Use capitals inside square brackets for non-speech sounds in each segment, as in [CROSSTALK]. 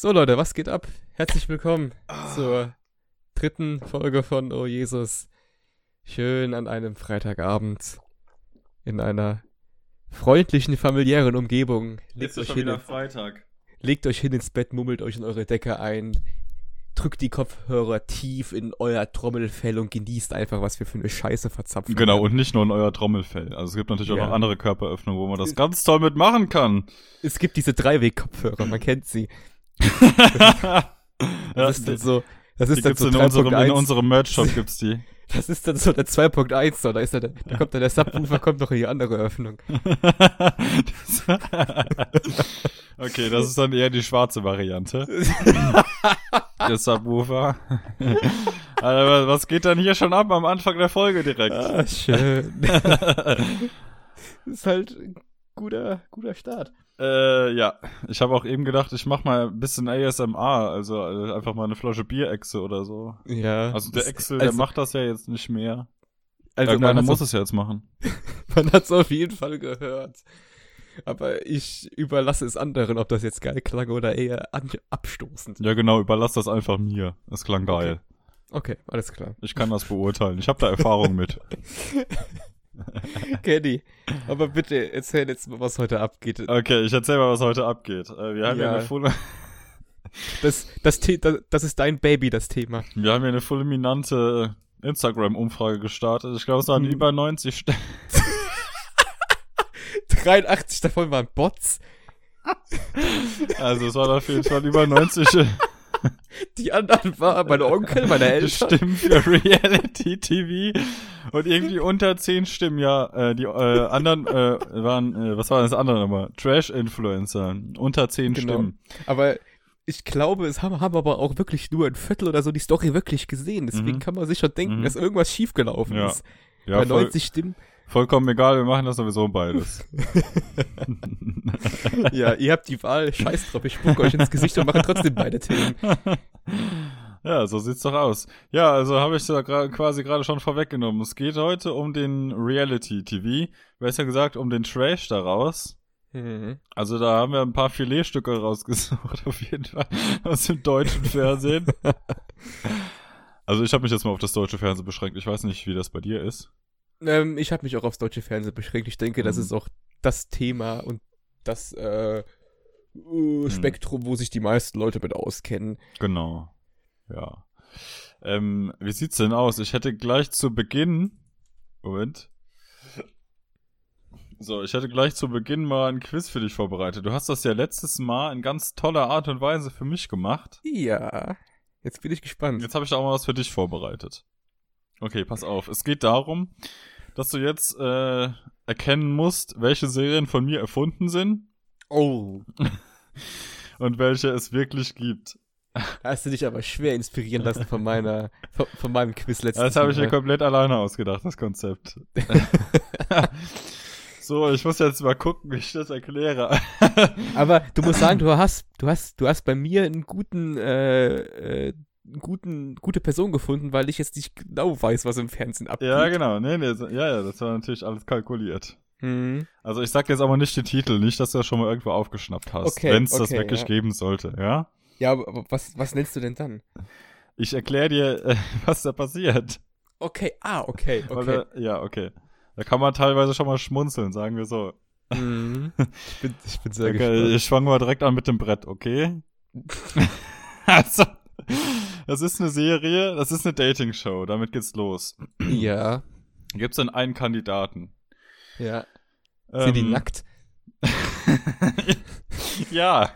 So Leute, was geht ab? Herzlich willkommen zur dritten Folge von Oh Jesus. Schön an einem Freitagabend in einer freundlichen, familiären Umgebung. Jetzt Legt ist euch, hin, wieder Freitag. legt euch hin ins Bett, mummelt euch in eure Decke ein, drückt die Kopfhörer tief in euer Trommelfell und genießt einfach, was wir für eine Scheiße verzapfen. Genau, und nicht nur in euer Trommelfell. Also es gibt natürlich auch Ja. noch andere Körperöffnungen, wo man das ganz toll mitmachen kann. Es gibt diese Dreiweg-Kopfhörer, man kennt sie. [LAUGHS] Das ist dann die, so, das die ist dann gibt's so in unserem, in 3.1. unserem Merch-Shop gibt's die. [LAUGHS] Das ist dann so der 2.1, so, da ist dann, der- da kommt dann der Subwoofer, kommt noch in die andere Öffnung. das, [LAUGHS] okay, das ist dann eher die schwarze Variante. Der Subwoofer. Aber was geht dann hier schon ab am Anfang der Folge direkt? Ah, schön. ist halt ein guter, guter Start. Äh, ja. Ich habe auch eben gedacht, ich mach mal ein bisschen ASMR, also äh, einfach mal eine Flasche Bierechse oder so. Ja. Also der das- Excel, der also- macht das ja jetzt nicht mehr. Also Irgendeiner man muss es ja jetzt machen. [LAUGHS] Man hat's auf jeden Fall gehört. Aber ich überlasse es anderen, ob das jetzt geil klang oder eher abstoßend. Ja, genau, überlass das einfach mir. Das klang geil. Okay, alles klar. Ich kann das beurteilen. Ich habe da Erfahrung mit. [LAUGHS] [LAUGHS] Kenny, aber bitte erzähl jetzt mal, was heute abgeht. Okay, ich erzähl mal, was heute abgeht. Äh, Wir haben ja, Ja. eine full, [LAUGHS] Das, das, das, das ist dein Baby, das Thema. wir haben ja eine fulminante Instagram-Umfrage gestartet. Ich glaube, es waren Mhm. über 90 St 83 davon waren Bots. Also es waren auf jeden Fall über 90 äh, [LAUGHS] [LAUGHS] Die anderen waren meine Onkel, meine Eltern. Stimmen für [LAUGHS] Reality TV und irgendwie unter 10 Stimmen, ja. Äh, die äh, anderen äh, waren, äh, was war das andere nochmal? Trash-Influencer. Unter 10 Genau. Stimmen. Aber ich glaube, es haben, haben aber auch wirklich nur ein Viertel oder so die Story wirklich gesehen. Deswegen Mhm. kann man sich schon denken, Mhm. dass irgendwas schiefgelaufen Ja. ist. Ja, Bei voll, 90 Stimmen. Vollkommen egal, wir machen das sowieso beides. [LAUGHS] Ja, ihr habt die Wahl. Scheiß drauf, ich spuck euch ins Gesicht und mache trotzdem beide Themen. [LAUGHS] Ja, so sieht's doch aus. Ja, also habe ich da quasi gerade schon vorweggenommen. Es geht heute um den Reality TV. Besser gesagt, um den Trash daraus. Mhm. Also da haben wir ein paar Filetstücke rausgesucht, [LAUGHS] auf jeden Fall, aus dem deutschen Fernsehen. Also ich habe mich jetzt mal auf das deutsche Fernsehen beschränkt. Ich weiß nicht, wie das bei dir ist. Ähm, ich habe mich auch aufs deutsche Fernsehen beschränkt. Ich denke, das Mhm. ist auch das Thema und das äh, äh, Spektrum, wo sich die meisten Leute mit auskennen. Genau. Ja. Ähm, wie sieht's denn aus? Ich hätte gleich zu Beginn. Moment. So, ich hätte gleich zu Beginn mal ein Quiz für dich vorbereitet. Du hast das ja letztes Mal in ganz toller Art und Weise für mich gemacht. Ja, jetzt bin ich gespannt. Jetzt habe ich auch mal was für dich vorbereitet. Okay, pass auf. Es geht darum, dass du jetzt äh, erkennen musst, welche Serien von mir erfunden sind Oh, [LAUGHS] und welche es wirklich gibt. hast du dich aber schwer inspirieren lassen von meiner, von, von meinem Quiz letztes Das habe ich mir komplett alleine ausgedacht, das Konzept. [LAUGHS] so, ich muss jetzt mal gucken, wie ich das erkläre. Aber du musst [LAUGHS] sagen, du hast, du hast, du hast bei mir einen guten, äh, äh, guten, gute Person gefunden, weil ich jetzt nicht genau weiß, was im Fernsehen abgeht. ja, genau. Nee, nee, ja, ja, das war natürlich alles kalkuliert. Mhm. Also ich sag jetzt aber nicht den Titel, nicht, dass du das schon mal irgendwo aufgeschnappt hast, Okay, wenn es das okay, wirklich ja. geben sollte, ja? Ja, aber was, was nennst du denn dann? Ich erkläre dir, äh, [LAUGHS] was da passiert. Okay, ah, okay, Weil okay. Da, ja, okay. Da kann man teilweise schon mal schmunzeln, sagen wir so. Mhm. [LAUGHS] Ich bin, ich bin sehr Okay, gespannt. ich fange mal direkt an mit dem Brett, okay? [LAUGHS] also, das ist eine Serie, das ist eine Dating-Show, damit geht's los. Ja, Gibt's dann einen Kandidaten? ja. Sind die Ähm, nackt? [LAUGHS] ja.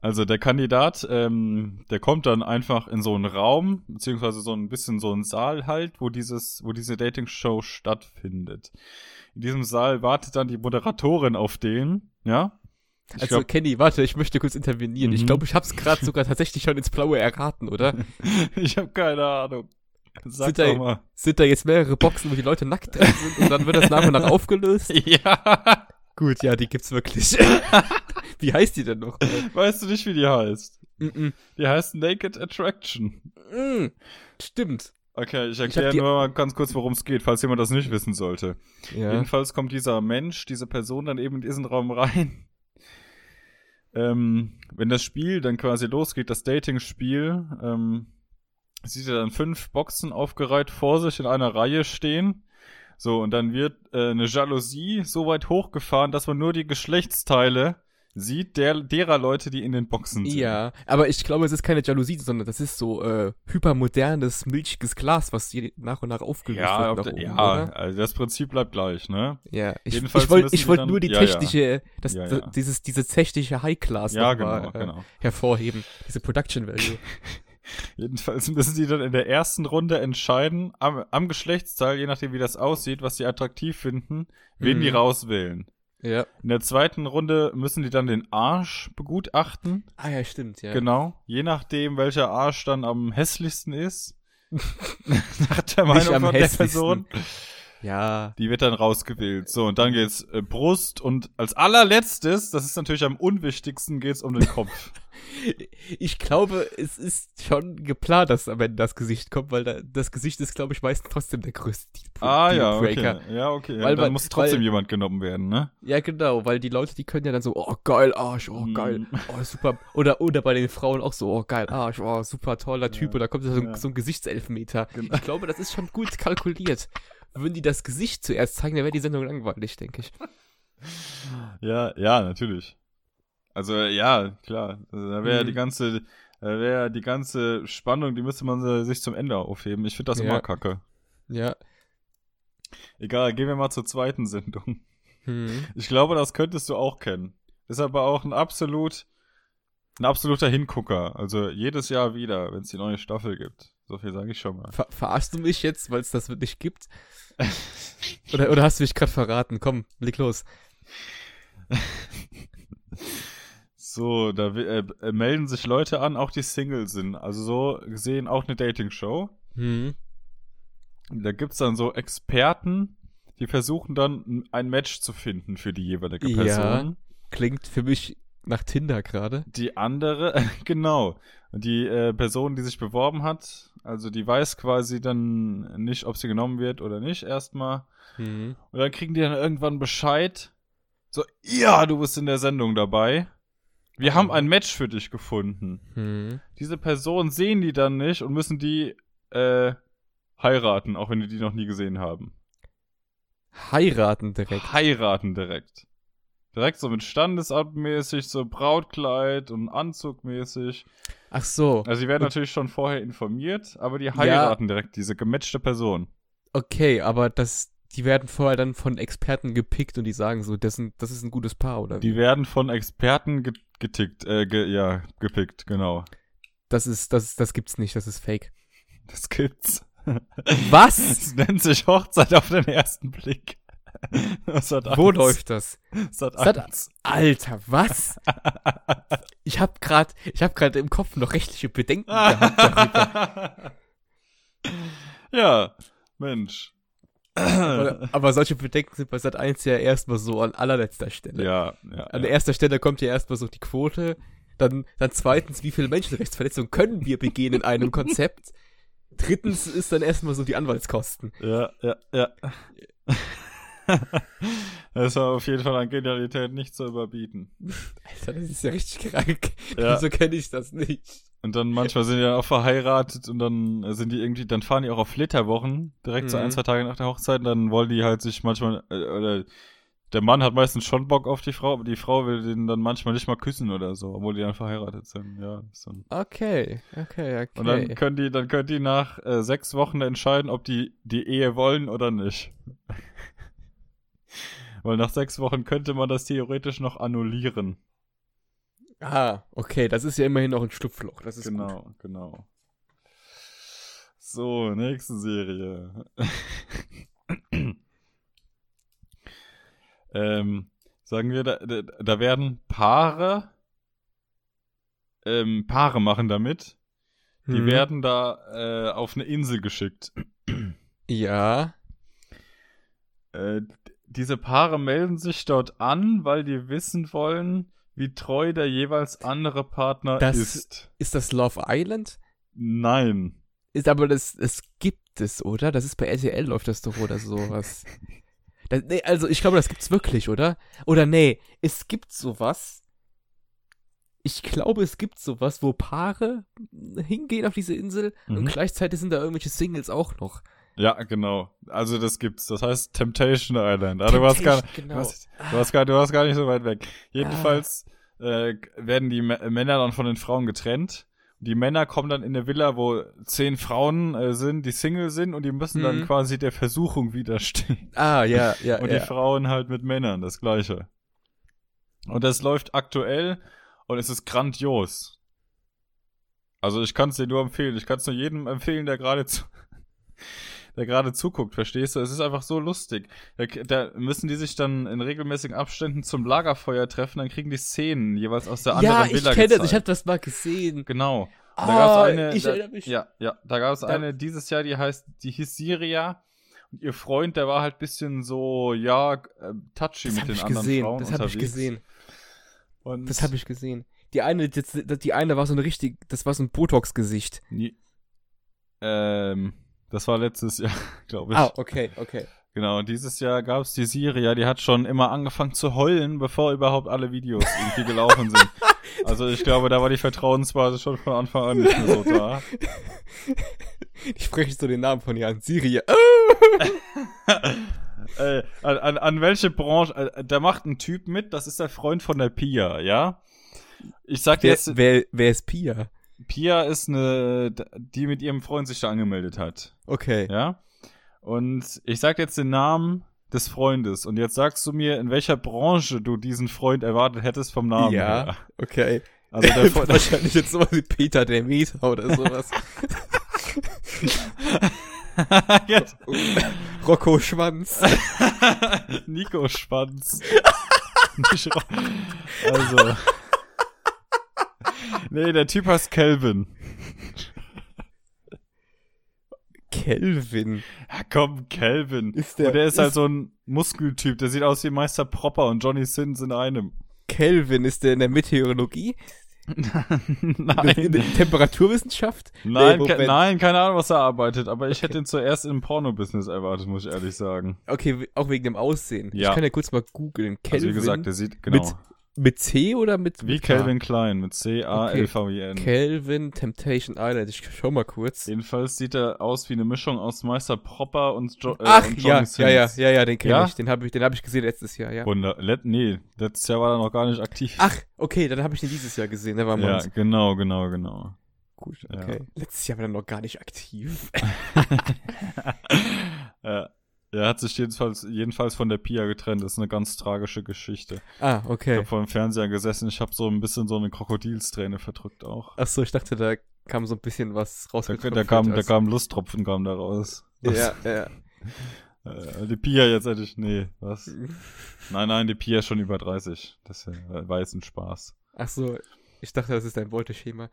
Also der Kandidat, ähm, der kommt dann einfach in so einen Raum, beziehungsweise so ein bisschen so einen Saal halt, wo dieses, wo diese Dating-Show stattfindet. In diesem Saal wartet dann die Moderatorin auf den, ja? Ich Also, glaub- Kenny, warte, ich möchte kurz intervenieren. Ich Mhm. glaube, ich hab's gerade sogar tatsächlich schon ins Blaue erraten, oder? [LAUGHS] ich habe keine Ahnung. Sag Sind da- doch mal. Sind da jetzt mehrere Boxen, wo die Leute nackt drin sind und dann wird das nach und [LAUGHS] nach aufgelöst? Ja. Gut, ja, die gibt's wirklich. [LAUGHS] Wie heißt die denn noch? Weißt du nicht, wie die heißt? Mm Die heißt Naked Attraction. -mm. Mm. Stimmt. Okay, ich erkläre nur mal ganz kurz, worum es geht, falls jemand das nicht wissen sollte. Ja. Jedenfalls kommt dieser Mensch, diese Person dann eben in diesen Raum rein. Ähm, wenn das Spiel dann quasi losgeht, das Dating-Spiel, ähm, sieht er dann fünf Boxen aufgereiht vor sich in einer Reihe stehen. So, und dann wird äh, eine Jalousie so weit hochgefahren, dass man nur die Geschlechtsteile sieht der, derer Leute, die in den Boxen sind. Ja, aber ich glaube, es ist keine Jalousie, sondern das ist so äh, hypermodernes, milchiges Glas, was hier nach und nach aufgelöst Ja, wird. nach oben, ja oder? also das Prinzip bleibt gleich, ne? Ja, ich, Jedenfalls ich wollte wollt nur die ja, technische, Das, Ja, das, dieses, diese technische High-Class Ja, noch mal, genau, äh, genau. hervorheben, diese Production Value. [LAUGHS] [LAUGHS] Jedenfalls müssen die dann in der ersten Runde entscheiden, am, am Geschlechtsteil, je nachdem wie das aussieht, was sie attraktiv finden, wen Mhm. die rauswählen. Ja. In der zweiten Runde müssen die dann den Arsch begutachten. Ah ja, stimmt, ja. Genau. Je nachdem, welcher Arsch dann am hässlichsten ist. [LAUGHS] Nach der Meinung von der. Person. Ja. Die wird dann rausgewählt. So, und dann geht's äh, Brust und als allerletztes, das ist natürlich am unwichtigsten, geht's um den Kopf. [LAUGHS] Ich glaube, es ist schon geplant, dass am Ende das Gesicht kommt, weil da, das Gesicht ist, glaube ich, meistens trotzdem der größte Deal- ah, ja, okay. Ja, okay. Ja, Weil- dann weil- muss trotzdem weil- jemand genommen werden, ne? Ja, genau, weil die Leute, die können ja dann so, oh, geil, Arsch, oh, Mm. geil, oh, super. Oder, oder bei den Frauen auch so, oh, geil, Arsch, oh, super toller Typ. Ja, Und da kommt so, ein- ja. so ein Gesichtselfmeter. Genau. Ich glaube, das ist schon gut kalkuliert. Würden die das Gesicht zuerst zeigen, dann wäre die Sendung langweilig, denke ich. [LAUGHS] Ja, ja, natürlich. Also, ja, klar. Also, da wäre Mhm. die ganze, wäre die ganze Spannung, die müsste man sich zum Ende aufheben. Ich finde das Ja. immer kacke. Ja. Egal, gehen wir mal zur zweiten Sendung. Hm. Ich glaube, das könntest du auch kennen. Ist aber auch ein absolut, ein absoluter Hingucker. Also jedes Jahr wieder, wenn es die neue Staffel gibt. So viel sage ich schon mal. Ver verarschst du mich jetzt, weil es das wirklich gibt? Oder, oder hast du mich gerade verraten? Komm, leg los. So, da äh, äh, melden sich Leute an, auch die Single sind. Also so gesehen auch eine Dating-Show. Hm. Da gibt's dann so Experten, die versuchen dann ein Match zu finden für die jeweilige Ja. Person. Klingt für mich nach Tinder gerade. Die andere, [LAUGHS] genau. Und die äh, Person, die sich beworben hat, also die weiß quasi dann nicht, ob sie genommen wird oder nicht erstmal. Hm. Und dann kriegen die dann irgendwann Bescheid. So, ja, du bist in der Sendung dabei. Wir Oh. haben ein Match für dich gefunden. Hm. Diese Person sehen die dann nicht und müssen die äh, heiraten, auch wenn die die noch nie gesehen haben. Heiraten direkt. Heiraten direkt. Direkt so mit Standesabtmäßig, so Brautkleid und Anzug mäßig. Ach so. Also die werden Und- natürlich schon vorher informiert, aber die heiraten direkt diese gematchte Person. Okay, aber das, die werden vorher dann von Experten gepickt und die sagen so, das, sind, das ist ein gutes Paar, oder Die wie? werden von Experten ge getickt, äh, ge ja, gepickt, genau. Das ist, das, das gibt's nicht, das ist fake. Das gibt's. Was? [LAUGHS] Es nennt sich Hochzeit auf den ersten Blick. [LAUGHS] Wo 1. läuft das? Sat Sat- 1. Alter, was? [LAUGHS] Ich hab grad, ich hab grad im Kopf noch rechtliche Bedenken gehabt darüber. [LAUGHS] ja, Mensch. Aber, aber solche Bedenken sind bei Sat 1 ja erstmal so an allerletzter Stelle. ja, ja. An ja. erster Stelle kommt ja erstmal so die Quote. Dann, dann zweitens, wie viele Menschenrechtsverletzungen können wir begehen in einem Konzept? Drittens ist dann erstmal so die Anwaltskosten. Ja, ja, ja. [LAUGHS] Das war auf jeden Fall an Genialität nicht zu überbieten. [LAUGHS] Alter, das ist ja richtig krank. Ja. Wieso kenne ich das nicht? Und dann manchmal sind die dann auch verheiratet und dann sind die irgendwie, dann fahren die auch auf Flitterwochen, direkt so Mhm. ein, zwei Tage nach der Hochzeit, und dann wollen die halt sich manchmal, äh, oder der Mann hat meistens schon Bock auf die Frau, aber die Frau will den dann manchmal nicht mal küssen oder so, obwohl die dann verheiratet sind. Ja, dann. Okay, okay, okay. Und dann können die, dann können die nach äh, sechs Wochen entscheiden, ob die die Ehe wollen oder nicht. Weil nach sechs Wochen könnte man das theoretisch noch annullieren. ah, okay, das ist ja immerhin noch ein Schlupfloch. Das ist gut. genau, genau. So, nächste Serie. [CLEARS THROAT] ähm, sagen wir, da, da, da werden Paare, ähm, Paare machen damit. Die Hm. werden da äh, auf eine Insel geschickt. Ja. Äh, diese Paare melden sich dort an, weil die wissen wollen, wie treu der jeweils andere Partner Das- ist. Ist das Love Island? Nein. Ist aber das, es gibt es, oder? Das ist bei RTL läuft das doch oder sowas. [LAUGHS] Das, nee, also ich glaube, das gibt's wirklich, oder? Oder nee, es gibt sowas. ich glaube, es gibt sowas, wo Paare hingehen auf diese Insel Mhm. und gleichzeitig sind da irgendwelche Singles auch noch. Ja, genau. Also das gibt's. Das heißt Temptation Island. Ah, du, warst gar, Temptation, du, warst, du, warst gar, du warst gar nicht so weit weg. Jedenfalls äh, werden die M Männer dann von den Frauen getrennt. Die Männer kommen dann in eine Villa, wo zehn Frauen äh, sind, die Single sind und die müssen dann Mhm. quasi der Versuchung widerstehen. Ah, ja, ja, [LAUGHS] Und ja. die Frauen halt mit Männern, das gleiche. Und das läuft aktuell und es ist grandios. Also ich kann es dir nur empfehlen. Ich kann es nur jedem empfehlen, der gerade zu, der gerade zuguckt, verstehst du? Es ist einfach so lustig. Da, da müssen die sich dann in regelmäßigen Abständen zum Lagerfeuer treffen, dann kriegen die Szenen jeweils aus der anderen ja, ich Villa kenne das, ich habe das mal gesehen. Genau. Ah, da gab's eine, ich da, erinnere mich. Ja, ja, da gab es eine dieses Jahr, die heißt, die hieß Siria. Und ihr Freund, der war halt bisschen so, ja, äh, touchy Das mit den ich anderen gesehen, Frauen das habe ich gesehen. Und Das habe ich gesehen. Die eine, das- die eine war so eine richtig, das war so ein Botox-Gesicht. Ähm, das war letztes Jahr, [LAUGHS] glaube ich. Ah, okay, okay. Genau, und dieses Jahr gab es die Siria, die hat schon immer angefangen zu heulen, bevor überhaupt alle Videos irgendwie gelaufen sind. [LAUGHS] Also ich glaube, da war die Vertrauensbasis schon von Anfang an nicht mehr so da. [LAUGHS] Ich spreche so den Namen von ihr an. Siri. äh, an, an, an welche Branche? Äh, da macht ein Typ mit, das ist der Freund von der Pia, ja? Ich sag Wer, jetzt, wer, wer ist Pia? Pia ist eine, die mit ihrem Freund sich da angemeldet hat, Okay. ja? Und ich sag jetzt den Namen des Freundes und jetzt sagst du mir, in welcher Branche du diesen Freund erwartet hättest vom Namen Ja, her. okay. Also der [LAUGHS] Freund, Wahrscheinlich jetzt sowas wie Peter der Mieter oder sowas. [LAUGHS] Rocco Schwanz. Nico Schwanz. [LAUGHS] Also. Nee, der Typ heißt Kelvin. Kelvin. Ja, komm, Kelvin. Ist Der, und der ist, halt so ein Muskeltyp, der sieht aus wie Meister Propper und Johnny Sins in einem. Kelvin, ist der in der Meteorologie? [LAUGHS] In nein, der Temperaturwissenschaft? nein, Nee, ke nein, keine Ahnung, was er arbeitet, aber ich hätte ihn zuerst im Porno-Business erwartet, muss ich ehrlich sagen. Okay, auch wegen dem Aussehen. Ja. Ich kann ja kurz mal googeln. Also Kelvin. wie gesagt, der sieht, genau, Mit mit C oder mit wie mit K? Calvin Klein mit C-A-L-V-I-N. Kelvin Temptation Island. Ich schau mal kurz. Jedenfalls sieht er aus wie eine Mischung aus Meister Propper und, jo äh, Ach, und ja, ja, ja, ja, ja, den kenne Ja? ich. Den habe ich, den hab ich gesehen letztes Jahr, ja. Wunder, let, nee, letztes Jahr war er noch gar nicht aktiv. Ach, okay, dann habe ich den dieses Jahr gesehen. Der war ja, mal genau, genau, genau. gut. ja. Okay. Letztes Jahr war er noch gar nicht aktiv. [LAUGHS] ja. [LAUGHS] Er hat sich jedenfalls, jedenfalls von der Pia getrennt. Das ist eine ganz tragische Geschichte. ah, Ich okay. habe vor dem Fernseher gesessen. Ich habe so ein bisschen so eine Krokodilsträne verdrückt auch. Ach so, ich dachte, da kam so ein bisschen was Da, rausgekommen. da, kam, da kam Lusttropfen kam da raus. Ja, ja. [LAUGHS] Äh, die Pia jetzt hätte ich, nee, was? Nein, nein, die Pia ist schon über 30. Das war jetzt ein Spaß. Ach so, ich dachte, das ist dein Beuteschema.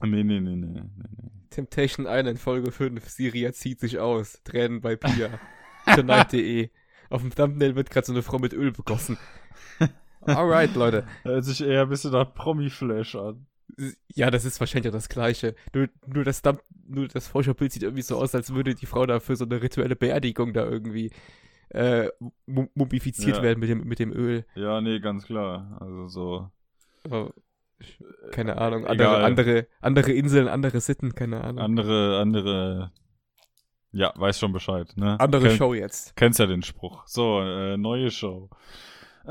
Nee, nee, nee, nee, nee, nee. Temptation Island Folge 5. Siria zieht sich aus. Tränen bei Pia. [LAUGHS] [LAUGHS] Tonight.de. Auf dem Thumbnail wird gerade so eine Frau mit Öl begossen. [LAUGHS] Alright, Leute. Hört sich eher ein bisschen nach Promi-Flash an. Ja, das ist wahrscheinlich auch das Gleiche. Nur, nur das Thumb, nur das Vorschaubild sieht irgendwie so aus, als würde die Frau da für so eine rituelle Beerdigung da irgendwie äh, mu- mumifiziert Ja. werden mit dem, mit dem Öl. Ja, nee, ganz klar. Also so. Aber, keine Ahnung. Egal. Andere, andere, andere Inseln, andere Sitten, keine Ahnung. Andere, andere. Ja, weiß schon Bescheid, ne? andere Kenn- Show jetzt. Kennst ja den Spruch. So, äh, neue Show. [CLEARS THROAT]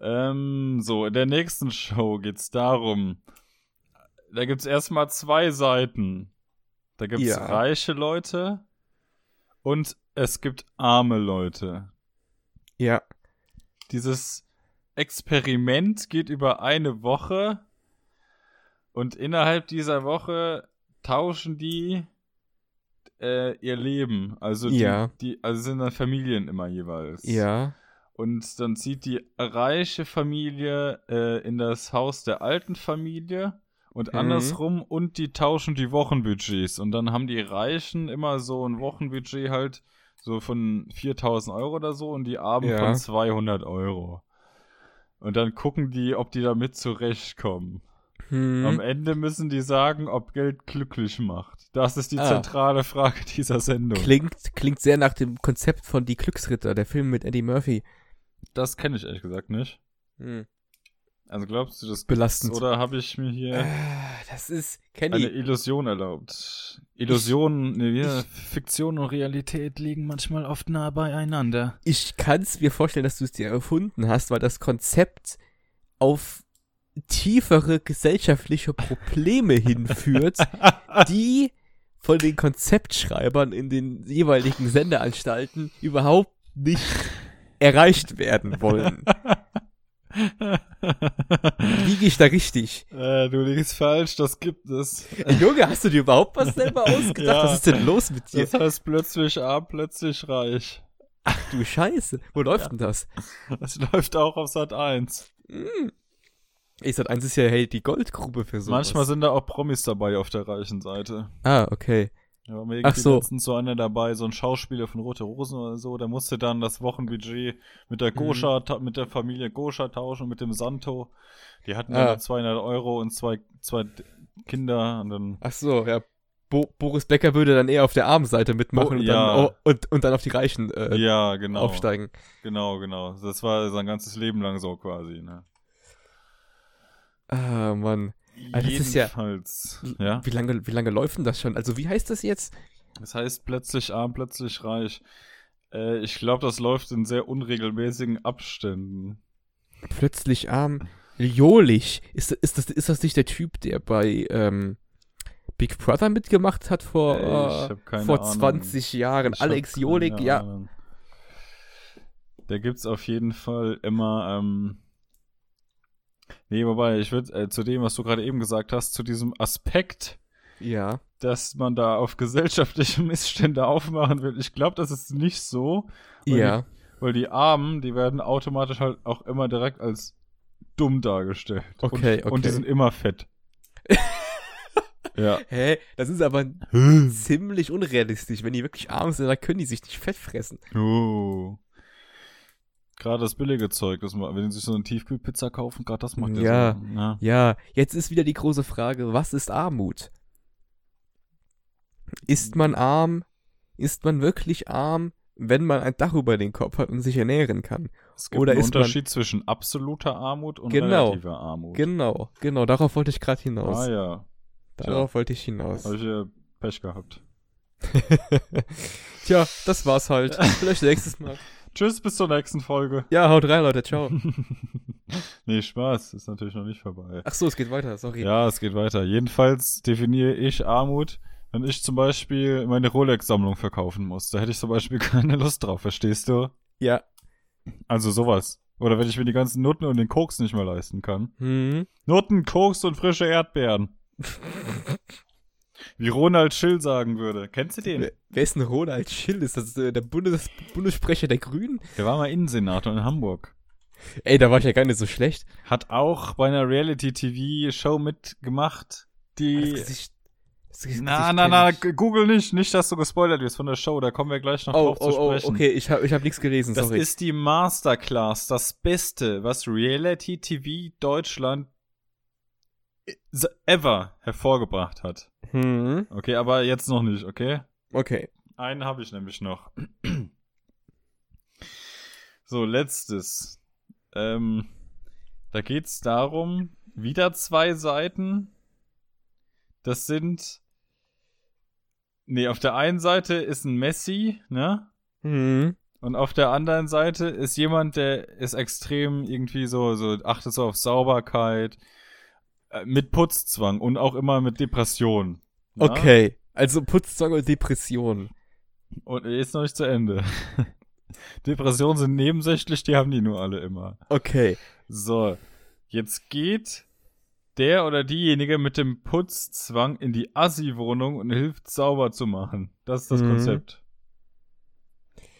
ähm, so, in der nächsten Show geht's darum. Da gibt's erstmal zwei Seiten. Da gibt's Ja. reiche Leute und es gibt arme Leute. Ja. Dieses Experiment geht über eine Woche und innerhalb dieser Woche tauschen die äh, ihr Leben. Also die, Ja. die also sind dann Familien immer jeweils. Ja. Und dann zieht die reiche Familie äh, in das Haus der alten Familie und Mhm. andersrum und die tauschen die Wochenbudgets. Und dann haben die Reichen immer so ein Wochenbudget halt so von 4000 Euro oder so und die Armen Ja. von 200 Euro. Und dann gucken die, ob die damit zurechtkommen. Hm. Am Ende müssen die sagen, ob Geld glücklich macht. Das ist die Ah. zentrale Frage dieser Sendung. Klingt, klingt sehr nach dem Konzept von Die Glücksritter, der Film mit Eddie Murphy. das kenne ich ehrlich gesagt nicht. Hm. Also glaubst du, das Belastend. Oder habe ich mir hier Ah, Das ist, eine Kenny, Illusion erlaubt? Illusion, nee, wir, Fiktion und Realität liegen manchmal oft nah beieinander. ich kann es mir vorstellen, dass du es dir erfunden hast, weil das Konzept auf tiefere gesellschaftliche Probleme hinführt, [LAUGHS] die von den Konzeptschreibern in den jeweiligen Sendeanstalten überhaupt nicht erreicht werden wollen. Liege ich da richtig? äh, du liegst falsch, das gibt es. Junge, hast du dir überhaupt was selber [LAUGHS] ausgedacht? Ja. Was ist denn los mit dir? Das heißt plötzlich arm, plötzlich reich. Ach du Scheiße. Wo läuft denn das? Das läuft auch auf Sat 1. Ich sag, eins ist ja hey, die Goldgrube für sowas. Manchmal sind da auch Promis dabei auf der reichen Seite. Ah, okay. Da war mir Ach so. letztens so einer dabei, so ein Schauspieler von Rote Rosen oder so, der musste dann das Wochenbudget mit der Mhm. Goscha, ta- mit der Familie Goscha tauschen und mit dem Santo. Die hatten dann Ah. nur 200 Euro und zwei, zwei Kinder und dann, Ach so, ja. Bo Boris Becker würde dann eher auf der armen Seite mitmachen Oh, und, ja. dann, oh, und, und dann auf die Reichen äh, ja, genau, aufsteigen. genau, genau. Das war sein ganzes Leben lang so quasi, ne. Ah, Mann. Ah, das ist ja- Jedenfalls, ja. Wie lange, wie lange läuft denn das schon? Also, wie heißt das jetzt? Das heißt plötzlich arm, plötzlich reich. Äh, ich glaube, das läuft in sehr unregelmäßigen Abständen. Plötzlich arm. Jolich. Ist, ist, das, ist das nicht der Typ, der bei ähm, Big Brother mitgemacht hat vor, äh, vor Ahnung. 20 Jahren? Ich Alex Jolik, ja. Ahnung. Da gibt's auf jeden Fall immer, ähm, nee, wobei, ich würde äh, zu dem, was du gerade eben gesagt hast, zu diesem Aspekt, Ja. dass man da auf gesellschaftliche Missstände aufmachen will. Ich glaube, das ist nicht so, Weil Ja. weil die Armen, die werden automatisch halt auch immer direkt als dumm dargestellt. Okay, und, Und die okay. sind immer fett. [LAUGHS] ja. Hä? Das ist aber ziemlich unrealistisch. Wenn die wirklich arm sind, dann können die sich nicht fett fressen. Oh. Gerade das billige Zeug, das man, wenn sie sich so eine Tiefkühlpizza kaufen, gerade das macht Ja. so. Ja. Ja, jetzt ist wieder die große Frage, was ist Armut? Ist man arm? Ist man wirklich arm, wenn man ein Dach über den Kopf hat und sich ernähren kann? Es gibt Oder einen ist man- Unterschied zwischen absoluter Armut und Genau. relativer Armut. Genau, genau, darauf wollte ich gerade hinaus. Ah ja, darauf wollte ich hinaus. habe ich ja Pech gehabt. [LAUGHS] Tja, das war's halt. [LAUGHS] Vielleicht nächstes Mal. Tschüss, bis zur nächsten Folge. Ja, haut rein, Leute, ciao. [LAUGHS] nee, Spaß, ist natürlich noch nicht vorbei. Ach so, es geht weiter, sorry. Ja, es geht weiter. Jedenfalls definiere ich Armut, wenn ich zum Beispiel meine Rolex-Sammlung verkaufen muss. Da hätte ich zum Beispiel [LAUGHS] keine Lust drauf, verstehst du? Ja. Also sowas. Oder wenn ich mir die ganzen Nutten und den Koks nicht mehr leisten kann. Hm. Nutten, Koks und frische Erdbeeren. [LAUGHS] Wie Ronald Schill sagen würde. Kennst du den? Wer, wer ist denn Ronald Schill? Ist das äh, der Bundes Bundessprecher der Grünen? Der war mal Innensenator in Hamburg. Ey, da war ich ja gar nicht so schlecht. Hat auch bei einer Reality-TV-Show mitgemacht, die... Das Gesicht, das Gesicht Na, na, na, google nicht. Nicht, dass du gespoilert wirst von der Show. Da kommen wir gleich noch Oh, drauf oh, zu oh, sprechen. okay, ich habe ich hab nichts gelesen, Das sorry. ist die Masterclass, das Beste, was Reality TV Deutschland ever hervorgebracht hat. hm. Okay, aber jetzt noch nicht, okay? Okay. Einen habe ich nämlich noch. So, letztes. Ähm, da geht's darum, wieder zwei Seiten. Das sind. Nee, auf der einen Seite ist ein Messi, ne? Hm. Und auf der anderen Seite ist jemand, der ist extrem irgendwie so, so achtet so auf Sauberkeit, mit Putzzwang und auch immer mit Depression. ne? Okay. Also Putzzwang und Depression. Und ist noch nicht zu Ende. [LAUGHS] Depressionen sind nebensächlich, die haben die nur alle immer. Okay. So, jetzt geht der oder diejenige mit dem Putzzwang in die Assi-Wohnung und hilft sauber zu machen. Das ist das Mhm. Konzept.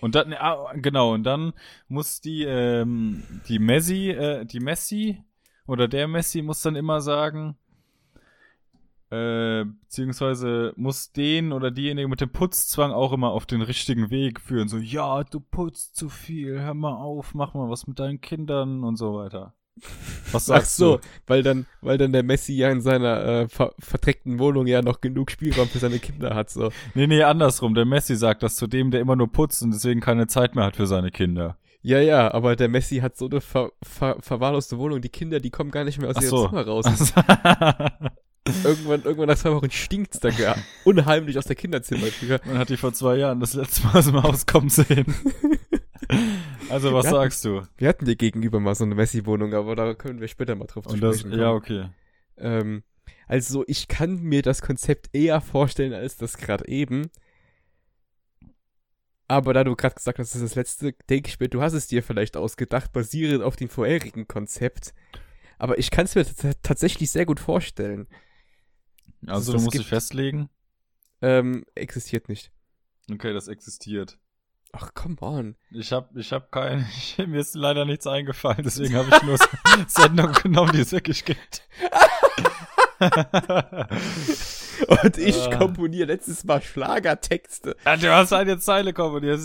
Und dann, ah, genau, und dann muss die, ähm, die Messi, äh, die Messi oder der Messi muss dann immer sagen, äh, beziehungsweise muss den oder diejenige mit dem Putzzwang auch immer auf den richtigen Weg führen. So, ja, du putzt zu viel, hör mal auf, mach mal was mit deinen Kindern und so weiter. Was Ach sagst so, du? weil dann, weil dann der Messi ja in seiner äh, ver verdreckten Wohnung ja noch genug Spielraum für seine Kinder hat, so. Nee, nee, andersrum. Der Messi sagt das zu dem, der immer nur putzt und deswegen keine Zeit mehr hat für seine Kinder. Ja, ja, aber der Messi hat so eine ver ver verwahrloste Wohnung. Die Kinder, die kommen gar nicht mehr aus Ach ihrem so. Zimmer raus. [LAUGHS] irgendwann, irgendwann nach zwei Wochen stinkt's da gar unheimlich aus der Kinderzimmertür. Man hat die vor zwei Jahren das letzte Mal aus dem Haus kommen sehen. [LAUGHS] also, was Ja. sagst du? Wir hatten dir gegenüber mal so eine Messi-Wohnung, aber da können wir später mal drauf zu Und das, sprechen ja, kommen. okay. Ähm, also ich kann mir das Konzept eher vorstellen als das gerade eben. Aber da du gerade gesagt hast, das ist das letzte, denke ich mir, du hast es dir vielleicht ausgedacht, basierend auf dem vorherigen Konzept. Aber ich kann es mir tatsächlich sehr gut vorstellen. Also, das du musst gibt- dich festlegen. Ähm, existiert nicht. Okay, das existiert. Ach, come on. Ich hab, ich hab kein, [LAUGHS] ich, mir ist leider nichts eingefallen, deswegen habe ich nur [LAUGHS] Sendung genommen, die es wirklich gibt. [LAUGHS] Und ich Ah. komponiere letztes Mal Schlagertexte. Ja, du hast eine Zeile komponiert.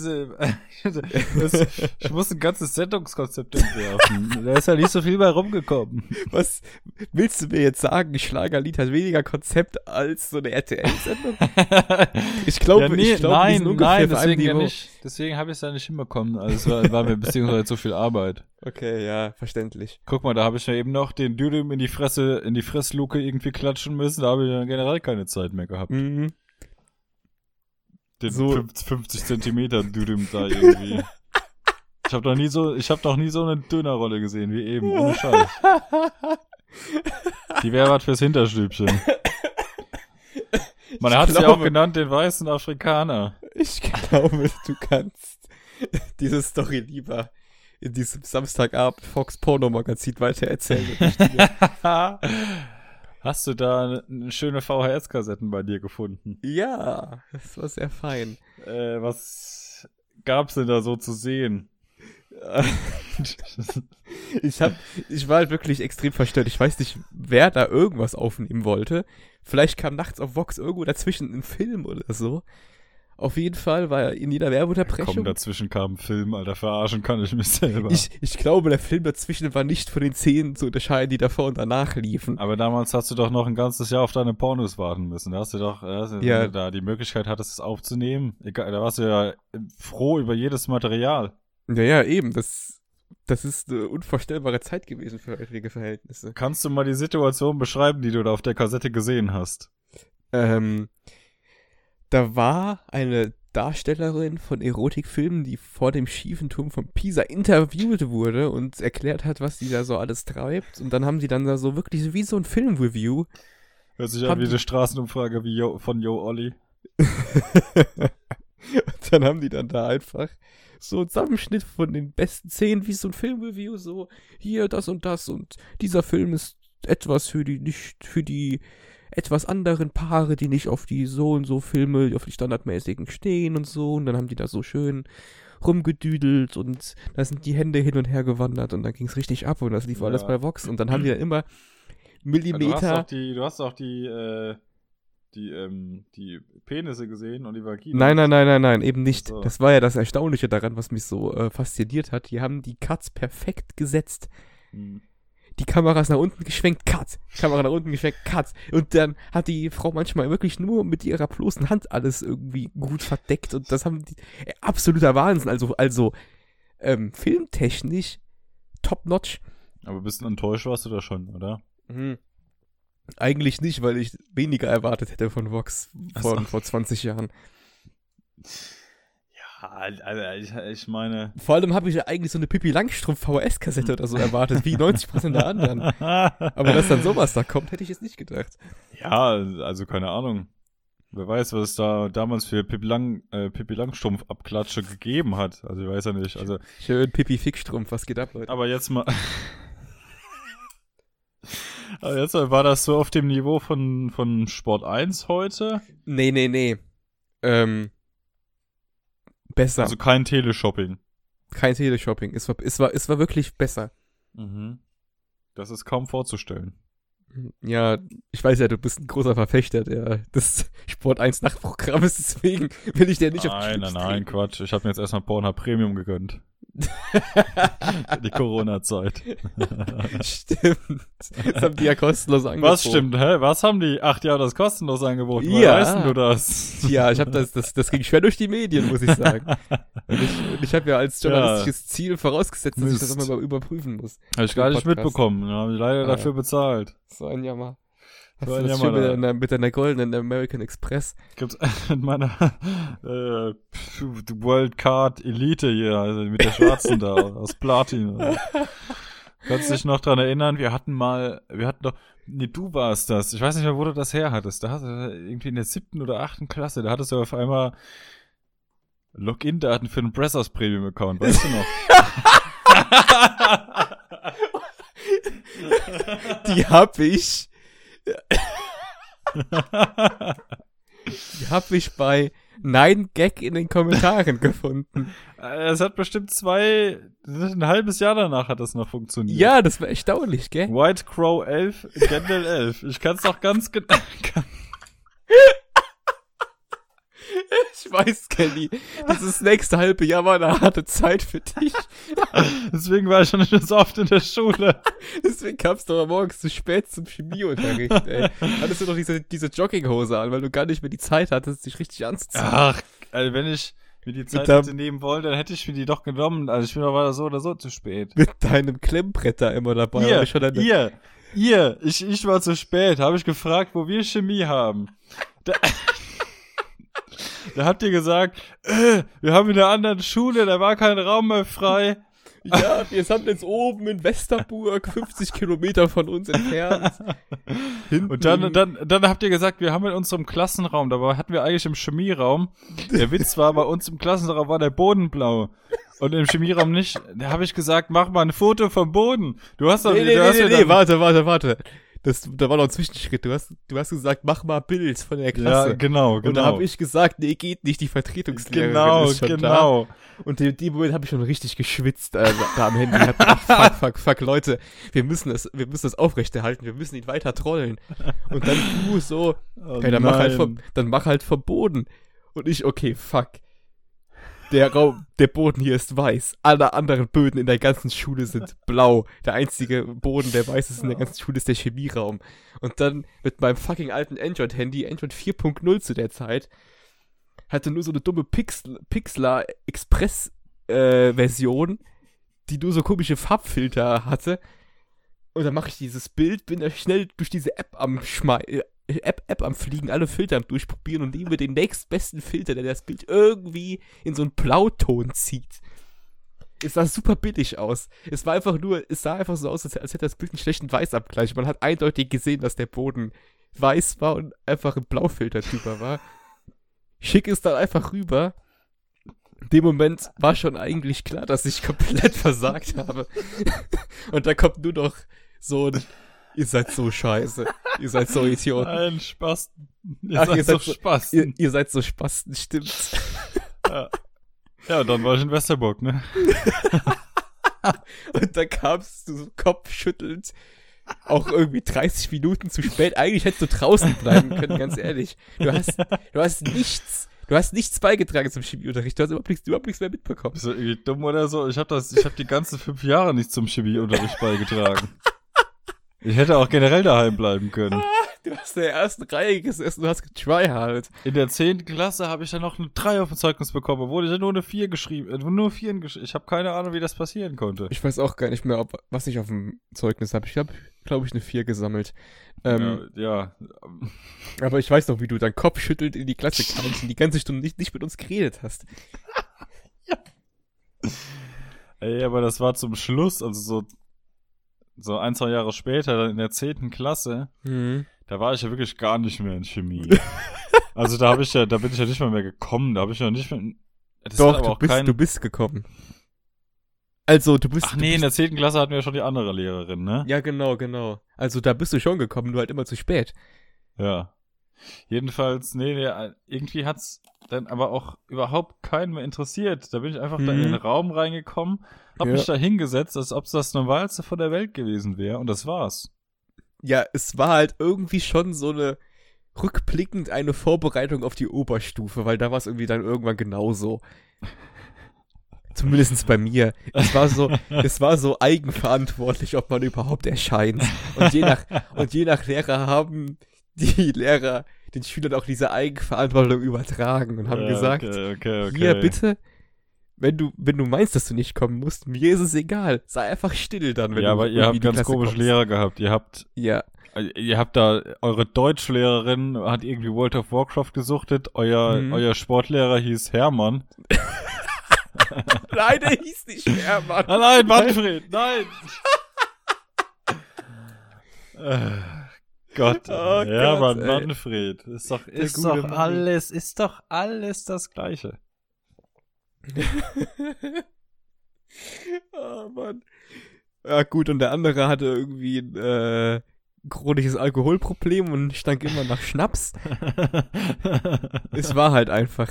Ich muss ein ganzes Sendungskonzept entwerfen. Da ist ja nicht so viel bei rumgekommen. Was willst du mir jetzt sagen? Schlagerlied hat weniger Konzept als so eine RTL-Sendung? [LAUGHS] Ich glaube, ja, nee, ich glaube, nein, ungefähr nein, deswegen ja nicht. Deswegen habe ich es ja nicht hinbekommen. Also es war, war mir beziehungsweise zu viel Arbeit. Okay, ja, verständlich. Guck mal, da habe ich ja eben noch den Dürüm in die Fresse, in die Fressluke irgendwie klatschen müssen. Da habe ich ja generell keine Zeit mehr gehabt. Mhm. Den So. 50, 50 Zentimeter Dürüm da irgendwie. Ich habe noch nie so, ich habe noch nie so eine Dönerrolle gesehen wie eben. Ohne Scheiß. [LAUGHS] Die wäre was fürs Hinterstübchen. [LAUGHS] Man Ich hat sie auch glaube- genannt, den weißen Afrikaner. Ich glaube, du kannst diese Story lieber in diesem Samstagabend Fox Porno Magazin nicht hier. [LAUGHS] Hast du da eine schöne VHS-Kassetten bei dir gefunden? ja, das war sehr fein. Äh, was gab's denn da so zu sehen? [LAUGHS] Ich hab, ich war halt wirklich extrem verstört. Ich weiß nicht, wer da irgendwas aufnehmen wollte. Vielleicht kam nachts auf Vox irgendwo dazwischen ein Film oder so. Auf jeden Fall war in jeder Komm, Werbeunterbrechung. dazwischen kam ein Film, Alter, verarschen kann ich mich selber. Ich, ich glaube, der Film dazwischen war nicht von den Szenen zu unterscheiden, die davor und danach liefen. Aber damals hast du doch noch ein ganzes Jahr auf deine Pornos warten müssen. Da hast du doch, hast du, Ja. da die Möglichkeit hattest, es aufzunehmen. Egal, da warst du ja froh über jedes Material. Ja, ja, eben. Das, das ist eine unvorstellbare Zeit gewesen für heutige Verhältnisse. Kannst du mal die Situation beschreiben, die du da auf der Kassette gesehen hast? Ähm, da war eine Darstellerin von Erotikfilmen, die vor dem schiefen Turm von Pisa interviewt wurde und erklärt hat, was die da so alles treibt. Und dann haben die dann da so wirklich wie so ein Filmreview. Hört sich an wie eine Straßenumfrage wie Yo, von Yo Olli. [LAUGHS] und dann haben die dann da einfach so einen Zusammenschnitt von den besten Szenen, wie so ein Filmreview, so hier das und das und dieser Film ist etwas für die nicht für die etwas anderen Paare, die nicht auf die so und so Filme, auf die standardmäßigen stehen und so und dann haben die da so schön rumgedüdelt und da sind die Hände hin und her gewandert und dann ging's richtig ab und das lief Ja. alles bei Vox und dann haben [CLEARS THROAT] die dann immer Du hast Millimeter auch die, du hast auch die, äh, die, ähm, die Penisse gesehen und die Vagina. Nein, nein, nein, nein, nein, eben nicht. So. Das war ja das Erstaunliche daran, was mich so äh, fasziniert hat. Die haben die Cuts perfekt gesetzt. Hm. Die Kamera ist nach unten geschwenkt, Cut. Kamera nach unten geschwenkt, Cut. Und dann hat die Frau manchmal wirklich nur mit ihrer bloßen Hand alles irgendwie gut verdeckt. Und das haben die. Äh, absoluter Wahnsinn. Also, also ähm, filmtechnisch top notch. Aber ein bisschen enttäuscht warst du da schon, oder? Mhm. Eigentlich nicht, weil ich weniger erwartet hätte von Vox von so. vor 20 Jahren. Ja, also ich, ich meine. Vor allem habe ich ja eigentlich so eine Pippi Langstrumpf VHS-Kassette oder so erwartet, wie 90% der anderen. Aber dass dann sowas da kommt, hätte ich jetzt nicht gedacht. ja, also keine Ahnung. Wer weiß, was es da damals für Pippi, Lang, äh, Pippi Langstrumpf-Abklatsche gegeben hat. Also ich weiß ja nicht. Also, Schön Pippi Fickstrumpf, was geht ab, Leute? aber jetzt mal. Aber jetzt war das so auf dem Niveau von, von Sport 1 heute? Nee, nee, nee. Ähm, besser. Also kein Teleshopping. Kein Teleshopping. Es war, es war, es war wirklich besser. Mhm. Das ist kaum vorzustellen. Ja, ich weiß ja, du bist ein großer Verfechter der, des Sport 1 Nachtprogrammes, [LAUGHS] deswegen will ich dir nicht auf die nein, nein, nein. Quatsch. Ich habe mir jetzt erstmal Pornhub Premium gegönnt. [LAUGHS] Die Corona-Zeit. [LAUGHS] Stimmt. Das haben die ja kostenlos angeboten. Was stimmt, hä? Was haben die? Ach, die haben das kostenlos angeboten. Ja. Woher weißt du das? Ja, ich habe das, das, das ging schwer durch die Medien, muss ich sagen. [LAUGHS] Und ich, ich habe ja als journalistisches Ziel vorausgesetzt, dass ich das Mist. immer überprüfen muss. Habe ich gar nicht Podcast. mitbekommen. Da habe ich leider Ah, dafür ja. bezahlt. So ein Jammer. Hast So du das Jammer schön mit deiner, mit deiner goldenen American Express? Gibt's [LAUGHS] mit meiner äh, World Card Elite hier, also mit der schwarzen da [LAUGHS] aus Platin. Kannst du dich noch dran erinnern? Wir hatten mal, wir hatten doch, nee, du warst das. Ich weiß nicht mehr, wo du das her hattest. Da hast du irgendwie in der siebten oder achten Klasse, da hattest du auf einmal Login-Daten für einen Bressers Premium Account, weißt du noch? [LAUGHS] Die hab ich. Die hab ich bei Nein Gag in den Kommentaren gefunden. Es hat bestimmt zwei, ein halbes Jahr danach hat das noch funktioniert. Ja, das war erstaunlich, gell? White Crow 11, Gendel 11. Ich kann's doch ganz genau. [LAUGHS] [LAUGHS] [LAUGHS] Ich weiß, Kenny. Dieses nächste halbe Jahr war eine harte Zeit für dich. [LAUGHS] Deswegen war ich schon nicht so oft in der Schule. [LAUGHS] Deswegen kamst du aber morgens zu spät zum Chemieunterricht, ey. Hattest du noch diese, diese Jogginghose an, weil du gar nicht mehr die Zeit hattest, dich richtig anzuziehen. Ach, also wenn ich mir die Zeit hätte nehmen wollen, dann hätte ich mir die doch genommen. Also ich bin aber so oder so zu spät. Mit deinem Klemmbretter immer dabei. Ihr, schon eine, ihr, ihr, ich, ich war zu spät, habe ich gefragt, wo wir Chemie haben. Da, da habt ihr gesagt, äh, wir haben in der anderen Schule, da war kein Raum mehr frei. Ja, wir sind jetzt oben in Westerburg, 50 Kilometer von uns entfernt. Hinten Und dann, dann, dann habt ihr gesagt, wir haben in unserem Klassenraum, dabei hatten wir eigentlich im Chemieraum. Der Witz war, bei uns im Klassenraum war der Boden blau. Und im Chemieraum nicht. Da habe ich gesagt, mach mal ein Foto vom Boden. Du hast doch, Nee, nee, du nee, hast nee, nee, warte, warte, warte. Das, da war noch ein Zwischenschritt. Du hast, du hast gesagt, mach mal Bild von der Klasse. Ja, genau, genau. Und da habe ich gesagt, nee, geht nicht, die Vertretungslehrerin genau, ist schon da. genau. Und in dem Moment habe ich schon richtig geschwitzt äh, da am Handy. Ich hab gedacht, [LAUGHS] fuck, fuck, fuck, Leute, wir müssen das, wir müssen das aufrechterhalten, wir müssen ihn weiter trollen. Und dann du so, [LAUGHS] Oh, okay, dann mach halt vom, dann mach halt vom Boden. Und ich, okay, fuck. Der Raum, der Boden hier ist weiß. Alle anderen Böden in der ganzen Schule sind blau. Der einzige Boden, der weiß ist in der ganzen Schule, ist der Chemieraum. Und dann mit meinem fucking alten Android-Handy, Android 4.0 zu der Zeit, hatte nur so eine dumme Pixel, Pixlar Express äh, Version, die nur so komische Farbfilter hatte. Und dann mache ich dieses Bild, bin da schnell durch diese App am Schmei App, App am Fliegen, alle Filter Durchprobieren und nehme den nächstbesten Filter, der das Bild irgendwie in so einen Blauton zieht. Es sah super billig aus. Es war einfach nur, es sah einfach so aus, als, als hätte das Bild einen schlechten Weißabgleich. Man hat eindeutig gesehen, dass der Boden weiß war und einfach ein Blaufilter drüber war. Schick es dann einfach rüber. In dem Moment war schon eigentlich klar, dass ich komplett [LAUGHS] versagt habe. Und da kommt nur noch so ein, ihr seid so scheiße. Ihr seid so Idioten. Ein Spaß. Ihr Ach, seid ihr so seid so- Spaß. Ihr, ihr seid so Spasten, stimmt. Ja, und dann war ich in Westerburg, ne? [LAUGHS] Und dann kamst du so kopfschüttelnd, auch irgendwie 30 Minuten zu spät. Eigentlich hättest du draußen bleiben können, ganz ehrlich. Du hast, du hast nichts, du hast nichts beigetragen zum Chemieunterricht. Du hast überhaupt nichts, überhaupt nichts mehr mitbekommen. Bist du irgendwie dumm oder so? Ich habe das, ich habe die ganzen fünf Jahre nicht zum Chemieunterricht beigetragen. [LAUGHS] Ich hätte auch generell daheim bleiben können. Du hast in der ersten Reihe gesessen, du hast getryhard. In der zehnten Klasse habe ich dann noch eine 3 auf dem Zeugnis bekommen, obwohl ich ja nur eine 4 geschrieben, äh, nur vier gesch Ich habe keine Ahnung, wie das passieren konnte. Ich weiß auch gar nicht mehr, ob, was ich auf dem Zeugnis habe. Ich habe, glaube ich, eine 4 gesammelt. Ähm, ja, ja. Aber ich weiß noch, wie du deinen Kopf schüttelt in die Klasse kamst und die ganze Stunde nicht, nicht mit uns geredet hast. Ey, aber das war zum Schluss, also so, so ein, zwei Jahre später, dann in der zehnten Klasse, Mhm. da war ich ja wirklich gar nicht mehr in Chemie. [LAUGHS] also da habe ich ja, da bin ich ja nicht mal mehr gekommen, da habe ich ja nicht mehr. Doch, du bist, kein, du bist gekommen. Also, du bist. Ach nee, in bist, der zehnten Klasse hatten wir schon die andere Lehrerin, ne? Ja, genau, genau. Also, da bist du schon gekommen, nur halt immer zu spät. Ja. Jedenfalls, nee, nee, irgendwie hat's dann aber auch überhaupt keinen mehr interessiert. Da bin ich einfach da in Mhm. den Raum reingekommen, hab Ja. mich da hingesetzt, als ob es das Normalste von der Welt gewesen wäre und das war's. Ja, es war halt irgendwie schon so eine rückblickend eine Vorbereitung auf die Oberstufe, weil da war es irgendwie dann irgendwann genauso. Zumindest bei mir. Es war so, [LAUGHS] es war so eigenverantwortlich, ob man überhaupt erscheint. Und je nach, und je nach Lehrer haben die Lehrer den Schülern auch diese Eigenverantwortung übertragen und haben Ja, gesagt, okay, okay, okay. hier bitte, wenn du, wenn du meinst, dass du nicht kommen musst, mir ist es egal. Sei einfach still dann, wenn ja, du aber ihr habt ganz Klasse komische kommst. Lehrer gehabt. Ihr habt, Ja, ihr habt da, eure Deutschlehrerin hat irgendwie World of Warcraft gesuchtet, euer, Mhm. euer Sportlehrer hieß Hermann. [LAUGHS] Nein, der hieß nicht Hermann. Nein, Manfred, nein! [LAUGHS] Gott, [LAUGHS] Oh Hermann, Gott, ey. Manfred. Ist doch, ist gute doch Mann. alles, ist doch alles das Gleiche. [LAUGHS] oh Mann. Ja, gut, und der andere hatte irgendwie ein äh, chronisches Alkoholproblem und stank immer nach Schnaps. [LAUGHS] Es war halt einfach.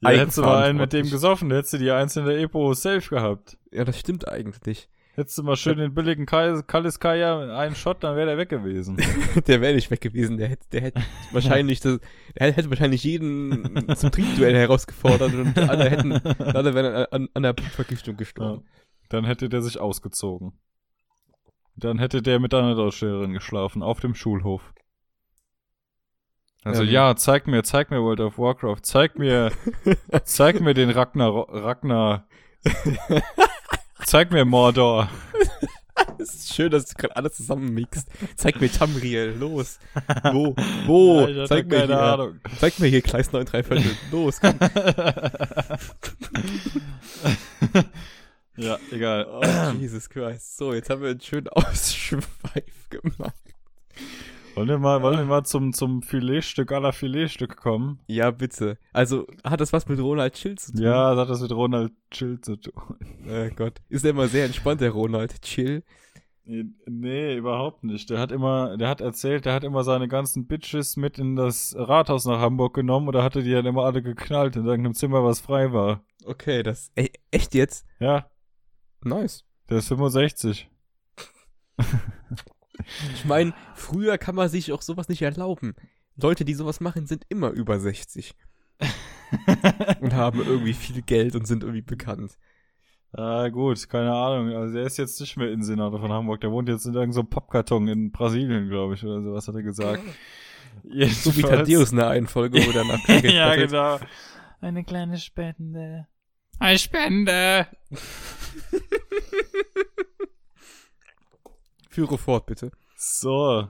Ja, hättest du mal einen mit dem gesoffen, hättest du die einzelne Epo safe gehabt. Ja, das stimmt eigentlich. Hättest du mal schön den billigen Kai- Kallis Kaya mit einem Shot, dann wäre der weg gewesen. [LAUGHS] Der wäre nicht weg gewesen. Der hätte, der hätte [LAUGHS] wahrscheinlich, das, der hätte wahrscheinlich jeden zum Trinkduell herausgefordert und alle hätten, alle wären an, an der Blutvergiftung gestorben. Dann hätte der sich ausgezogen. Dann hätte der mit deiner Deutschlehrerin geschlafen, auf dem Schulhof. Also Ähm. ja, zeig mir, zeig mir World of Warcraft, zeig mir, [LAUGHS] zeig mir den Ragnar, Ragnar, zeig mir Mordor. [LAUGHS] Es ist schön, dass du gerade alles zusammen mixt. Zeig mir Tamriel, los. Wo? Wo? [LAUGHS] Hatte Zeig mir hier. Ahnung. Zeig mir hier Kleis 9 3 Viertel. Los, komm. [LAUGHS] ja, egal. Oh, Jesus Christ. So, jetzt haben wir einen schönen Ausschweif gemacht. Wollen wir mal, wollen wir mal zum, zum Filetstück aller Filetstück kommen? Ja, bitte. Also, hat das was mit Ronald Chill zu tun? Ja, das hat das mit Ronald Chill zu tun. Oh [LAUGHS] Gott. Ist der immer sehr entspannt, der Ronald Chill? Nee, überhaupt nicht. Der hat immer, der hat erzählt, der hat immer seine ganzen Bitches mit in das Rathaus nach Hamburg genommen oder hatte die dann immer alle geknallt in irgendeinem Zimmer, was frei war. Okay, das. Ey, echt jetzt? Ja, Nice. der ist 65. [LAUGHS] Ich meine, früher kann man sich auch sowas nicht erlauben. Leute, die sowas machen, sind immer über 60. [LAUGHS] und haben irgendwie viel Geld und sind irgendwie bekannt. Ah, gut, keine Ahnung. Also der ist jetzt nicht mehr Innensenator von Hamburg. Der wohnt jetzt in irgendeinem so einem Pappkarton in Brasilien, glaube ich, oder so. Was hat er gesagt? [LAUGHS] So wie Jedenfalls- Thaddeus in der einen Folge, wo der nach [LAUGHS] ja, genau. Eine kleine Spende. Eine Spende. Führe fort, bitte. So.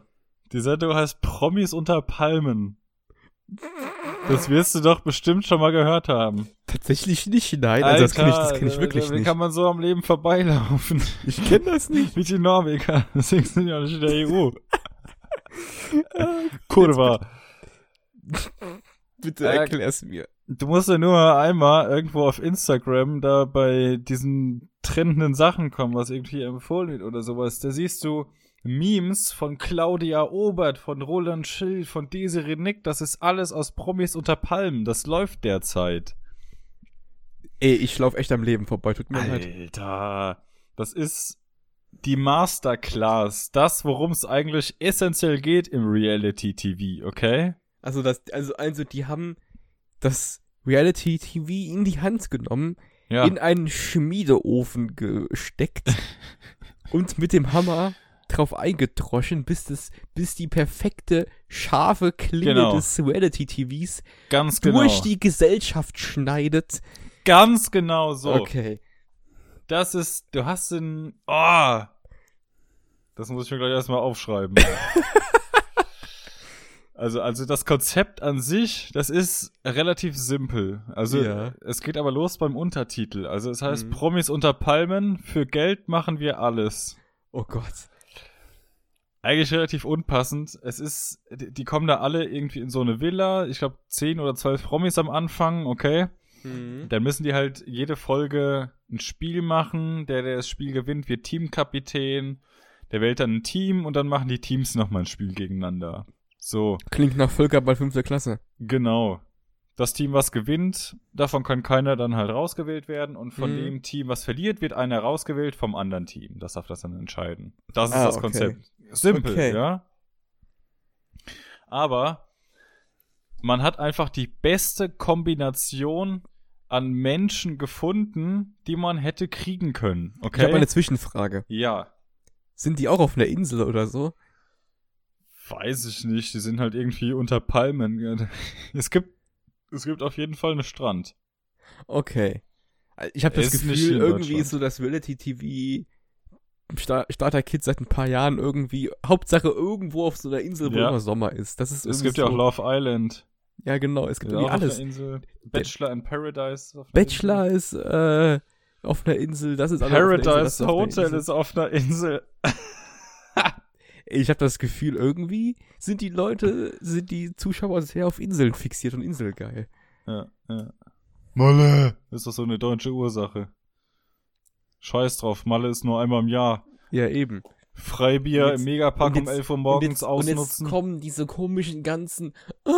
Die Sendung heißt Promis unter Palmen. Das wirst du doch bestimmt schon mal gehört haben. Tatsächlich nicht, nein. Also das kenne ich, das kenn ich Alter, wirklich wie nicht. kann man so am Leben vorbeilaufen? Ich kenne das nicht. Wie die Norweger. [LAUGHS] Deswegen sind auch nicht in der EU. [LAUGHS] [LAUGHS] Kurva. Bitte Äh, erklär's mir. Du musst ja nur einmal irgendwo auf Instagram da bei diesen trendenden Sachen kommen, was irgendwie empfohlen wird oder sowas. Da siehst du Memes von Claudia Obert, von Roland Schill, von Desiree Nick. Das ist alles aus Promis unter Palmen. Das läuft derzeit. Ey, ich lauf echt am Leben vorbei, tut mir leid. Alter, das ist die Masterclass. Das, worum es eigentlich essentiell geht im Reality-TV, okay? Also das, also, also die haben das Reality TV in die Hand genommen, Ja. in einen Schmiedeofen gesteckt [LAUGHS] und mit dem Hammer drauf eingedroschen, bis das, bis die perfekte, scharfe Klinge Genau. des Reality TVs ganz genau. durch die Gesellschaft schneidet. Ganz genau so. Okay. Das ist, du hast den, oh, das muss ich mir gleich erstmal aufschreiben. [LAUGHS] also, also das Konzept an sich, das ist relativ simpel. Also, Ja. es geht aber los beim Untertitel. Also, es heißt Mhm. Promis unter Palmen, für Geld machen wir alles. Oh Gott. Eigentlich relativ unpassend. Es ist, die, die kommen da alle irgendwie in so eine Villa. Ich glaube, zehn oder zwölf Promis am Anfang, okay. Mhm. Dann müssen die halt jede Folge ein Spiel machen. Der, der das Spiel gewinnt, wird Teamkapitän. Der wählt dann ein Team und dann machen die Teams nochmal ein Spiel gegeneinander. So, Klingt nach Völkerball 5. Klasse. genau. Das Team, was gewinnt, davon kann keiner dann halt rausgewählt werden. Und von Mhm. dem Team, was verliert, wird einer rausgewählt vom anderen Team. Das darf das dann entscheiden. Das ist Ah, das okay. Konzept. Simpel, Okay. ja. Aber man hat einfach die beste Kombination an Menschen gefunden, die man hätte kriegen können. Ich Okay. habe eine Zwischenfrage. ja. Sind die auch auf einer Insel oder so? Weiß ich nicht. Die sind halt irgendwie unter Palmen. [LAUGHS] Es gibt, es gibt auf jeden Fall einen Strand. Okay. Ich habe das Gefühl, irgendwie ist so das Reality-TV Star Starter Kids seit ein paar Jahren irgendwie, Hauptsache irgendwo auf so einer Insel, wo Ja. immer Sommer ist. Das ist Es gibt ja auch so, Love Island. Ja, genau, es gibt Ja, irgendwie alles. Insel. Bachelor in Paradise. auf Bachelor ist äh, auf einer Insel, das ist Insel. alles auf einer Insel, das Paradise Hotel Insel. ist auf einer Insel. [LAUGHS] Ich habe das Gefühl, irgendwie sind die Leute, sind die Zuschauer sehr auf Inseln fixiert und Inselgeil. Ja, ja. Malle. Ist doch so eine deutsche Ursache. Scheiß drauf, Malle ist nur einmal im Jahr. Ja, eben. Freibier Und jetzt- im Megapark und um jetzt- 11 Uhr und morgens jetzt, und jetzt ausnutzen. kommen diese komischen ganzen, ah,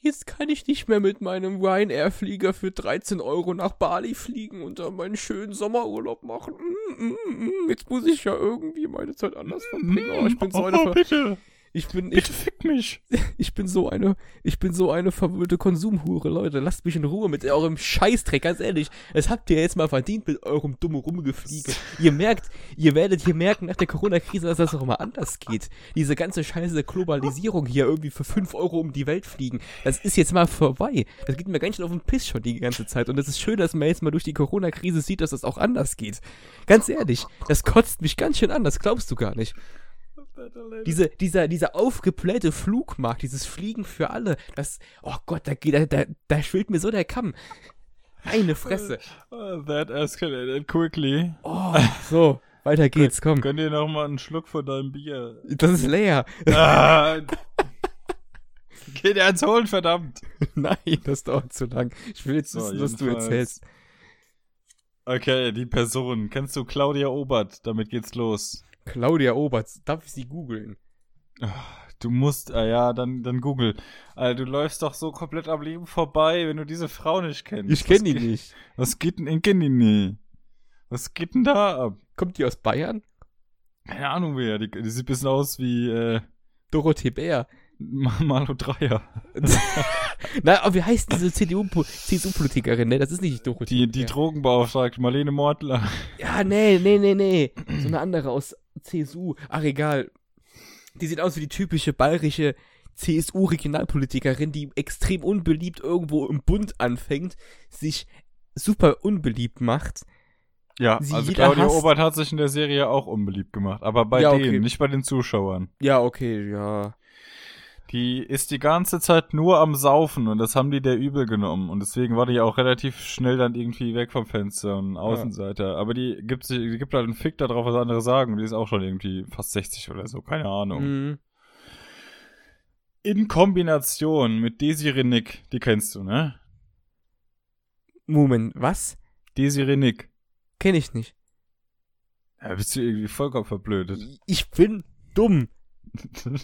jetzt kann ich nicht mehr mit meinem Ryanair-Flieger für 13 Euro nach Bali fliegen und da meinen schönen Sommerurlaub machen. Mm, mm, mm, jetzt muss ich ja irgendwie meine Zeit anders verbringen. Oh, ich bin so eine, oh, Ver bitte, ich bin, ich, bitte fick mich. [LAUGHS] ich bin so eine, ich bin so eine verwöhnte Konsumhure, Leute. Lasst mich in Ruhe mit eurem Scheißdreck, ganz ehrlich. Das habt ihr jetzt mal verdient mit eurem dummen Rumgefliege. [LAUGHS] ihr merkt, ihr werdet hier merken nach der Corona-Krise, dass das auch mal anders geht. Diese ganze scheiße Globalisierung hier irgendwie für 5 Euro um die Welt fliegen, das ist jetzt mal vorbei. Das geht mir ganz schön auf den Piss schon die ganze Zeit. Und es ist schön, dass man jetzt mal durch die Corona-Krise sieht, dass das auch anders geht. Ganz ehrlich, das kotzt mich ganz schön an, das glaubst du gar nicht. Diese, dieser, dieser aufgeblähte Flugmarkt, dieses Fliegen für alle, das, oh Gott, da geht, da, da, da schwillt mir so der Kamm. Meine Fresse. Oh, that escalated quickly. Oh, so, weiter geht's, komm. Gönn dir noch mal einen Schluck von deinem Bier. Das ist leer. ah, [LAUGHS] Geh dir eins holen, verdammt. Nein, das dauert zu lang. Ich will jetzt So, wissen, was du erzählst. Okay, die Person. Kennst du Claudia Obert? Damit geht's los. Claudia Oberts, darf ich sie googeln? Du musst, ah ja, dann, dann google. Alter, du läufst doch so komplett am Leben vorbei, wenn du diese Frau nicht kennst. Ich kenne die geht- nicht. Was geht denn, ich kenn die nie. Was geht denn da ab? Kommt die aus Bayern? Keine Ahnung wer. Die, die sieht ein bisschen aus wie, äh, Dorothee Bär. Ma- Malo Dreier. [LAUGHS] Na, aber wie heißt diese CDU-Po- CSU-Politikerin, ne? Das ist nicht Dorothee Die, die. Drogenbeauftragte Marlene Mortler. Ja, nee, nee, nee, nee. So eine andere aus CSU. Ach, egal. Die sieht aus wie die typische bayerische CSU-Regionalpolitikerin, die extrem unbeliebt irgendwo im Bund anfängt, sich super unbeliebt macht. Ja, Sie also Claudia hasst- Obert hat sich in der Serie auch unbeliebt gemacht. Aber bei Ja, denen, okay. nicht bei den Zuschauern. Ja, okay, ja. Die ist die ganze Zeit nur am Saufen und das haben die der übel genommen. Und deswegen war die auch relativ schnell dann irgendwie weg vom Fenster und Außenseiter. Aber die gibt, sich, die gibt halt einen Fick darauf, was andere sagen. Und die ist auch schon irgendwie fast 60 oder so, keine Ahnung. Mhm. In Kombination mit Desiree Nick, die kennst du, ne? Moment, was? Desiree Nick. Kenne ich nicht. Ja, bist du irgendwie vollkommen verblödet. Ich bin dumm. [LAUGHS]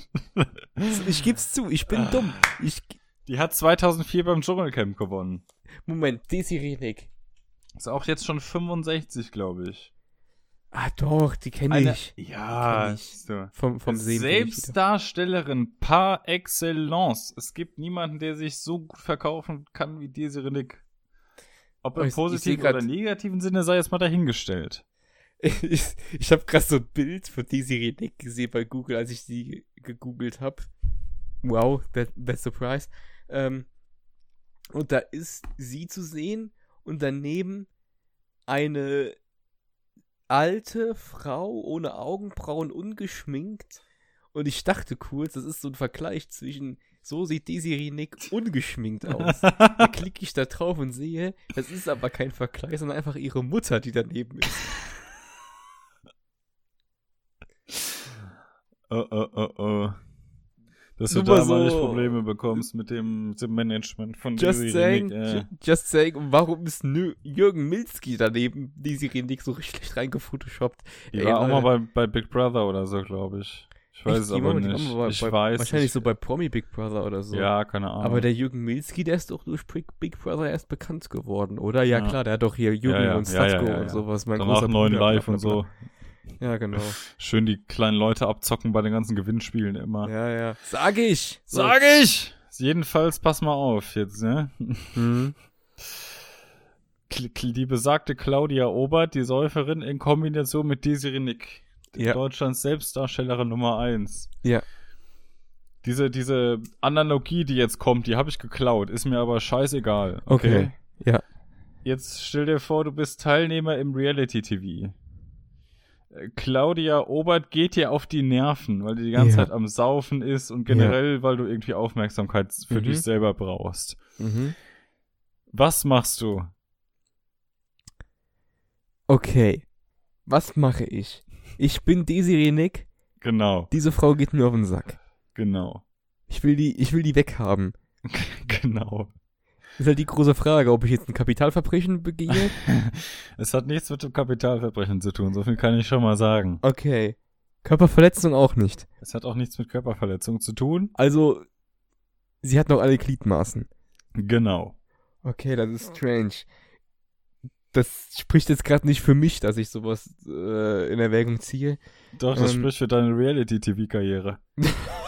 Ich geb's zu, ich bin dumm. Ich, die hat 2004 beim Dschungelcamp gewonnen. Moment, Desiree Nick. Ist auch jetzt schon 65, glaube ich. Ah, doch, die kenne Eine- ich. Ja, Kenn ich. du. Vom, vom Sehen. Selbstdarstellerin par excellence. Es gibt niemanden, der sich so gut verkaufen kann wie Desiree Nick. Ob Oh, im seh positiven oder negativen Sinne sei jetzt mal dahingestellt. [LAUGHS] Ich, ich habe gerade so ein Bild von Desiree Nick gesehen bei Google, als ich sie gegoogelt habe. Wow, that, that's surprise. Ähm, und da ist sie zu sehen und daneben eine alte Frau ohne Augenbrauen, ungeschminkt. Und ich dachte kurz, das ist so ein Vergleich zwischen, so sieht Desiree Nick ungeschminkt aus. [LAUGHS] Da klicke ich da drauf und sehe, das ist aber kein Vergleich, sondern einfach ihre Mutter, die daneben ist. Oh, oh, oh, oh. Dass du Nur da mal mal nicht Probleme bekommst mit dem, mit dem Management von Just Desiree saying, Nick. Äh. ju- just saying, warum ist Jürgen Milzki daneben, Desiree Nick so richtig reingefotoshoppt? Die Ey, war auch mal bei, bei Big Brother oder so, glaube ich. Ich weiß Echt, es aber nicht. bei- ich bei, weiß. Wahrscheinlich ich, so bei Promi Big Brother oder so. Ja, keine Ahnung. Aber der Jürgen Milzki, der ist doch durch Big, Brother erst bekannt geworden, oder? Ja, Ja. klar, der hat doch hier Jürgen ja, und ja, ja, ja. und sowas. Mein Danach großer neuen Live und so. Ja, genau. Schön die kleinen Leute abzocken bei den ganzen Gewinnspielen immer. Ja, ja. Sag ich! So. Sag ich! Jedenfalls pass mal auf jetzt, ne? Mhm. [LAUGHS] Die besagte Claudia Obert, die Säuferin, in Kombination mit Desiree Nick. Ja. Deutschlands Selbstdarstellerin Nummer eins. Ja. Diese, diese Analogie, die jetzt kommt, die habe ich geklaut, ist mir aber scheißegal. Okay. Ja. Jetzt stell dir vor, du bist Teilnehmer im Reality-TV. Claudia Obert geht dir auf die Nerven, weil die die ganze Ja. Zeit am Saufen ist und generell, weil du irgendwie Aufmerksamkeit für Mhm. dich selber brauchst. Mhm. Was machst du? Okay. Was mache ich? Ich bin Desiree Nick. Genau, Diese Frau geht mir auf den Sack. genau, Ich will die, ich will die weghaben. [LAUGHS] genau. Ist halt die große Frage, ob ich jetzt ein Kapitalverbrechen begehe. [LAUGHS] Es hat nichts mit dem Kapitalverbrechen zu tun, so viel kann ich schon mal sagen. Okay. Körperverletzung auch nicht. Es hat auch nichts mit Körperverletzung zu tun. Also, sie hat noch alle Gliedmaßen. Genau. Okay, das ist strange. Das spricht jetzt gerade nicht für mich, dass ich sowas äh, in Erwägung ziehe. Doch, das Ähm. spricht für deine Reality-TV-Karriere. [LAUGHS]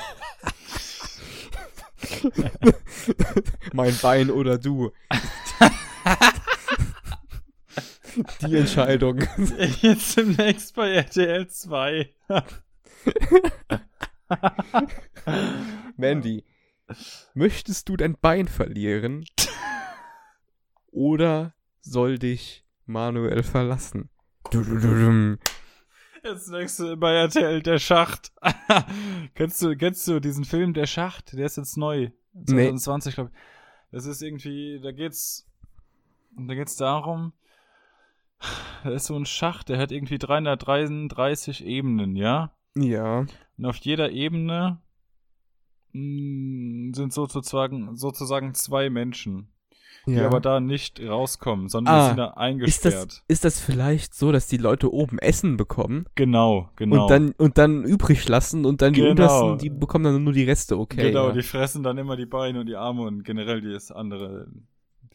[LAUGHS] mein Bein oder du. [LAUGHS] Die Entscheidung. Jetzt demnächst bei RTL 2. [LAUGHS] Mandy, möchtest du dein Bein verlieren? Oder soll dich Manuel verlassen? Dudududum. Jetzt nächste bei RTL der Schacht. [LAUGHS] kennst du, kennst du diesen Film Der Schacht? Der ist jetzt neu. Nee. 2020, glaube ich. Das ist irgendwie, da geht's, da geht's darum, [SIGHS] da ist so ein Schacht, der hat irgendwie 333 Ebenen, ja? Ja. Und auf jeder Ebene mh, sind sozusagen, sozusagen zwei Menschen, die ja. aber da nicht rauskommen, sondern Ah, die sind da ist, eingesperrt. das, ist das vielleicht so, dass die Leute oben Essen bekommen genau, genau. und dann und dann übrig lassen und dann die Genau. untersten, die bekommen dann nur die Reste, okay. genau, ja. die fressen dann immer die Beine und die Arme und generell die ist andere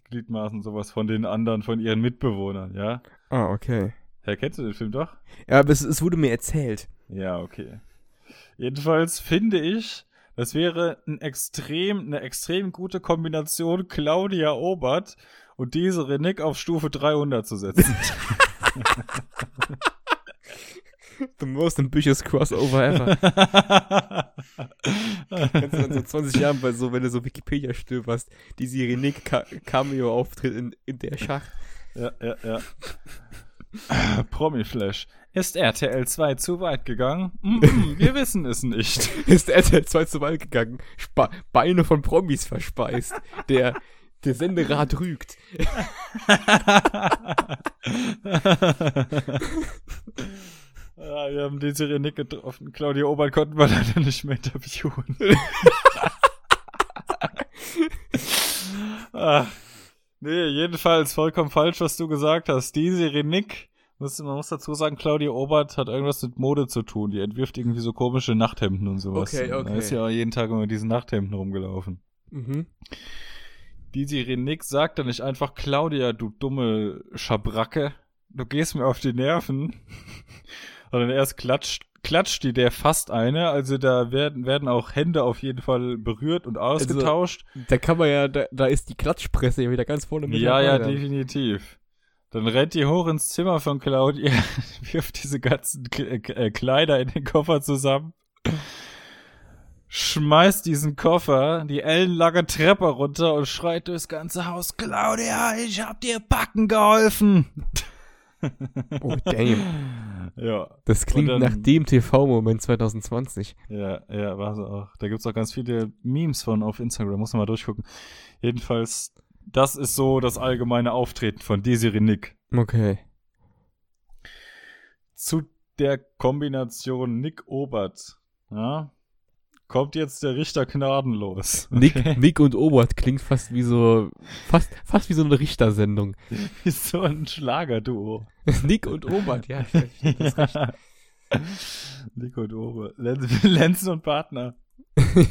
Gliedmaßen sowas von den anderen, von ihren Mitbewohnern, ja? Ah, okay. Ja, kennst du den Film doch? Ja, aber es, es wurde mir erzählt. Ja, okay. Jedenfalls finde ich, das wäre ein extrem, eine extrem gute Kombination, Claudia Obert und diese Renick auf Stufe 300 zu setzen. [LAUGHS] The most ambitious crossover ever. Kannst du dann so 20 Jahren bei so, wenn du so Wikipedia stöberst, die Sirenik Cameo auftritt in, in der Schacht. ja, ja, ja. Promi-Flash. Ist RTL 2 zu weit gegangen? Mm, [LAUGHS] wir wissen es nicht. Ist RTL 2 zu weit gegangen. Spa Beine von Promis verspeist. Der, der Senderat rügt. [LAUGHS] Ja, wir haben die Serie Nick getroffen. Claudia Obert konnten wir leider nicht mehr interviewen. [LAUGHS] ah, nee, jedenfalls vollkommen falsch, was du gesagt hast. Die Serie Nick, man muss dazu sagen, Claudia Obert hat irgendwas mit Mode zu tun. Die entwirft irgendwie so komische Nachthemden und sowas. Okay, okay. Da ist ja auch jeden Tag immer mit diesen Nachthemden rumgelaufen. Mhm. Die Nick sagt dann nicht einfach, Claudia, du dumme Schabracke, du gehst mir auf die Nerven. [LAUGHS] Sondern erst klatscht, klatscht die der fast eine. Also da werden, werden auch Hände auf jeden Fall berührt und ausgetauscht. Da kann man ja, da, da ist die Klatschpresse ja wieder ganz vorne mit ja, ja, dabei dann. definitiv. Dann rennt die hoch ins Zimmer von Claudia, [LAUGHS] wirft diese ganzen äh, Kleider in den Koffer zusammen, schmeißt diesen Koffer die ellenlange Treppe runter und schreit durchs ganze Haus, Claudia, ich hab dir backen geholfen. Oh, damn. [LAUGHS] Ja, Das klingt Und nach dann- dem TV-Moment 2020. ja, ja, war so auch. Da gibt's auch ganz viele Memes von auf Instagram, muss man mal durchgucken. Jedenfalls, das ist so das allgemeine Auftreten von Desiree Nick. Okay. zu der Kombination Nick Obert, ja, kommt jetzt der Richter gnadenlos. [LAUGHS] Nick, Nick und Obert klingt fast wie so, fast, fast wie so eine Richtersendung. [LAUGHS] Ist so ein Schlagerduo. [LAUGHS] Nick und Obert, ja. Das recht. Nick und Obert. Lenz, Lenzen und Partner.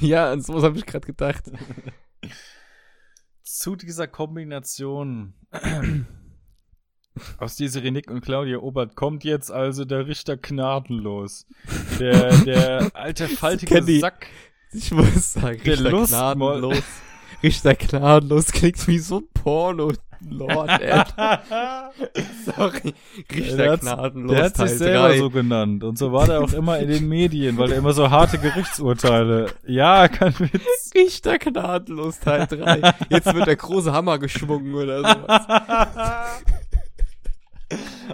ja, an sowas habe ich gerade gedacht. Zu dieser Kombination [CLEARS THROAT] aus dieser Nick und Claudia Obert kommt jetzt also der Richter gnadenlos. Der, der alte [LAUGHS] faltige Kenny. Sack. Ich muss sagen, Der Richter gnadenlos. Richter gnadenlos klingt wie so ein Porno, Gnadenlord, [LAUGHS] ey. [LAUGHS] Sorry. Richter Gnadenlos Der hat sich Teil selber 3. so genannt. Und so war der auch immer in den Medien, weil er immer so harte Gerichtsurteile. Ja, kein Witz. Richter Gnadenlos Teil 3. Jetzt wird der große Hammer geschwungen oder sowas.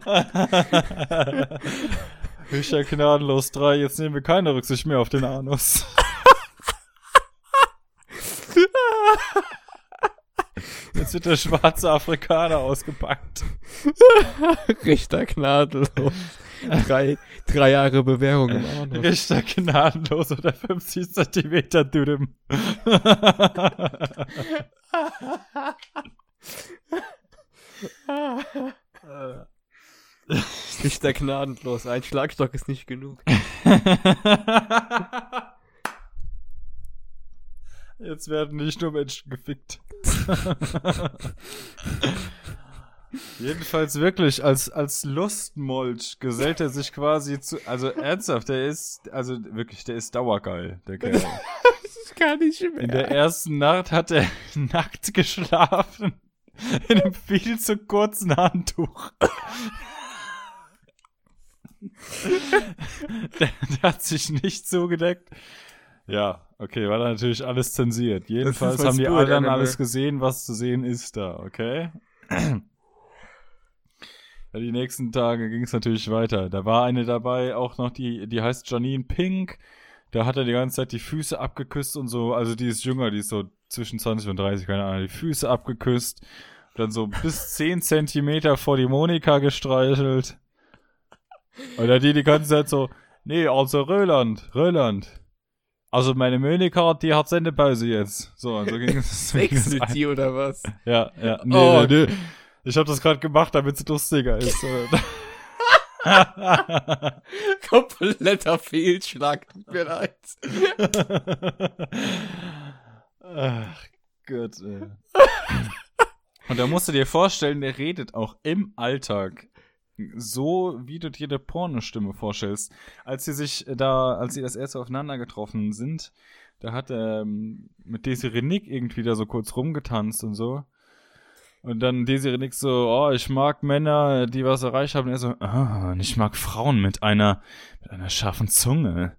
[LAUGHS] Richter Gnadenlos 3, jetzt nehmen wir keine Rücksicht mehr auf den Anus. Jetzt wird der schwarze Afrikaner ausgepackt. [LAUGHS] Richter Gnadenlos. Drei, drei Jahre Bewährung im Arno. Richter gnadenlos oder 50 Zentimeter Dürüm. Richter Gnadenlos. Ein Schlagstock ist nicht genug. [LAUGHS] Jetzt werden nicht nur Menschen gefickt. [LAUGHS] Jedenfalls wirklich, als, als Lustmolch gesellt er sich quasi zu, also ernsthaft, der ist, also wirklich, der ist dauergeil, der Kerl. Das [LAUGHS] ist gar nicht mehr. In der ersten Nacht hat er [LAUGHS] nackt geschlafen. In einem viel zu kurzen Handtuch. der, der hat sich nicht zugedeckt. Ja, okay, war da natürlich alles zensiert. Jedenfalls haben die anderen alles gesehen, was zu sehen ist da, okay? [CLEARS THROAT] Ja, die nächsten Tage ging es natürlich weiter. Da war eine dabei, auch noch die, die heißt Janine Pink. Da hat er die ganze Zeit die Füße abgeküsst und so. Also die ist jünger, die ist so zwischen 20 und 30, keine Ahnung. Die Füße abgeküsst. Dann so bis [LAUGHS] 10 Zentimeter vor die Monika gestreichelt. Oder die die ganze Zeit so, nee, also Röland, Röland. Also meine Monika, die hat Sendepause jetzt. So, und so ging [LAUGHS] es. ein- [LAUGHS] dir oder was? ja, ja. Nee, Oh. nee, nee. Ich habe das gerade gemacht, damit es lustiger ist. [LAUGHS] Kompletter Fehlschlag. Tut mir leid. Ach Gott, ey. Und da musst du dir vorstellen, der redet auch im Alltag so, wie du dir eine Pornostimme vorstellst. Als sie sich da, als sie das erste aufeinander getroffen sind, da hat er ähm, mit Desiree Nick irgendwie da so kurz rumgetanzt und so. Und dann Desiree Nick so, oh, ich mag Männer, die was erreicht haben. Und er so, ah, und ich mag Frauen mit einer, mit einer scharfen Zunge.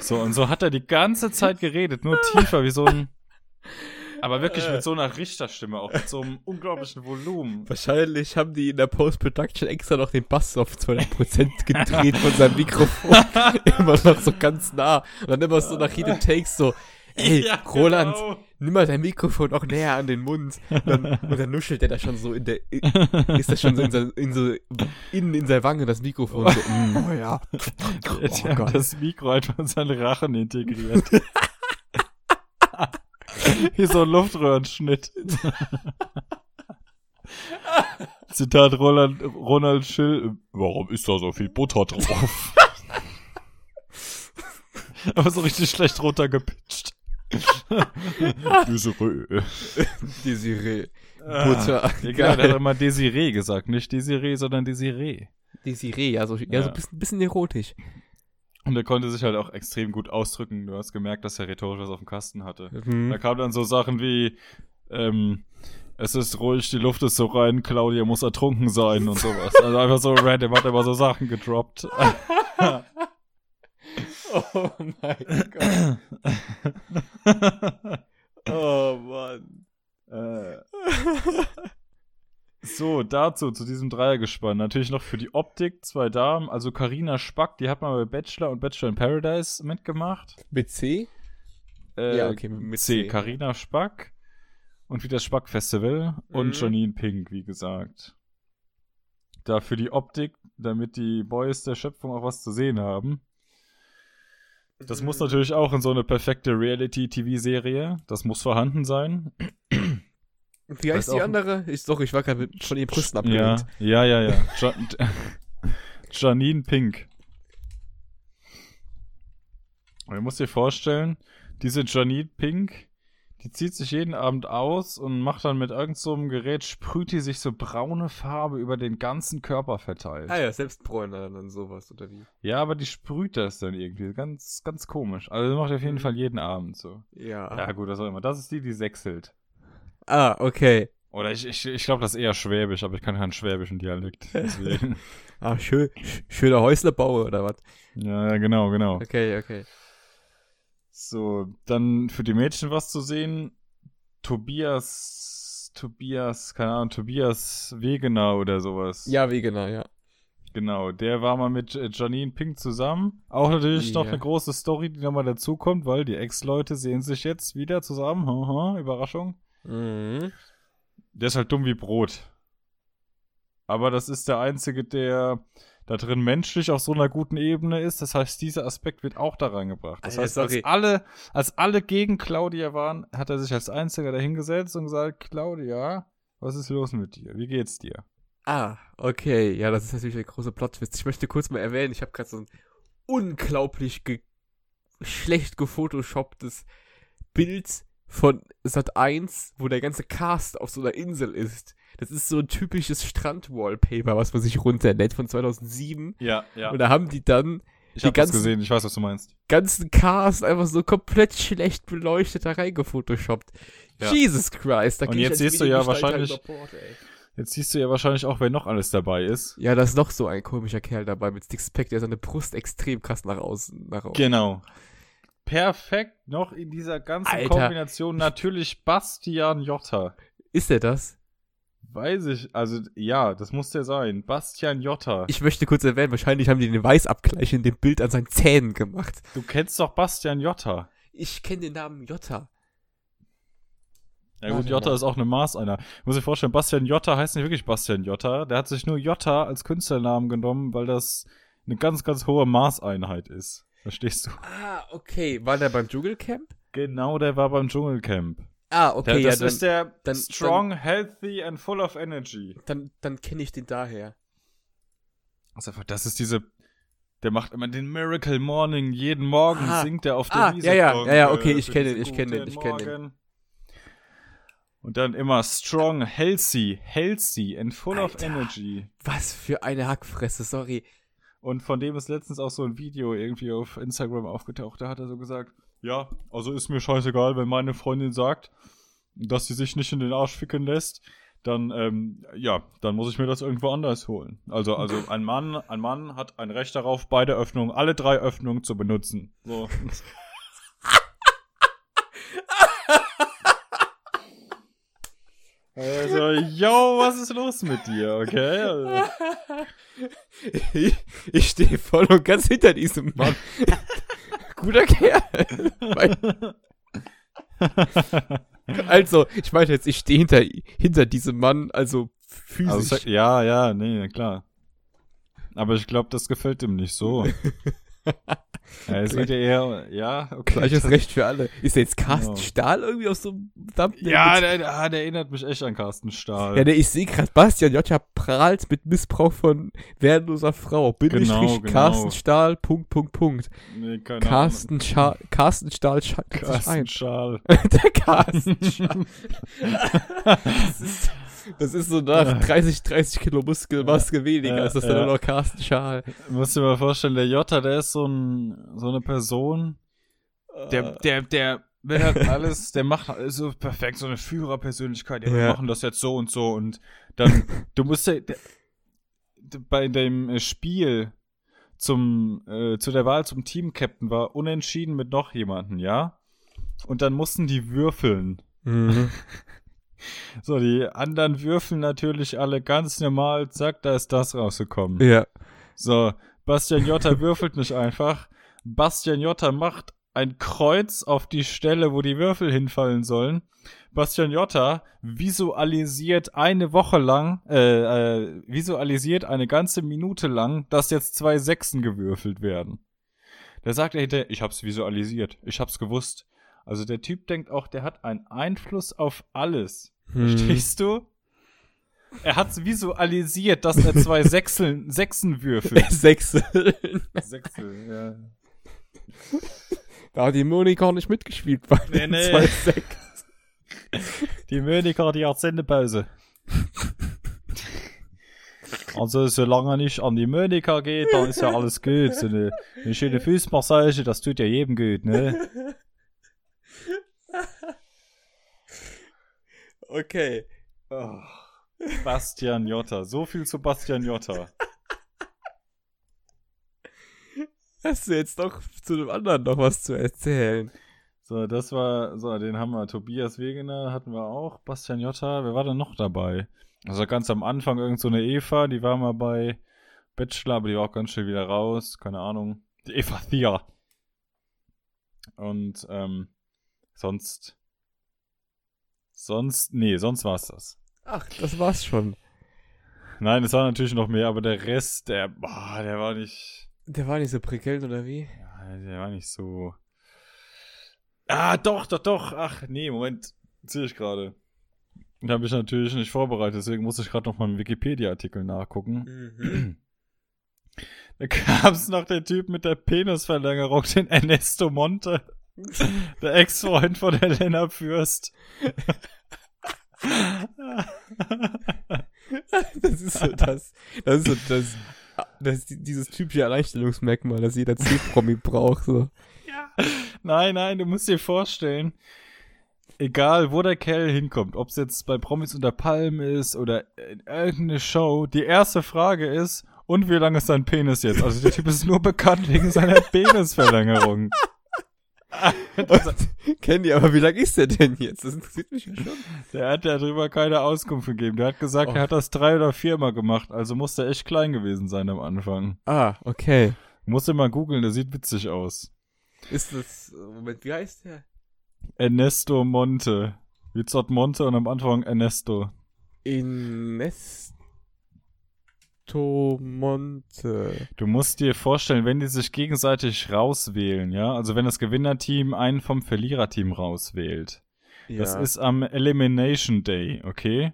So, und so hat er die ganze Zeit geredet, nur tiefer, wie so ein, [LAUGHS] aber wirklich mit so einer Richterstimme, auch mit so einem unglaublichen Volumen. Wahrscheinlich haben die in der Post-Production extra noch den Bass auf 200% gedreht von seinem Mikrofon. [LAUGHS] immer noch so ganz nah. Und dann immer so nach jedem Take so, ey, Ja, Roland, genau. nimm mal dein Mikrofon auch näher an den Mund. Und dann, und dann nuschelt er da schon so in der, ist das schon so in, so, in so, innen in seiner Wange das Mikrofon so, mm, oh ja. Oh Gott. das Mikro einfach in seinen Rachen integriert. [LAUGHS] [LAUGHS] Hier so ein Luftröhrenschnitt. Zitat Roland, Ronald Schill. Warum ist da so viel Butter drauf? [LAUGHS] Aber so richtig schlecht runtergepitcht. [LAUGHS] Desiree. Desiree. Ah, Butter. Ja, genau, der hat immer Desiree gesagt. Nicht Desiree, sondern Desiree. Desiree, ja, so, ja, Ja. so ein bisschen, bisschen erotisch. Und er konnte sich halt auch extrem gut ausdrücken. Du hast gemerkt, dass er rhetorisch was auf dem Kasten hatte. Da Mhm. kamen dann so Sachen wie, ähm, es ist ruhig, die Luft ist so rein, Claudia muss ertrunken sein und sowas. Also einfach so random, hat er immer so Sachen gedroppt. [LAUGHS] Oh mein Gott. [LAUGHS] Oh Mann. Äh. [LAUGHS] so, dazu, zu diesem Dreiergespann. Natürlich noch für die Optik zwei Damen. Also Karina Spack, die hat mal bei Bachelor und Bachelor in Paradise mitgemacht. Mit C? Äh, Ja, okay, mit C. Karina Spack und wie das Spack Festival und Mhm. Janine Pink, wie gesagt. Da für die Optik, damit die Boys der Schöpfung auch was zu sehen haben. Das muss natürlich auch in so eine perfekte Reality-TV-Serie. Das muss vorhanden sein. Wie heißt die andere? Ich, doch, ich war gerade mit- von den Brüsten Ja, abgelenkt. ja, ja, ja. Ja. Janine Pink. Und Du musst dir vorstellen, diese Janine Pink, die zieht sich jeden Abend aus und macht dann mit irgendeinem so einem Gerät, sprüht die sich so braune Farbe über den ganzen Körper verteilt. Ah ja, Selbstbräuner und sowas, oder wie? Ja, aber die sprüht das dann irgendwie. Ganz, ganz komisch. Also das macht auf jeden Mhm. Fall jeden Abend so. Ja. Ja, gut, das auch immer. Das ist die, die sechselt. Ah, okay. Oder ich, ich, ich glaube, das ist eher Schwäbisch, aber ich kann keinen schwäbischen Dialekt. [LAUGHS] Deswegen. Ah, schön, schöner Häuslebau oder was? ja, genau, genau. Okay, okay. So, dann für die Mädchen was zu sehen. Tobias, Tobias, keine Ahnung, Tobias Wegener oder sowas. Ja, wie genau, ja. Genau, der war mal mit äh, Janine Pink zusammen. Auch natürlich noch Ja. eine große Story, die nochmal dazukommt, weil die Ex-Leute sehen sich jetzt wieder zusammen. Überraschung. Mhm. Der ist halt dumm wie Brot. Aber das ist der einzige, der da drin menschlich auf so einer guten Ebene ist. Das heißt, dieser Aspekt wird auch da reingebracht. Das Alter, heißt, als alle, als alle gegen Claudia waren, hat er sich als einziger dahingesetzt und gesagt, Claudia, was ist los mit dir? Wie geht's dir? Ah, okay. Ja, das ist natürlich der große Plot-Twist. Ich möchte kurz mal erwähnen, ich habe gerade so ein unglaublich ge schlecht gefotoshopptes Bild von Sat 1, wo der ganze Cast auf so einer Insel ist. Das ist so ein typisches Strand-Wallpaper, was man sich runterlädt von 2007. Ja, ja. Und da haben die dann Ich die hab das ganzen- gesehen, ich weiß, was du meinst. ganzen Cast einfach so komplett schlecht beleuchtet da reingefotoshoppt. Ja. Jesus Christ. Da Und jetzt siehst du ja Videogestalter wahrscheinlich- ey. Jetzt siehst du ja wahrscheinlich auch, wer noch alles dabei ist. Ja, da ist noch so ein komischer Kerl dabei mit Sixpack, der seine Brust extrem krass nach außen, nach außen. Genau. Perfekt noch in dieser ganzen Alter. Kombination natürlich Bastian Jotta. Ist er das? Weiß ich, also ja, das muss der sein. Bastian Jotta. Ich möchte kurz erwähnen, wahrscheinlich haben die den Weißabgleich in dem Bild an seinen Zähnen gemacht. Du kennst doch Bastian Jotta. Ich kenne den Namen Jota. Ja gut, Warte Jotta ist auch eine Maßeinheit. Muss ich vorstellen, Bastian Jotta heißt nicht wirklich Bastian Jotta. Der hat sich nur Jotta als Künstlernamen genommen, weil das eine ganz, ganz hohe Maßeinheit ist. Verstehst du? Ah, okay. War der beim Dschungelcamp? Genau, der war beim Dschungelcamp. Ah, okay, der, das ja, ist dann, der dann- strong, healthy and full of energy. dann, dann kenne ich den daher. Also, das ist diese. Der macht immer den Miracle Morning. Jeden Morgen Ah. singt er auf der Ah, Wiese. ja, ja, ja, ja, äh, okay, ich für kenn diesen den, ich kenn den, ich kenn den. Und dann immer strong, healthy, healthy and full of Alter. energy. Was für eine Hackfresse, sorry. Und von dem ist letztens auch so ein Video irgendwie auf Instagram aufgetaucht. Da hat er so gesagt, ja, also ist mir scheißegal, wenn meine Freundin sagt, dass sie sich nicht in den Arsch ficken lässt, dann, ähm, ja, dann muss ich mir das irgendwo anders holen. Also, also ein Mann, ein Mann hat ein Recht darauf, beide Öffnungen, alle drei Öffnungen zu benutzen. So. [LAUGHS] Also, yo, was ist los mit dir, okay? Also, Ich, ich stehe voll und ganz hinter diesem Mann. Guter Kerl. Also, ich meine jetzt, ich stehe hinter, hinter diesem Mann, also physisch. Also, ja, ja, nee, klar. Aber ich glaube, das gefällt ihm nicht so. [LAUGHS] ja, es geht ja eher, ja, okay. Gleiches Recht für alle. Ist der jetzt Carsten Genau. Stahl irgendwie aus so einem Thumbnail Ja, der, der, der erinnert mich echt an Carsten Stahl. ja, der, ich sehe gerade, Bastian Jotta prahlt mit Missbrauch von wehrloser Frau. Bindestrich genau. Carsten Stahl, Punkt, Punkt, Punkt. nee, keine Carsten, Scha Carsten Stahl. Carsten Stahl. [LAUGHS] Der Carsten Stahl. [LAUGHS] das, ist, das ist so nach 30, 30 Kilo Muskelmaske weniger. ja, ist das dann ja. nur noch Carsten Stahl. Musst dir mal vorstellen, der Jota, der ist so, ein, so eine Person, der, der, der will halt alles, der macht alles so perfekt, so eine Führerpersönlichkeit, ja, wir Ja. machen das jetzt so und so und dann, du musst ja, der, bei dem äh, Spiel zum, äh, zu der Wahl zum Team-Captain war unentschieden mit noch jemanden, ja? Und dann mussten die würfeln. Mhm. [LAUGHS] So, die anderen würfeln natürlich alle ganz normal, zack, da ist das rausgekommen. Ja. So, Bastian Jotta würfelt nicht einfach. Bastian Jotta macht ein Kreuz auf die Stelle, wo die Würfel hinfallen sollen. Bastian Jotta visualisiert eine Woche lang, äh, äh, visualisiert eine ganze Minute lang, dass jetzt zwei Sechsen gewürfelt werden. Da sagt er hinterher, ich hab's visualisiert, ich hab's gewusst. Also der Typ denkt auch, der hat einen Einfluss auf alles. Hm. Verstehst du? Er hat's visualisiert, dass er zwei [LAUGHS] Sechseln, Sechsen würfelt. [LAUGHS] Sechseln. Sechsel, ja. Da hat die Monika nicht mitgespielt bei Nee, den nee. zwei Sechs. Die Monika, die hat Sendepause. Also, solange nicht an die Monika geht, dann ist ja alles gut. So eine, eine schöne Fußmassage, das tut ja jedem gut, ne? [LAUGHS] Okay. Oh. Bastian Jotta. So viel zu Bastian Jotta. Hast du jetzt doch zu dem anderen noch was zu erzählen? So, das war, so, den haben wir. Tobias Wegener hatten wir auch. Bastian Jotta, wer war denn noch dabei? Also ganz am Anfang irgend so eine Eva, die war mal bei Bachelor, aber die war auch ganz schnell wieder raus. Keine Ahnung. Die Eva Thea. Und, ähm, sonst. Sonst, nee, sonst war's das. Ach, das war's schon. Nein, es war natürlich noch mehr, aber der Rest, der, boah, der war nicht. Der war nicht so prickelnd, oder wie? Ja, der war nicht so. Ah, doch, doch, doch. Ach, nee, Moment. Sehe ich gerade. Den habe ich natürlich nicht vorbereitet, deswegen muss ich gerade noch mal einen Wikipedia-Artikel nachgucken. Mhm. Da gab's noch den Typ mit der Penisverlängerung, den Ernesto Monte. [LAUGHS] Der Ex-Freund von Helena Fürst. das ist so das. Das ist so das. Das ist dieses typische Alleinstellungsmerkmal, das jeder C-Promi braucht. So. Nein, nein, du musst dir vorstellen, egal wo der Kerl hinkommt, ob es jetzt bei Promis unter Palmen ist oder in irgendeine Show, die erste Frage ist, und wie lang ist dein Penis jetzt? Also der Typ ist nur bekannt wegen seiner [LAUGHS] Penisverlängerung. Kennt ihr, aber wie lang ist der denn jetzt? Das interessiert mich ja schon. Der hat ja darüber keine Auskunft gegeben. Der hat gesagt, Oh. er hat das drei oder viermal gemacht, also muss der echt klein gewesen sein am Anfang. Ah, okay. Musst du mal googeln, der sieht witzig aus. Ist das. Moment, wie heißt der? Ernesto Monte. Wie Zott Monte und am Anfang Ernesto. Ernesto Monte. Du musst dir vorstellen, wenn die sich gegenseitig rauswählen, ja, also wenn das Gewinnerteam einen vom Verliererteam rauswählt. Ja. Das ist am Elimination Day, okay?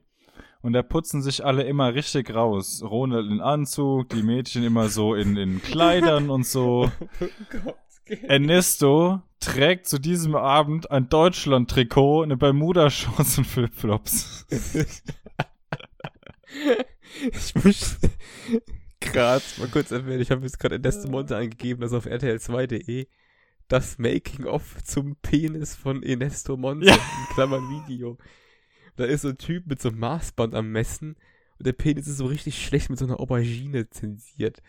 Und da putzen sich alle immer richtig raus. Ronald in Anzug, die Mädchen immer so in, in [LAUGHS] Kleidern und so. Oh Gott. Ernesto trägt zu diesem Abend ein Deutschland-Trikot, eine Bermuda-Shorts und Flipflops. [LAUGHS] ich möchte [LAUGHS] gerade mal kurz erwähnen, ich habe jetzt gerade Ernesto Monte eingegeben, das auf RTL2.de das Making-of zum Penis von Ernesto Monte, Ja. in Klammern Video. Da ist so ein Typ mit so einem Maßband am Messen und der Penis ist so richtig schlecht mit so einer Aubergine zensiert.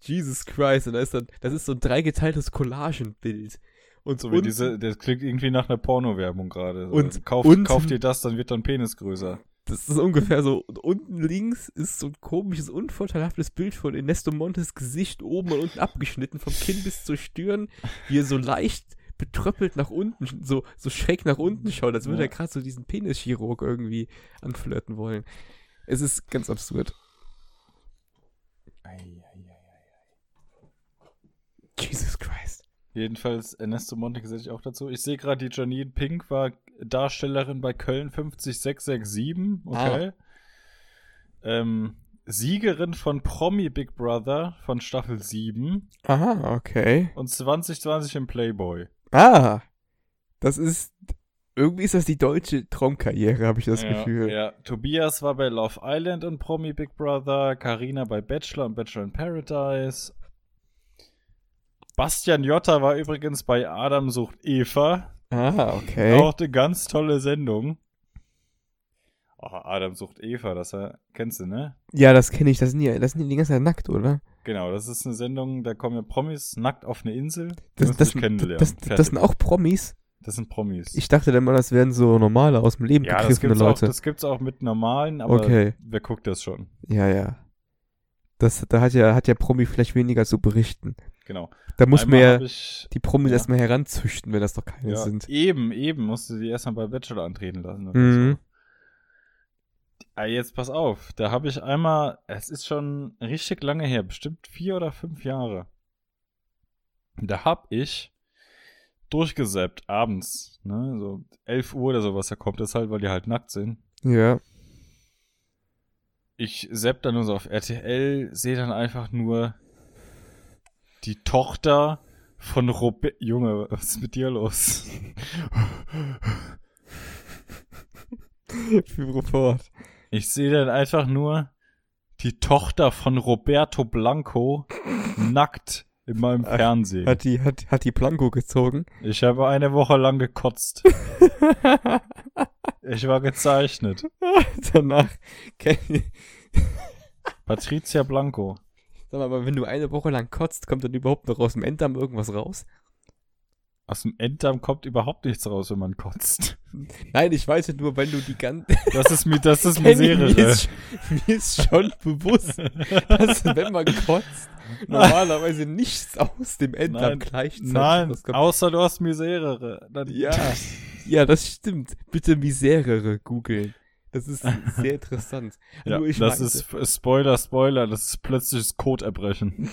Jesus Christ, und da ist dann, das ist so ein dreigeteiltes Collagenbild. Und So unten- diese, das klingt irgendwie nach einer Porno-Werbung gerade. Und- kauf, und- kauf dir das, dann wird dein Penis größer. Das ist ungefähr so. Und unten links ist so ein komisches, unvorteilhaftes Bild von Ernesto Montes Gesicht oben und unten abgeschnitten, vom Kinn bis zur Stirn, wie er so leicht betröppelt nach unten, so, so schräg nach unten schaut, als würde Ja. er gerade so diesen Penischirurg irgendwie anflirten wollen. Es ist ganz absurd. Jesus Christ. Jedenfalls Ernesto Monte gesetze ich auch dazu. Ich sehe gerade, die Janine Pink war Darstellerin bei Köln 50667. Okay. Ähm, Siegerin von Promi Big Brother von Staffel 7 Aha, okay. und 2020 im Playboy. Ah, das ist. Irgendwie ist das die deutsche Traumkarriere, habe ich das ja, Gefühl. Ja. Tobias war bei Love Island und Promi Big Brother. Karina bei Bachelor und Bachelor in Paradise. Bastian Jotta war übrigens bei Adam sucht Eva. Ah, okay. Auch eine ganz tolle Sendung. Oh, Adam sucht Eva, das äh, kennst du, ne? Ja, das kenne ich. Das sind ja, das sind ja die ganze Zeit nackt, oder? Genau, das ist eine Sendung, da kommen ja Promis nackt auf eine Insel. Die Das, das, das, das, sind auch Promis. Das sind Promis. Ich dachte dann mal, das wären so normale, aus dem Leben ja, das gegriffene Leute. das gibt's auch mit normalen, aber Okay. wer guckt das schon? ja, ja. Das, da hat ja, hat ja Promi vielleicht weniger zu berichten. Genau. Da muss man ja ich, die Promis ja. erstmal heranzüchten, wenn das doch keine ja, sind. Eben, eben, musste die erstmal bei Bachelor antreten lassen. Oder Mhm. so. Ah, jetzt pass auf, da habe ich einmal, es ist schon richtig lange her, bestimmt vier oder fünf Jahre. Da hab ich durchgesäppt abends, ne, so 11 Uhr oder sowas, da kommt das halt, weil die halt nackt sind. Ja. Ich sepp dann nur so auf RTL, sehe dann einfach nur die Tochter von Robert. Junge, was ist mit dir los? Führe fort. Ich sehe dann einfach nur die Tochter von Roberto Blanco nackt in meinem Fernsehen. Hat die, hat, hat die Planko gezogen? Ich habe eine Woche lang gekotzt. [LAUGHS] Ich war gezeichnet. Danach. Patricia Blanco. Sag mal, aber wenn du eine Woche lang kotzt, kommt dann überhaupt noch aus dem Enddarm irgendwas raus? Aus dem Enddarm kommt überhaupt nichts raus, wenn man kotzt. [LAUGHS] Nein, ich weiß ja nur, wenn du die ganze. Das ist mir, das ist Misere. [LAUGHS] mir, ist, [LAUGHS] mir ist schon bewusst, dass wenn man kotzt, normalerweise nichts aus dem Enddarm Nein, gleichzeitig Nein, rauskommt. außer du hast Misere. Dann, Ja, ja, das stimmt. Bitte Miserere googeln. Das ist sehr interessant. ja nur ich das meinte, ist Spoiler, Spoiler, das ist plötzliches Codeerbrechen.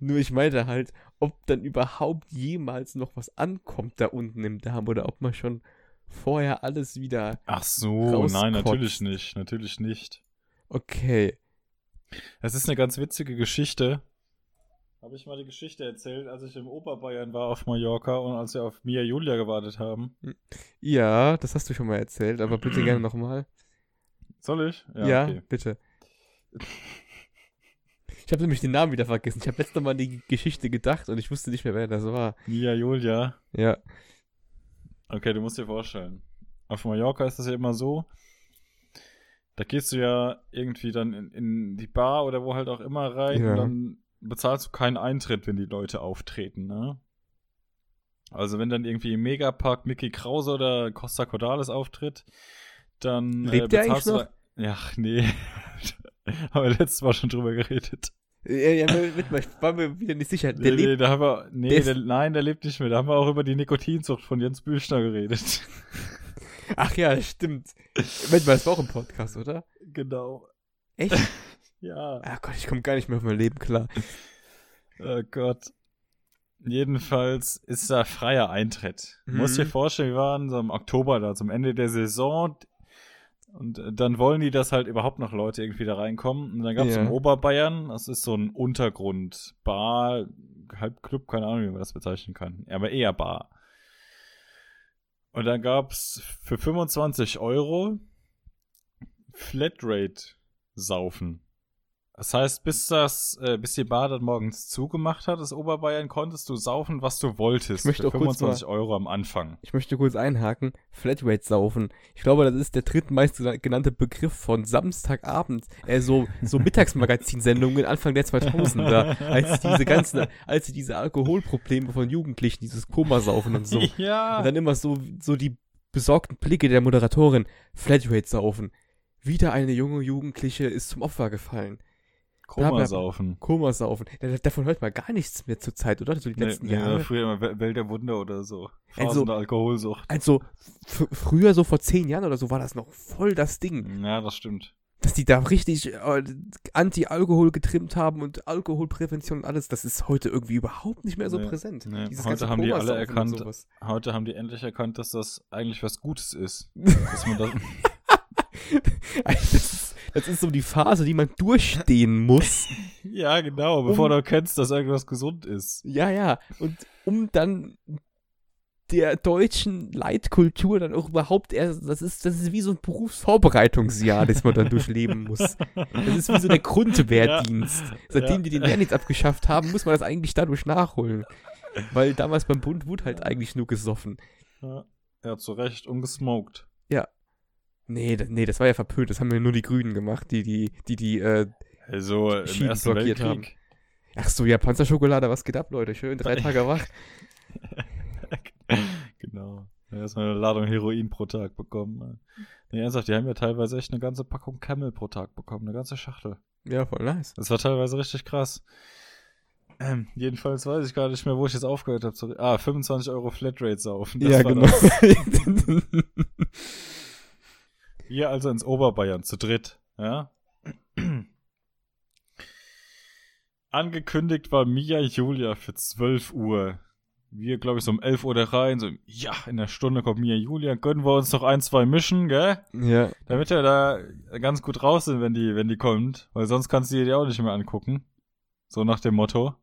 Nur ich meinte halt, ob dann überhaupt jemals noch was ankommt da unten im Darm oder ob man schon vorher alles wieder. Ach so, Rauskotzt. nein, natürlich nicht, natürlich nicht. Okay. Es ist eine ganz witzige Geschichte. Habe ich mal die Geschichte erzählt, als ich im Oberbayern war auf Mallorca und als wir auf Mia Julia gewartet haben. Ja, das hast du schon mal erzählt, aber bitte gerne nochmal. Soll ich? Ja, okay. bitte. Ich habe nämlich den Namen wieder vergessen. Ich habe letztes Mal an die Geschichte gedacht und ich wusste nicht mehr, wer das war. Mia Julia. Ja. Okay, du musst dir vorstellen. Auf Mallorca ist das ja immer so. Da gehst du ja irgendwie dann in, in die Bar oder wo halt auch immer rein Ja. und dann bezahlst du keinen Eintritt, wenn die Leute auftreten, ne? Also wenn dann irgendwie im Megapark Mickey Krause oder Costa Cordalis auftritt, dann äh, Lebt der bezahlst eigentlich da- Ja, nee. [LAUGHS] [LAUGHS] haben wir letztes Mal schon drüber geredet. Ja, ja, mit, mit, war mir wieder nicht sicher. Der nee, nee, lebt. da haben wir, nee, der der, nein, der lebt nicht mehr. Da haben wir auch über die Nikotinzucht von Jens Büchner geredet. [LAUGHS] Ach ja, stimmt. Moment mal, das war auch im Podcast, oder? genau. Echt? [LAUGHS] Ja. Ach Gott, ich komme gar nicht mehr auf mein Leben klar. Oh Gott. Jedenfalls ist da freier Eintritt. Mhm. dir vorstellen, wir waren so im Oktober da, zum Ende der Saison. Und äh, dann wollen die, dass halt überhaupt noch Leute irgendwie da reinkommen. Und dann gab es Ja. im Oberbayern, das ist so ein Untergrund, Bar, halb Club, keine Ahnung, wie man das bezeichnen kann. Aber eher Bar. Und dann gab's für 25 Euro Flatrate saufen. Das heißt, bis das, äh, bis die Bar dann morgens zugemacht hat, das Oberbayern, konntest du saufen, was du wolltest. Ich möchte auch kurz 25 Euro am Anfang. Ich möchte kurz einhaken. Flatrate saufen. Ich glaube, das ist der drittmeist genannte Begriff von Samstagabend. Äh, so, so [LAUGHS] Mittagsmagazinsendungen Anfang der 2000er. Als diese ganzen, als sie diese Alkoholprobleme von Jugendlichen, dieses Komasaufen und so. [LAUGHS] Ja. Und dann immer so, so die besorgten Blicke der Moderatorin. Flatrate saufen. Wieder eine junge Jugendliche ist zum Opfer gefallen. Komasaufen. Da- Davon hört man gar nichts mehr zur Zeit, oder? So die Nee, letzten nee, Jahre. früher immer Wel- Welt der Wunder oder so. Phasen Also- Alkoholsucht. Also, früher, so vor zehn Jahren oder so, war das noch voll das Ding. Ja, das stimmt. Dass die da richtig äh, Anti-Alkohol getrimmt haben und Alkoholprävention und alles, das ist heute irgendwie überhaupt nicht mehr so Nee, präsent. nee. Heute haben die alle erkannt. Heute haben die endlich erkannt, dass das eigentlich was Gutes ist. [LAUGHS] dass man das, [LAUGHS] [LAUGHS] das, ist, das ist so die Phase, die man durchstehen muss. [LAUGHS] ja, genau, bevor Um- du erkennst, dass irgendwas gesund ist. ja, ja. Und um dann der deutschen Leitkultur dann auch überhaupt erst, das ist, das ist wie so ein Berufsvorbereitungsjahr, das man dann durchleben muss. Das ist wie so der Grundwehrdienst. Seitdem Ja. die den Wehrdienst abgeschafft haben, muss man das eigentlich dadurch nachholen. Weil damals beim Bund wurde halt eigentlich nur gesoffen. Ja, ja zu Recht, ungesmoked. Nee, nee, das war ja verpönt. Das haben ja nur die Grünen gemacht, die, die, die, die, äh, Also im Schienen blockiert Weltkrieg. ach so, ja, Panzerschokolade, was geht ab, Leute? Schön, drei Tage wach. [LAUGHS] genau. Erstmal eine Ladung Heroin pro Tag bekommen. Nee, ernsthaft, die haben ja teilweise echt eine ganze Packung Camel pro Tag bekommen, eine ganze Schachtel. Ja, voll nice. Das war teilweise richtig krass. Ähm, jedenfalls weiß ich gar nicht mehr, wo ich jetzt aufgehört habe. Ah, 25 Euro Flatrate saufen. Das ja, war genau. [LAUGHS] [LAUGHS] Wir also ins Oberbayern zu dritt, ja. Angekündigt war Mia Julia für 12 Uhr. Wir, glaube ich, so um 11 Uhr da rein, so, ja, in der Stunde kommt Mia Julia, gönnen wir uns noch ein, zwei mischen, gell? ja, Damit wir da ganz gut raus sind, wenn die, wenn die kommt, weil sonst kannst du dir auch nicht mehr angucken. So nach dem Motto.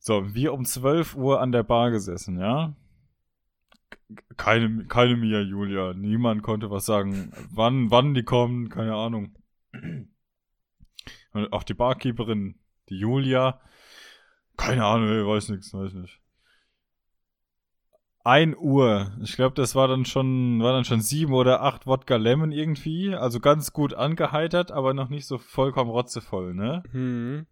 So, wir um 12 Uhr an der Bar gesessen, ja? Keine, keine Mia Julia. Niemand konnte was sagen. Wann, wann die kommen, keine Ahnung. Und auch die Barkeeperin, die Julia. Keine Ahnung, ey, weiß nix, weiß nicht. 1 Uhr. Ich glaube, das war dann schon, war dann schon sieben oder acht Wodka Lemon irgendwie. Also ganz gut angeheitert, aber noch nicht so vollkommen rotzevoll, ne? Hm.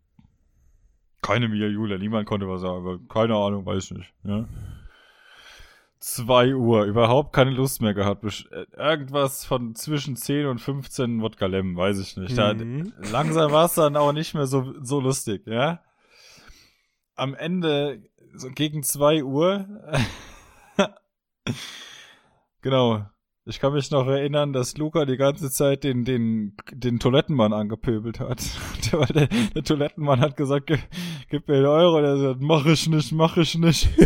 Keine Mia Julia, niemand konnte was sagen. Keine Ahnung, weiß ich nicht. Ja. 2 Uhr, überhaupt keine Lust mehr gehabt. Äh, Irgendwas von zwischen 10 und 15 Wodka Lemon, weiß ich nicht. Da, Mhm. langsam war es dann auch nicht mehr so, so lustig, ja. Am Ende, so gegen 2 Uhr, [LAUGHS] genau. Ich kann mich noch erinnern, dass Luca die ganze Zeit den, den, den Toilettenmann angepöbelt hat. [LAUGHS] Der, der, der Toilettenmann hat gesagt, gib, gib mir einen Euro. Der sagt, mach ich nicht, mach ich nicht. [LAUGHS]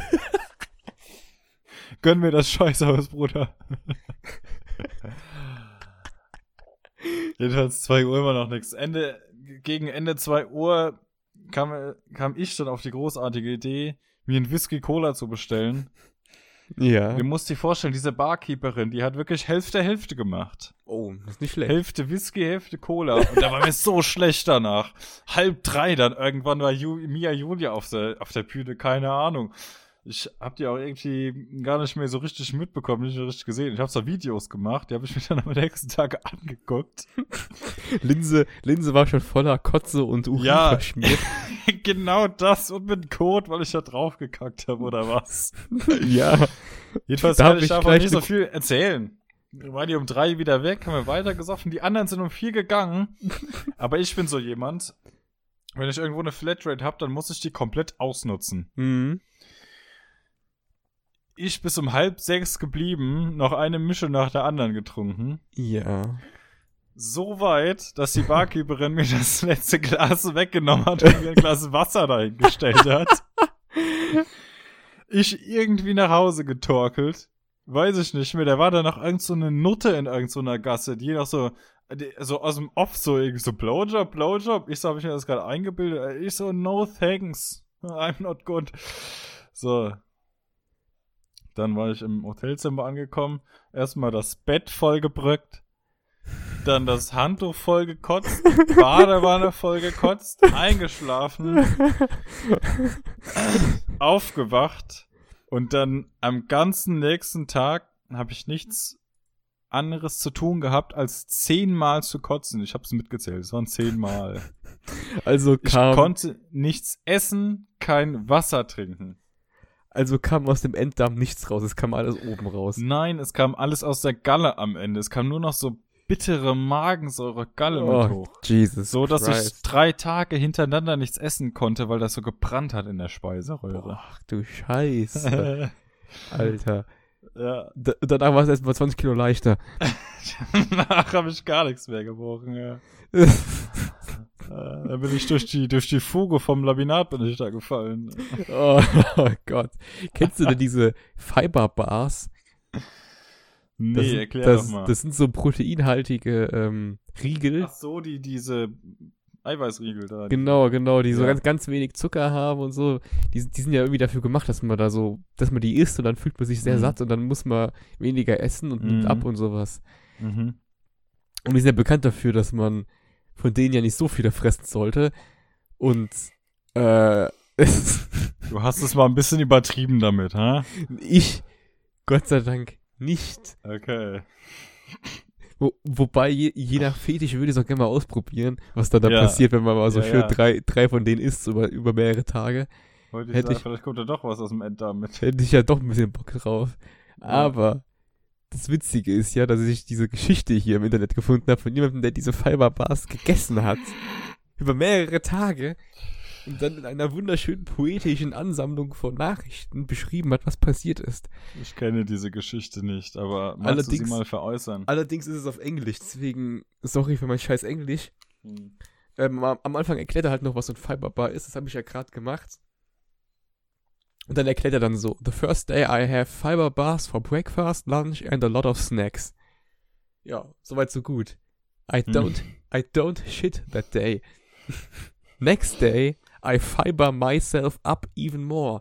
Gönn mir das Scheißhaus, Bruder. Jedenfalls 2 Uhr immer noch nichts. Ende, gegen Ende 2 Uhr kam, kam ich dann auf die großartige Idee, mir einen Whisky Cola zu bestellen. Ja. Du musst dir vorstellen, diese Barkeeperin, die hat wirklich Hälfte Hälfte gemacht. Oh, das ist nicht schlecht. Hälfte Whisky, Hälfte Cola. Und da war mir so schlecht danach. Halb drei dann irgendwann war Ju Mia Julia auf der, auf der Bühne, keine Ahnung. Ich hab die auch irgendwie gar nicht mehr so richtig mitbekommen, nicht mehr richtig gesehen. Ich habe zwar Videos gemacht, die habe ich mir dann am nächsten Tag [LAUGHS] angeguckt. Linse, Linse war schon voller Kotze und Urin Ja. verschmiert. [LAUGHS] genau das und mit Code, weil ich da drauf gekackt habe oder was. [LAUGHS] ja. Jedenfalls Da hab werde ich ich davon nicht so viel erzählen. Waren die um drei wieder weg, haben wir weitergesoffen. Die anderen sind um vier gegangen. Aber ich bin so jemand, wenn ich irgendwo eine Flatrate habe, dann muss ich die komplett ausnutzen. Mhm. Ich bis um halb sechs geblieben, noch eine Mische nach der anderen getrunken. Ja. So weit, dass die [LAUGHS] Barkeeperin mir das letzte Glas weggenommen hat und mir ein Glas Wasser dahingestellt hat. Ich irgendwie nach Hause getorkelt. Weiß ich nicht mehr. Da war da noch irgend so eine Nutte in irgendeiner Gasse, die noch so, die, so aus dem Off so irgendwie so Blowjob, Blowjob. Ich so, habe ich mir das gerade eingebildet. Ich so, no thanks. I'm not good. So. Dann war ich im Hotelzimmer angekommen. Erstmal das Bett vollgebrückt. Dann das Handtuch voll gekotzt, [LAUGHS] Badewanne voll gekotzt, eingeschlafen, aufgewacht und dann am ganzen nächsten Tag habe ich nichts anderes zu tun gehabt, als zehnmal zu kotzen. Ich habe es mitgezählt, es waren zehnmal. Also Ich kam, konnte nichts essen, kein Wasser trinken. Also kam aus dem Enddarm nichts raus. Es kam alles oben raus. Nein, es kam alles aus der Galle am Ende. Es kam nur noch so bittere Magensäure Galle mit Oh, hoch. Jesus. So, dass ich Christ. drei Tage hintereinander nichts essen konnte, weil das so gebrannt hat in der Speiseröhre. Ach du Scheiße. [LAUGHS] Alter. ja, D danach war es erst mal 20 Kilo leichter. [LAUGHS] danach habe ich gar nichts mehr gebrochen, ja. [LAUGHS] Äh, Da bin ich durch die, durch die Fuge vom Laminat bin ich da gefallen. [LAUGHS] oh, oh Gott. Kennst du denn diese Fiber-Bars? Nee, Das, sind- erklär das, doch mal. das sind so proteinhaltige ähm, Riegel. Ach so, die, diese Eiweißriegel da. Genau, genau, die so Ja. ganz, ganz wenig Zucker haben und so. Die, sind- die sind ja irgendwie dafür gemacht, dass man da so, dass man die isst und dann fühlt man sich sehr Mhm. satt und dann muss man weniger essen und nimmt Mhm. ab und sowas. Mhm. Und die sind ja bekannt dafür, dass man von denen ja nicht so viele fressen sollte. Und äh, [LAUGHS] Du hast es mal ein bisschen übertrieben damit, ha? ich, Gott sei Dank, nicht. Okay. Wo, wobei, je, je nach Fetisch würde ich es auch gerne mal ausprobieren, was dann da Ja. passiert, wenn man mal so Ja, schön ja. Drei, drei von denen isst über, über mehrere Tage. Wollte ich Hätte sagen, ich- vielleicht kommt da doch was aus dem Enddarm mit. Hätte ich ja doch ein bisschen Bock drauf. Aber das Witzige ist ja, dass ich diese Geschichte hier im Internet gefunden habe von jemandem, der diese Fiberbars gegessen hat. Über mehrere Tage. Und dann in einer wunderschönen poetischen Ansammlung von Nachrichten beschrieben hat, was passiert ist. Ich kenne diese Geschichte nicht, aber magst Allerdings- du sie mal veräußern? Allerdings ist es auf Englisch, deswegen sorry für mein scheiß Englisch. Hm. Ähm, am am Anfang erklärt er halt noch, was so ein Fiberbar ist. Das habe ich ja gerade gemacht. Und dann erklärt er dann so: The first day I have fiber bars for breakfast, lunch and a lot of snacks. Ja, soweit so gut. I Hm. don't, I don't shit that day. [LAUGHS] Next day I fiber myself up even more.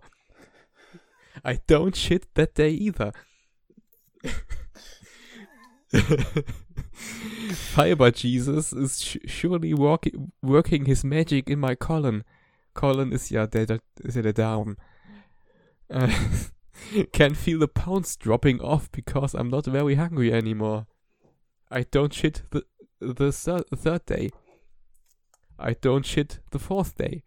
I don't shit that day either. [LAUGHS] Fiber Jesus is surely working his magic in my colon. Colon ist ja der, der ist ja der Darm. Äh, [LAUGHS] Can feel the pounds dropping off because I'm not very hungry anymore. I don't shit the, the thir- third day. I don't shit the fourth day.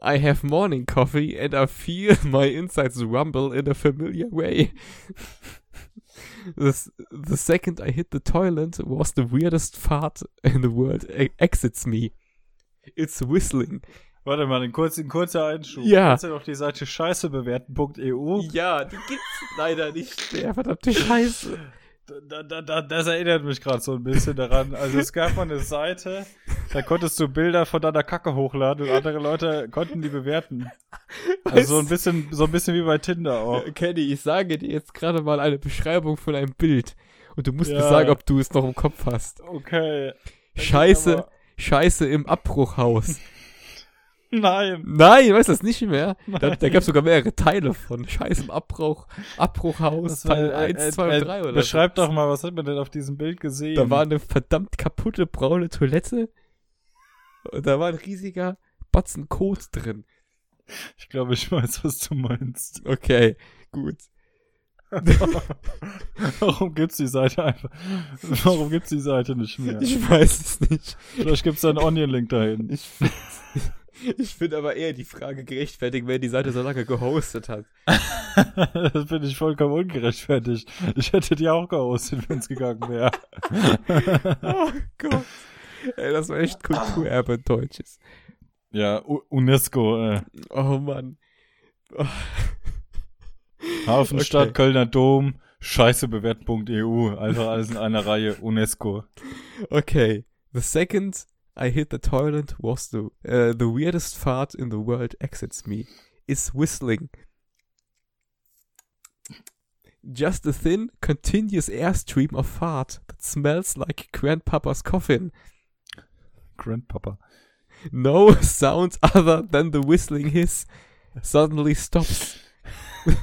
I have morning coffee and I feel [LAUGHS] my insides rumble in a familiar way. [LAUGHS] the, the second I hit the toilet was the weirdest fart in the world e- exits me. It's whistling. Warte mal, ein kurzer, ein kurzer Einschub. Ja. Kannst du noch die Seite scheißebewerten.eu? Ja, die gibt's leider nicht mehr, verdammte Scheiße. Da, da, da, das erinnert mich gerade so ein bisschen daran. Also es gab mal eine Seite, da konntest du Bilder von deiner Kacke hochladen und andere Leute konnten die bewerten. Also so ein bisschen, so ein bisschen wie bei Tinder auch. Äh, Kenny, ich sage dir jetzt gerade mal eine Beschreibung von einem Bild. Und du musst mir Ja. sagen, ob du es noch im Kopf hast. Okay. Scheiße, Scheiße im Abbruchhaus. Nein. Nein, weißt du das nicht mehr? Da, da gab es sogar mehrere Teile von. Scheiße im Abbruch, Abbruchhaus, war- Teil äh, 1, äh, 2 äh, und 3 oder Beschreib so. doch mal, was hat man denn auf diesem Bild gesehen? Da war eine verdammt kaputte braune Toilette. Und da war ein riesiger Batzen Kot drin. ich glaube, ich weiß, was du meinst. Okay, gut. [LAUGHS] Warum gibt's die Seite einfach? Warum gibt's die Seite nicht mehr? Ich weiß es nicht. Vielleicht gibt's da einen Onion-Link dahin. Ich finde [LAUGHS] ich find aber eher die Frage gerechtfertigt, wer die Seite so lange gehostet hat. [LAUGHS] das finde ich vollkommen ungerechtfertigt. Ich hätte die auch gehostet, wenn es gegangen wäre. [LAUGHS] Oh Gott. Ey, das war echt Kulturerbe Deutsches. ja, U UNESCO, äh. Oh Mann. Oh, Hafenstadt, Okay. Kölner Dom, scheißebewerten.eu. Einfach alles in einer Reihe, UNESCO. Okay. The second I hit the toilet was the, uh, the weirdest fart in the world exits me. Is whistling. Just a thin, continuous airstream of fart that smells like grandpapa's coffin. Grandpapa. No [LAUGHS] sound other than the whistling hiss suddenly stops. [LAUGHS]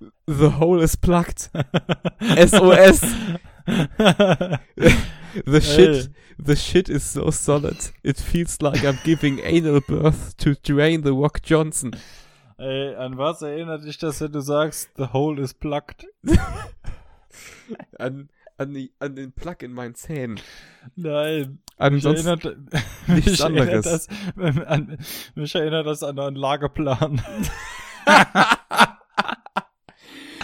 [LAUGHS] the hole is plugged. SOS. [LAUGHS] The shit, the shit is so solid. It feels like I'm giving anal birth to Dwayne the Rock Johnson. Ey, an was erinnert dich das, wenn du sagst, the hole is plugged? [LAUGHS] An, an, die, an den Plug in meinen Zähnen. Nein. Mich Ansonsten erinnert, [LAUGHS] nichts mich erinnert anderes. das, an, mich erinnert das an einen Lageplan.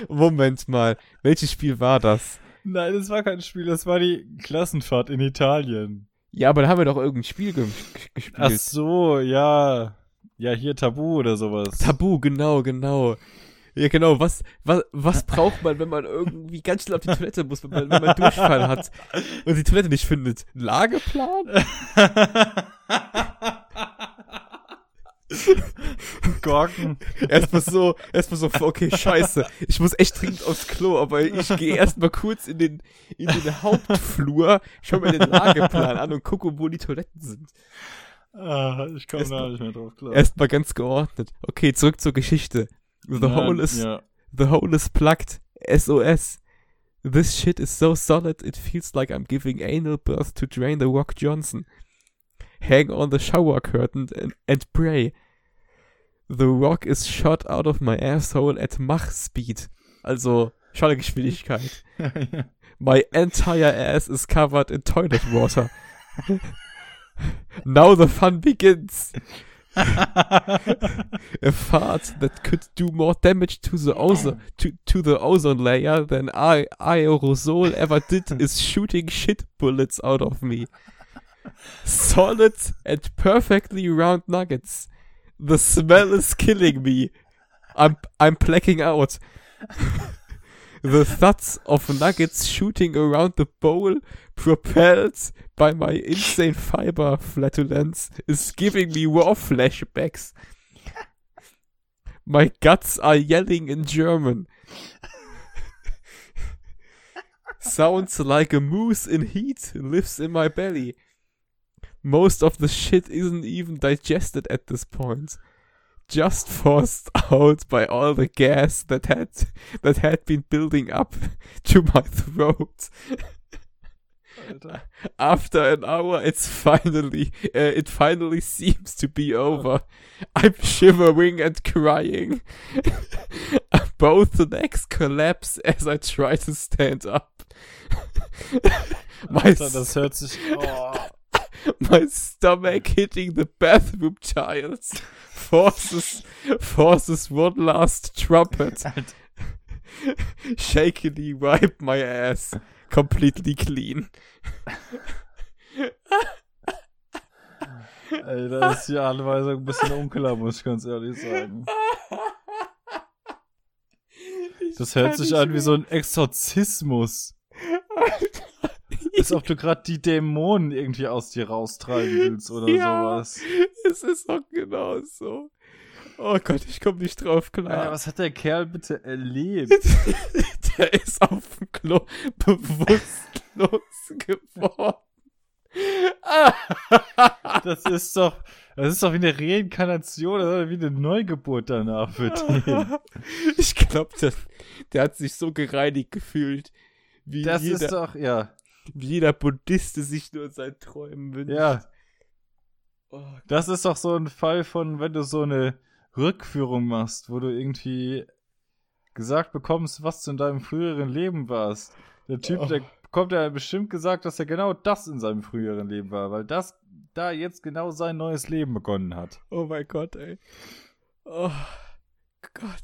Moment mal, welches Spiel war das? Nein, das war kein Spiel, das war die Klassenfahrt in Italien. Ja, aber da haben wir doch irgendein Spiel ge gespielt. Ach so, ja. Ja, hier Tabu oder sowas. Tabu, genau, genau. Ja, genau. Was, was, was braucht man, wenn man irgendwie ganz schnell auf die Toilette muss, wenn man, wenn man Durchfall hat und die Toilette nicht findet? Lageplan? [LAUGHS] [LAUGHS] Gorken. Erstmal so, erstmal so, okay, scheiße. Ich muss echt dringend aufs Klo, aber ich gehe erstmal kurz in den, in den Hauptflur, schau mir den Lageplan an und gucke, wo die Toiletten sind. Ah, ich komme da nicht mehr drauf klar. Erstmal ganz geordnet. Okay, zurück zur Geschichte. The Nein, hole is, Ja. the hole is plugged. SOS. This shit is so solid, it feels like I'm giving anal birth to Dwayne the Rock Johnson. Hang on the shower curtain and, and pray. The rock is shot out of my asshole at Mach speed. Also, Schallgeschwindigkeit. [LAUGHS] My entire ass is covered in toilet water. Now the fun begins. [LAUGHS] A fart that could do more damage to the ozone to, to the ozone layer than I aerosol ever did [LAUGHS] is shooting shit bullets out of me. Solid and perfectly round nuggets. The smell is killing me. I'm I'm blacking out. [LAUGHS] the thuds of nuggets shooting around the bowl, propelled by my insane fiber flatulence, is giving me war flashbacks. My guts are yelling in German. [LAUGHS] Sounds like a moose in heat lives in my belly. Most of the shit isn't even digested at this point. Just forced [LAUGHS] out by all the gas that had that had been building up [LAUGHS] to my throat. Alter. [LAUGHS] After an hour, it's finally, uh, it finally seems to be over. I'm shivering and crying. Both legs collapse as I try to stand up. Alter, das hört sich. Oh. [LAUGHS] my stomach hitting the bathroom tiles forces forces one last trumpet. Alter. [LAUGHS] Shakily wipe my ass completely clean. [LAUGHS] Ey, da ist die Anweisung ein bisschen unklar, muss ich ganz ehrlich sagen. Das hört sich an wie so ein Exorzismus. Als ob du gerade die Dämonen irgendwie aus dir raustreiben willst oder Ja. sowas. Es ist auch genau so. Oh Gott, ich komme nicht drauf Alter, klar. was hat der Kerl bitte erlebt? [LAUGHS] Der ist auf dem Klo bewusstlos [LAUGHS] geworden. Das ist doch, das ist doch wie eine Reinkarnation oder wie eine Neugeburt danach für den. Ich glaube, der, der hat sich so gereinigt gefühlt, wie, Das jeder, ist doch, ja, wie jeder Buddhist es sich nur in seinen Träumen wünscht. ja, Oh, das ist doch so ein Fall von, wenn du so eine Rückführung machst, wo du irgendwie gesagt bekommst, was du in deinem früheren Leben warst. Der Typ, Oh. der bekommt ja bestimmt gesagt, dass er genau das in seinem früheren Leben war, weil das da jetzt genau sein neues Leben begonnen hat. oh mein Gott, ey. Oh Gott.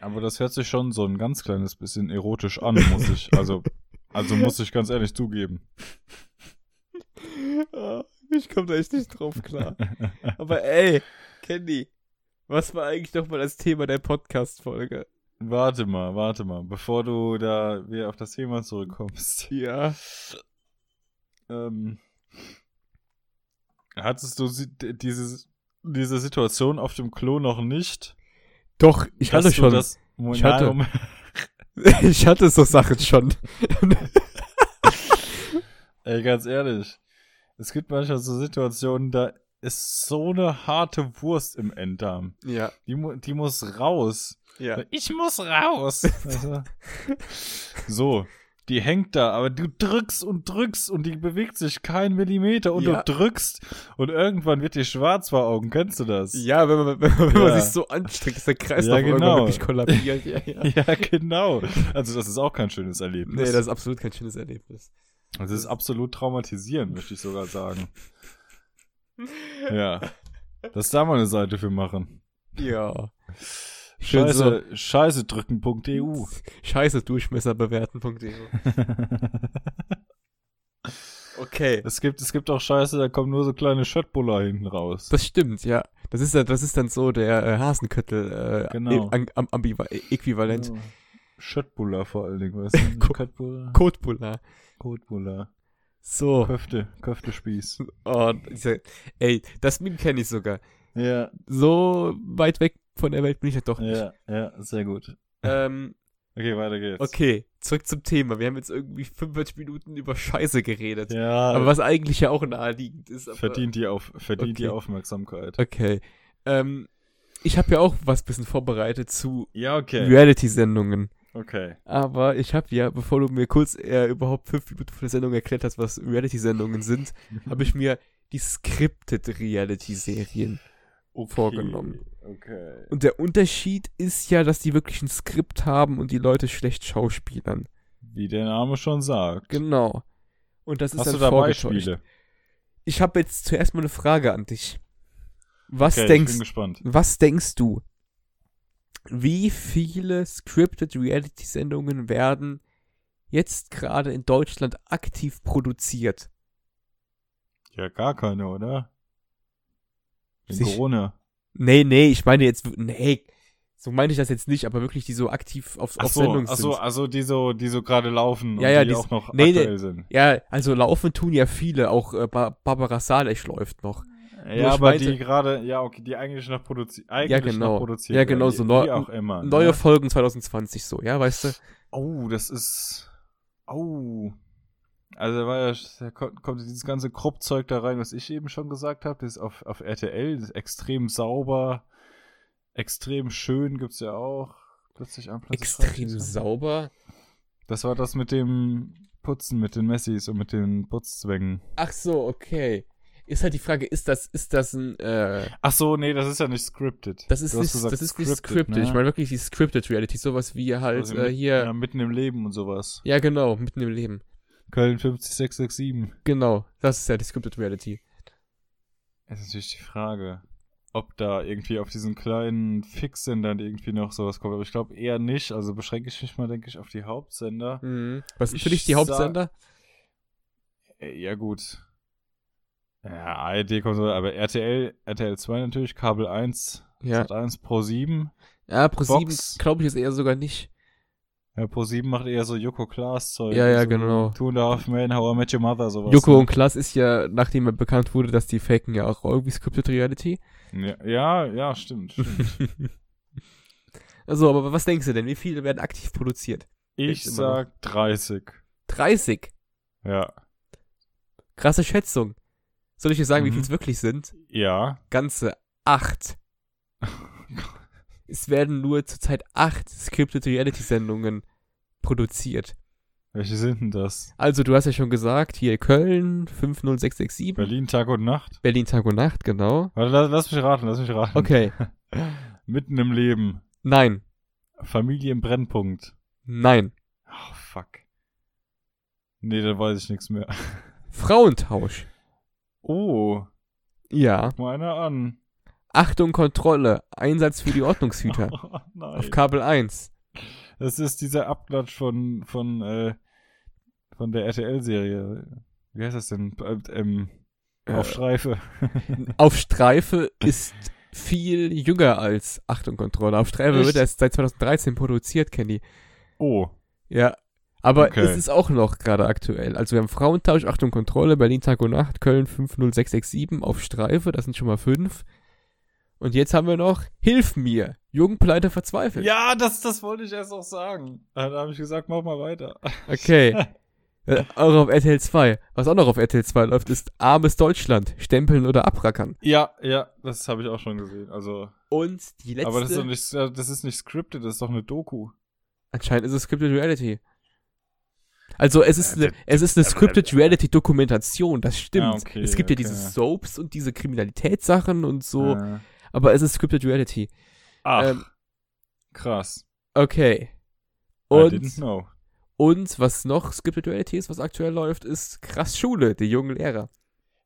Aber das hört sich schon so ein ganz kleines bisschen erotisch an, muss ich, also, [LAUGHS] also muss ich ganz ehrlich zugeben. Oh, [LAUGHS] ich komme da echt nicht drauf klar. Aber ey, Candy, was war eigentlich nochmal das Thema der Podcast-Folge? Warte mal, warte mal, bevor du da wieder auf das Thema zurückkommst. Ja. Ähm, hattest du diese, diese Situation auf dem Klo noch nicht? Doch, ich hatte schon. Das, Ich hatte- [LAUGHS] ich hatte so Sachen schon. Ey, ganz ehrlich. Es gibt manchmal so Situationen, da ist so eine harte Wurst im Enddarm. ja, Die, die muss raus. ja. Ich muss raus. [LAUGHS] Also, so, die hängt da, aber du drückst und drückst und die bewegt sich kein Millimeter und Ja. du drückst und irgendwann wird dir schwarz vor Augen. Kennst du das? Ja, wenn man, [LAUGHS] wenn man, wenn man sich so anstrengt, ist der Kreislauf Ja, genau. wirklich kollabiert. [LAUGHS] Ja, ja. Genau. Also das ist auch kein schönes Erlebnis. Nee, das ist absolut kein schönes Erlebnis. das ist absolut traumatisierend, möchte ich sogar sagen. [LAUGHS] Ja. Lass da mal eine Seite für machen. Ja. Schön so. Scheiße, scheiße drücken.eu. [LAUGHS] Scheiße, Durchmesser bewerten.de. [LAUGHS] Okay. Es gibt, es gibt auch Scheiße, da kommen nur so kleine Schöttbuller hinten raus. Das stimmt, ja. Das ist, das ist dann so der äh, Hasenköttel äh, Genau. am, am, ambiva- äquivalent. Ja. Schöttbuller vor allen Dingen, weißt du? [LAUGHS] Ko- Köttbuller. Kotbuller. Kotbuller. So. Köfte, Köftespieß. Oh, ey, das Meme kenne ich sogar. Ja, So weit weg von der Welt bin ich ja doch nicht. ja, ja, sehr gut. Ähm, Okay, weiter geht's. okay, zurück zum Thema. Wir haben jetzt irgendwie 45 Minuten über Scheiße geredet. Ja, Aber was eigentlich ja auch naheliegend ist. Aber, verdient die, auf, verdient die Okay. Aufmerksamkeit. Okay. Ähm, ich habe ja auch was bisschen vorbereitet zu Ja, okay. Reality-Sendungen. Okay. Aber ich habe ja, bevor du mir kurz äh, überhaupt fünf Minuten vor der Sendung erklärt hast, was Reality-Sendungen sind, [LAUGHS] habe ich mir die Scripted Reality-Serien okay. vorgenommen. Okay. Und der Unterschied ist ja, dass die wirklich ein Skript haben und die Leute schlecht schauspielern. Wie der Name schon sagt. Genau. Und das ist Hast dann du da. Beispiele? Ich habe jetzt zuerst mal eine Frage an dich. Was Okay, ich denkst bin gespannt. Was denkst du? Wie viele scripted Reality-Sendungen werden jetzt gerade in Deutschland aktiv produziert? Ja, gar keine, oder? Wegen Sich- Corona. Nee, nee, ich meine jetzt, nee, so meine ich das jetzt nicht, aber wirklich, die so aktiv auf, Ach auf so, Sendung ach sind. so, also die so, die so gerade laufen Ja, und ja, die die- auch noch nee, aktuell sind. Ja, also laufen tun ja viele, auch äh, ba Barbara Salech läuft noch. Ja, aber meinte- die gerade, ja, okay, die eigentlich noch produziert, eigentlich Ja, genau. noch produziert Ja, genau, so neu- auch immer. Neue ne? Folgen 2020 so, ja, weißt du? Oh, das ist, oh. Also, da war ja, da kommt, dieses ganze Kruppzeug da rein, was ich eben schon gesagt habe, das ist auf, auf RTL, das ist extrem sauber, extrem schön gibt's ja auch. Plötzlich an, plötzlich Extrem sauber. Das war das mit dem putzen mit den Messis und mit den Putzzwängen. Ach so, okay. Ist halt die Frage, ist das, ist das ein, äh, Ach so, nee, das ist ja nicht scripted. das ist nicht, gesagt das ist nicht scripted. Ich ne? meine wirklich die scripted Reality, sowas wie halt, Also äh, hier, Ja, ja. mitten im Leben und sowas. genau, mitten im Leben. Köln 50667. Genau, das ist ja die scripted Reality. Es ist natürlich die Frage, ob da irgendwie auf diesen kleinen Fixsendern irgendwie noch sowas kommt. Aber ich glaube eher nicht. Also beschränke ich mich mal, denke ich, auf die Hauptsender. Mhm. Was sind Ich für dich die Hauptsender? Äh, Ja, gut. Ja, ARD kommt so, aber RTL, RTL 2 natürlich, Kabel 1, Ja. Sat 1 Pro 7. Ja, Pro 7 Box. glaube ich ist eher sogar nicht. Ja, Pro 7 macht eher so Joko Klaas Zeug. Ja, ja, so genau. Two and a Half Men, How I Met Your Mother, sowas. Joko ne? und Klaas ist ja, nachdem er bekannt wurde, dass die faken ja auch irgendwie scripted Reality. Ja, ja, ja, stimmt, stimmt. [LAUGHS] also, aber was denkst du denn? Wie viele werden aktiv produziert? Ich immer sag 30. 30. Ja. Krasse Schätzung. Soll ich dir sagen, wie Mhm. viel es wirklich sind? Ja. Ganze acht. [LAUGHS] es werden nur zurzeit acht scripted Reality-Sendungen produziert. Welche sind denn das? Also, du hast ja schon gesagt, hier Köln 50667, Berlin Tag und Nacht? Berlin Tag und Nacht, genau. Warte, lass, lass mich raten, lass mich raten. Okay. [LAUGHS] Mitten im Leben. Nein. Familie im Brennpunkt. Nein. Oh, fuck. Nee, da weiß ich nichts mehr. [LAUGHS] Frauentausch. Oh, Ja. guck mal einer an. Achtung, Kontrolle. Einsatz für die [LAUGHS] Ordnungshüter. Oh. Auf Kabel 1. Das ist dieser Abklatsch von, von, äh, von der RTL-Serie. Wie heißt das denn? Äh, ähm, auf Äh, Streife. [LAUGHS] Auf Streife ist viel jünger als Achtung, Kontrolle. Auf Streife Echt? wird erst seit 2013 produziert, Kenny. Oh. Ja. Aber Okay. es ist auch noch gerade aktuell. Also wir haben Frauentausch, Achtung, Kontrolle, Berlin Tag und Nacht, Köln 50667 auf Streife, das sind schon mal fünf. Und jetzt haben wir noch Hilf mir, Jugendpleite verzweifelt. Ja, das, das wollte ich erst auch sagen. Dann habe ich gesagt, mach mal weiter. [LAUGHS] Okay. Äh, auch auf RTL 2. Was auch noch auf RTL 2 läuft, ist Armes Deutschland, Stempeln oder Abrackern. Ja, ja, das habe ich auch schon gesehen. Also, Und die letzte. aber das ist doch nicht, das ist nicht scripted, das ist doch eine Doku. Anscheinend ist es Scripted Reality. Also es ist Ja, eine, es ist eine Scripted Reality Dokumentation, das stimmt. Ah, okay, es gibt ja okay. diese Soaps und diese Kriminalitätssachen und so, Äh, aber es ist Scripted Reality. ach, Ähm, krass. Okay. I Und, didn't know. und was noch Scripted Reality ist, was aktuell läuft, ist Krass Schule, die jungen Lehrer.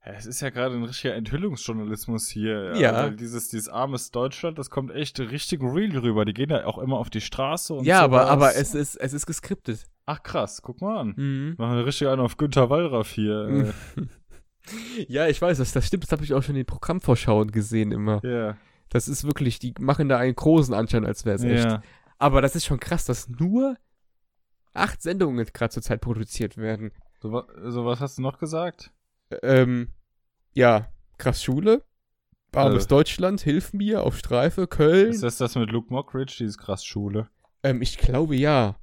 Es ist ja gerade ein richtiger Enthüllungsjournalismus hier. Ja. Weil dieses, dieses armes Deutschland, das kommt echt richtig real rüber. Die gehen ja auch immer auf die Straße und ja, aber, sowas. aber es ist, es ist geskriptet. Ach krass, guck mal an. Mhm. Machen wir richtig einen auf Günther Wallraff hier. [LAUGHS] ja, ich weiß, das, das stimmt, das habe ich auch schon in den Programmvorschauen gesehen immer. Ja. Das ist wirklich, die machen da einen großen Anschein, als wäre es echt. Ja. Aber das ist schon krass, dass nur acht Sendungen gerade zurzeit produziert werden. So, wa- so was hast du noch gesagt? Ähm, ja, krass Schule, Armes Äh. Deutschland, Hilf mir, auf Streife, Köln. Ist das das mit Luke Mockridge, dieses krass Schule? Ähm, ich glaube ja.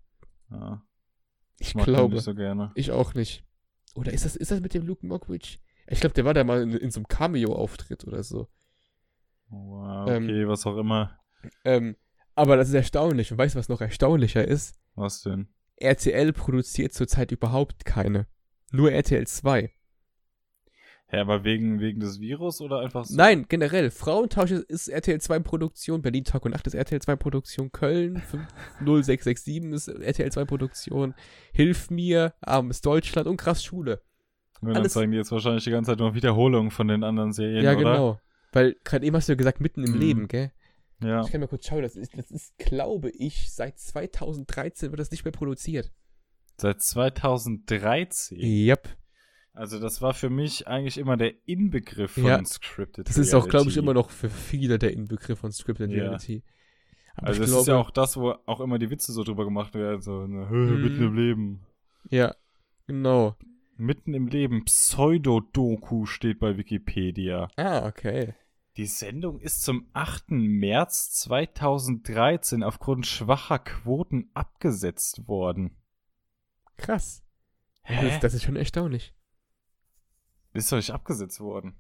Ja. Ich den glaube. nicht so gerne. Ich auch nicht. Oder ist das, ist das mit dem Luke Mockridge? Ich glaube, der war da mal in, in so einem Cameo-Auftritt oder so. Wow, Ähm. okay, was auch immer. Ähm, aber das ist erstaunlich. Und weißt du, was noch erstaunlicher ist? Was denn? RTL produziert zurzeit überhaupt keine. Nur RTL 2. Ja, aber wegen, wegen des Virus oder einfach so? Nein, generell. Frauentausch ist- ist RTL 2 Produktion, Berlin Tag und Nacht ist RTL 2 Produktion, Köln 0667 ist RTL 2 Produktion, Hilf mir, Armes Deutschland und Krass Schule. Und dann zeigen die jetzt wahrscheinlich die ganze Zeit nur Wiederholungen von den anderen Serien, ja, oder? genau. Weil gerade eben hast du ja gesagt, mitten im Mhm. Leben, gell? Ja. Ich kann mal kurz schauen, das ist, das ist, glaube ich, seit 2013 wird das nicht mehr produziert. Seit 2013. Yep. Also das war für mich eigentlich immer der Inbegriff von Ja. Scripted Das ist auch, glaube ich, Reality. immer noch für viele der Inbegriff von Scripted Ja. Reality. Aber Also das glaube, ist ja auch das, wo auch immer die Witze so drüber gemacht werden, so ne, Mhm. [LAUGHS] mitten im Leben. Ja, genau. Mitten im Leben, Pseudodoku steht bei Wikipedia. Ah, okay. Die Sendung ist zum 8. März 2013 aufgrund schwacher Quoten abgesetzt worden. Krass. Hä? Das, das ist schon erstaunlich. Ist doch nicht abgesetzt worden.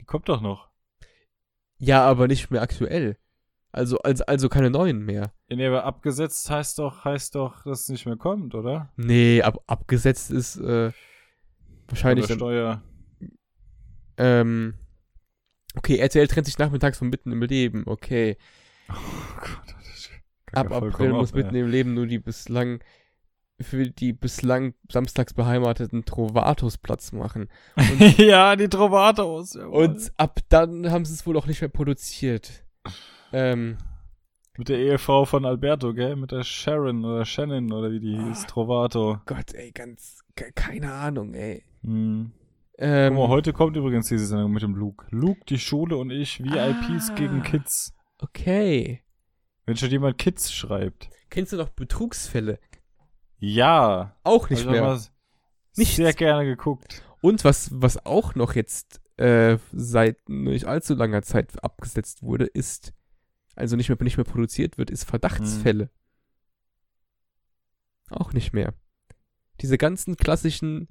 Die kommt doch noch. Ja, aber nicht mehr aktuell. Also, also, also keine neuen mehr. Nee, aber abgesetzt heißt doch, heißt doch, dass es nicht mehr kommt, oder? Nee, ab, abgesetzt ist äh, wahrscheinlich Oder Steuer. ähm, okay, RTL trennt sich nachmittags von mitten im Leben, okay. [LAUGHS] Oh Gott, das ist Ab April muss mitten ey. im Leben nur die bislang für die bislang samstags beheimateten Trovatos Platz machen. [LAUGHS] ja, die Trovatos. jawohl. Und ab dann haben sie es wohl auch nicht mehr produziert. Ähm, Mit der Ehefrau von Alberto, gell? Mit der Sharon oder Shannon oder wie die Ah. hieß, Trovato. Gott, ey, ganz, ke- keine Ahnung, ey. Hm. Ähm, Guck mal, heute kommt übrigens diese Sendung mit dem Luke. Luke, die Schule und ich, VIPs Ah. gegen Kids. okay. Wenn schon jemand Kids schreibt. Kennst du noch Betrugsfälle? Ja. Auch nicht ich mehr. Nichts. Sehr gerne geguckt. Und was, was auch noch jetzt äh, seit nicht allzu langer Zeit abgesetzt wurde, ist, also nicht mehr, nicht mehr produziert wird, ist Verdachtsfälle. Auch nicht mehr. Diese ganzen klassischen,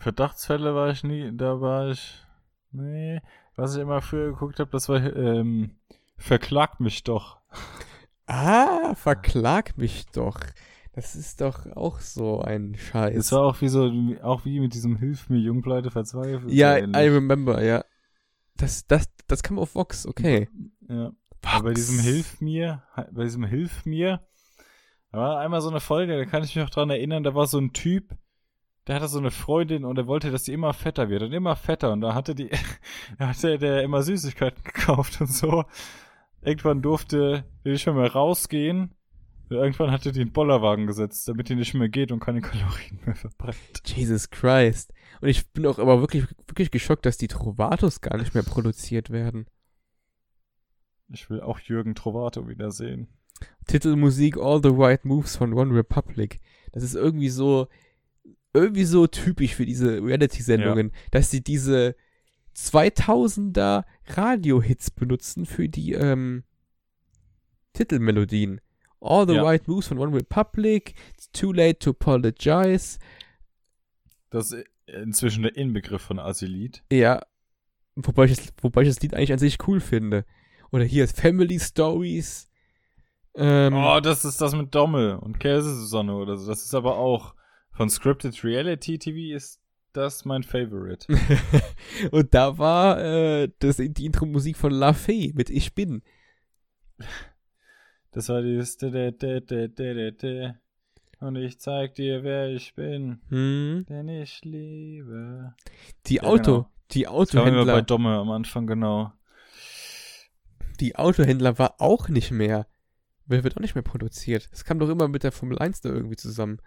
Verdachtsfälle war ich nie, da war ich. Nee. Was ich immer früher geguckt habe, das war ähm, Verklagt mich doch. ah, verklag mich doch. Das ist doch auch so ein Scheiß. Es war auch wie so, auch wie mit diesem Hilf mir, Jungleute verzweifelt. ja, ähnlich. I remember, ja. Das, das, das kam auf Vox, okay. Ja. Aber bei diesem Hilf mir, bei diesem Hilf mir, da war einmal so eine Folge, da kann ich mich auch dran erinnern, da war so ein Typ, der hatte so eine Freundin und er wollte, dass sie immer fetter wird und immer fetter und da hatte die, [LAUGHS] da hatte der immer Süßigkeiten [LAUGHS] gekauft und so. Irgendwann durfte die nicht mehr rausgehen. Und Irgendwann hatte die einen Bollerwagen gesetzt, damit die nicht mehr geht und keine Kalorien mehr verbrennt. Jesus Christ. Und ich bin auch aber wirklich, wirklich geschockt, dass die Trovatos gar nicht mehr produziert werden. Ich will auch Jürgen Trovato wiedersehen. Titelmusik All the Right Moves von One Republic. Das ist irgendwie so, irgendwie so typisch für diese Reality-Sendungen, dass sie diese 2000er Radio-Hits benutzen für die ähm, Titelmelodien. All the Ja. Right Moves von One Republic, It's Too Late to Apologize. Das ist inzwischen der Inbegriff von Asilit. Ja, wobei ich, das, wobei ich das Lied eigentlich an sich cool finde. Oder hier ist Family Stories. Ähm, Oh, das ist das mit Dommel und Käsesusanne oder so. Das ist aber auch von Scripted Reality TV ist das mein Favorite. [LAUGHS] Und da war äh, das, die Intro-Musik von La Fee mit Ich bin. Das war dieses de- de- de- de- de- de- de. und ich zeig dir, wer ich bin, Hm. denn ich liebe. Die Ja, Auto, genau. die Das war bei Autohändler, Domme am Anfang, genau. Die Autohändler war auch nicht mehr. Wer wird auch nicht mehr produziert? Das kam doch immer mit der Formel 1 da irgendwie zusammen.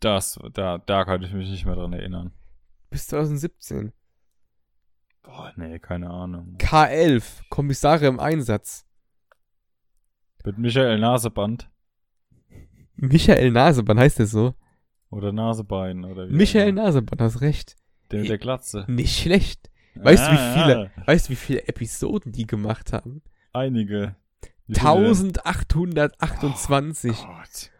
Das, da, da kann ich mich nicht mehr dran erinnern. Bis 2017. Boah, nee, keine Ahnung. K11, Kommissare im Einsatz. Mit Michael Naseband Michael Naseband heißt der so? oder Nasebein oder wie. Michael. Naseband, hast recht. Der mit der Glatze. Nicht schlecht. Weißt du, wie Ah, viele, ja. weißt du, wie viele Episoden die gemacht haben? Einige. Wie viele denn? 1828. Oh Gott.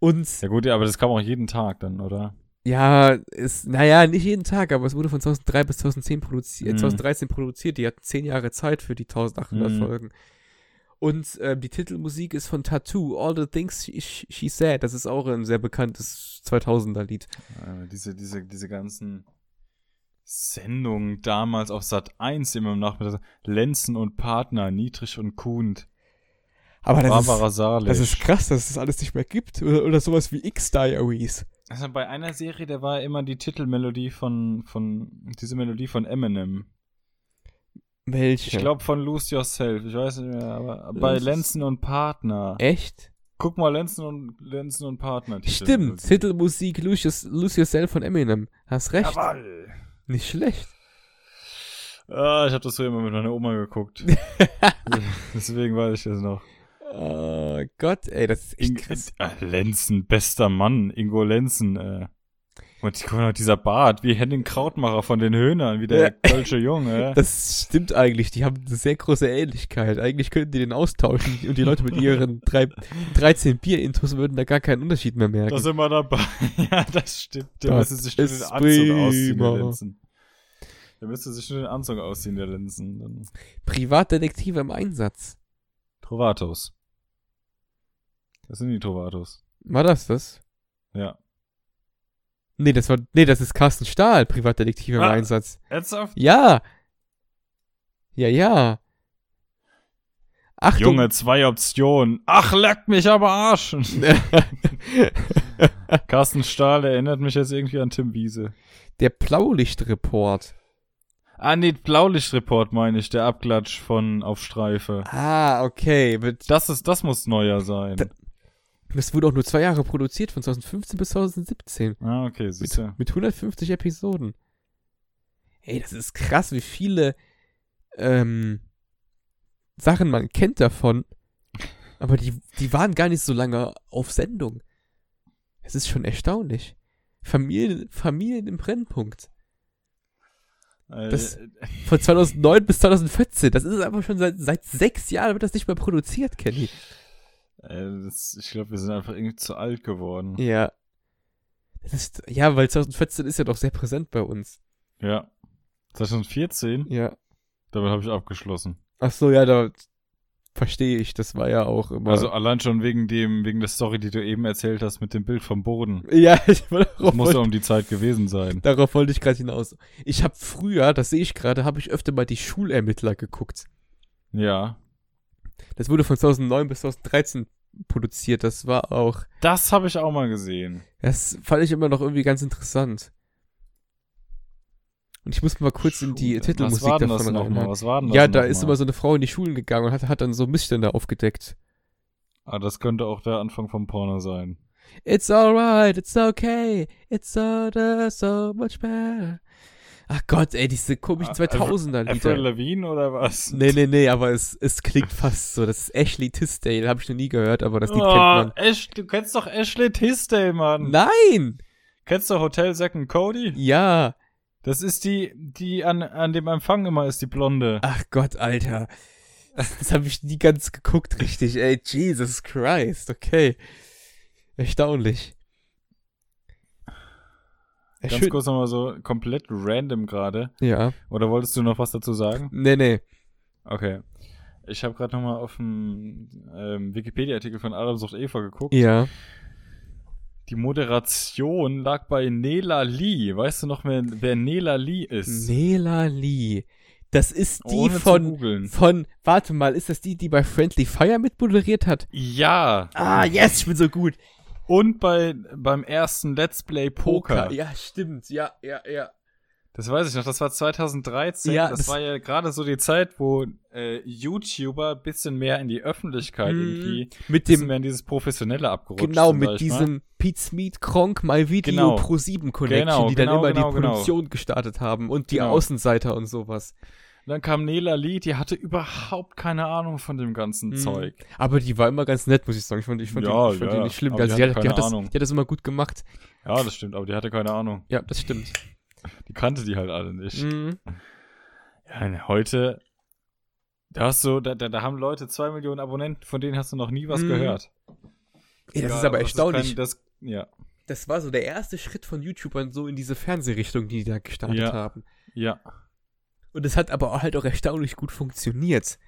Und Ja gut, ja, aber das kam auch jeden Tag dann, oder? ja, ist, naja, nicht jeden Tag, aber es wurde von 2003 bis 2010 produziert, Mhm. 2013 produziert. Die hatten zehn Jahre Zeit für die 1800 Mhm. Folgen. Und ähm, die Titelmusik ist von Tattoo, All the Things She, she Said. Das ist auch ein sehr bekanntes 2000er-Lied. Äh, diese, diese, diese ganzen Sendungen damals auf Sat 1 immer im Nachmittag. Lenzen und Partner, Niedrig und Kuhn, Aber das Barbara ist, Salisch. das ist krass, dass es das alles nicht mehr gibt. Oder, oder sowas wie X-Diaries. Also bei einer Serie, da war immer die Titelmelodie von, von, diese Melodie von Eminem. Welche? Ich glaube von Lose Yourself, ich weiß nicht mehr, aber bei Lenzen und Partner. Echt? Guck mal, Lenzen und, Lenzen und Partner. Stimmt, Titelmusik Lose, Lose Yourself von Eminem. Hast recht. Jawoll. Nicht schlecht. Ah, ich habe das früher immer mit meiner Oma geguckt. [LAUGHS] Deswegen weiß ich das noch. Oh Gott, ey, das ist echt krass. äh, Lenzen, bester Mann, Ingo Lenzen. Äh. Und guck mal, dieser Bart, wie Henning Krautmacher von den Höhnern, wie der Ja. kölsche Junge. Das stimmt eigentlich, die haben eine sehr große Ähnlichkeit. Eigentlich könnten die den austauschen und die Leute mit ihren drei, 13 Bier-Intos würden da gar keinen Unterschied mehr merken. Da sind wir dabei. [LAUGHS] ja, das stimmt. Der Das müsste sich nur den Anzug ausziehen, der prima. Lenzen. Der müsste sich nur den Anzug ausziehen, der Linsen. Dann Privatdetektive im Einsatz. Trovatos. Das sind die Trovatos. War das das? Ja. Nee, das war, nee, das ist Carsten Stahl, Privatdetektive im Ah. Einsatz. Ernsthaft? Ja. Ja, ja. Achtung. Junge, zwei Optionen. Ach, leck mich aber Arsch. [LAUGHS] Carsten Stahl erinnert mich jetzt irgendwie an Tim Wiese. Der Blaulichtreport. Ah, nee, Blaulichtreport meine ich, der Abklatsch von Auf Streife. Ah, okay. Das ist, das muss neuer sein. Da- das wurde auch nur zwei Jahre produziert, von 2015 bis 2017. Ah, okay, siehst. Mit, mit 150 Episoden. Ey, das ist krass, wie viele ähm, Sachen man kennt davon. Aber die, die waren gar nicht so lange auf Sendung. Es ist schon erstaunlich. Familien, Familien im Brennpunkt. Das- Äh, Von 2009 bis 2014. Das ist einfach schon seit, seit sechs Jahren wird das nicht mehr produziert, Kenny. Äh, das, ich glaube, wir sind einfach irgendwie zu alt geworden. Ja. Das ist, ja, weil 2014 ist ja doch sehr präsent bei uns. Ja. 2014, Ja. damit habe ich abgeschlossen. Ach so, ja, da verstehe ich. Das war ja auch immer. Also allein schon wegen dem, wegen der Story, die du eben erzählt hast mit dem Bild vom Boden. ja, [LAUGHS] ich war Das darauf, muss wollte, ja um die Zeit gewesen sein. darauf wollte ich gerade hinaus. Ich habe früher, das sehe ich gerade, habe ich öfter mal die Schulermittler geguckt. Ja. Das wurde von 2009 bis 2013 produziert. Das war auch, Das habe ich auch mal gesehen. das fand ich immer noch irgendwie ganz interessant. Und ich muss mal kurz in die Schule. Titelmusik Was war denn davon nochmal? Was war denn das Ja, da ist mal? immer so eine Frau in die Schulen gegangen und hat, hat dann so Missstände aufgedeckt. Ah, das könnte auch der Anfang vom Porno sein. It's alright, it's okay, it's the so much better. Ach Gott, ey, diese komischen Ah, 2000er Avril. Lavigne oder was? Nee, nee, nee, aber es, es klingt fast so. Das ist Ashley Tisdale, habe ich noch nie gehört, aber das Lied oh, kennt man. Ash, du kennst doch Ashley Tisdale, Mann. Nein! Kennst du Hotel and Cody? Ja. Das ist die, die an, an dem Empfang immer ist, die Blonde. Ach Gott, Alter. Das habe ich nie ganz geguckt, richtig. Ey, Jesus Christ, okay. Erstaunlich. Ja, Ganz schön. kurz nochmal so komplett random gerade. Ja. Oder wolltest du noch was dazu sagen? Nee, nee. Okay. Ich habe gerade nochmal auf den ähm, Wikipedia-Artikel von Adam sucht Eva geguckt. Ja. Die Moderation lag bei Nela Lee. Weißt du noch, wer, wer Nela Lee ist? Nela Lee. Das ist die Ohne von, von, warte mal, ist das die, die bei Friendly Fire mitmoderiert hat? Ja. Ah, yes, ich bin so gut. Und bei beim ersten Let's Play Poker. Ja, stimmt. Ja, ja, ja. Das weiß ich noch, das war 2013. Ja, das, das- war ja gerade so die Zeit, wo äh, YouTuber ein bisschen mehr in die Öffentlichkeit Mhm. irgendwie, Mit dem, mehr in dieses Professionelle abgerutscht genau, sind, mit diesem Pete Smith Kronk My Video Genau. Pro 7 Connection, Genau, die dann genau, immer genau, die genau. Produktion gestartet haben und die Genau. Außenseiter und sowas. Und dann kam Nela Lee, die hatte überhaupt keine Ahnung von dem ganzen Mhm. Zeug. Aber die war immer ganz nett, muss ich sagen. Ich fand, ich fand, Ja, die, ich fand ja, die nicht schlimm. Also die die, hat, die, keine hat das, Ahnung. die hat das immer gut gemacht. Ja, das stimmt, aber die hatte keine Ahnung. Ja, das stimmt. Die kannte die halt alle nicht. Mhm. Ja, heute, da hast du, da, da, da haben Leute zwei Millionen Abonnenten, von denen hast du noch nie was Mhm. gehört. Ey, das Ja, ist aber erstaunlich. kein- das, ja, das war so der erste Schritt von YouTubern so in diese Fernsehrichtung, die die da gestartet Ja. haben. ja. Und es hat aber auch halt auch erstaunlich gut funktioniert.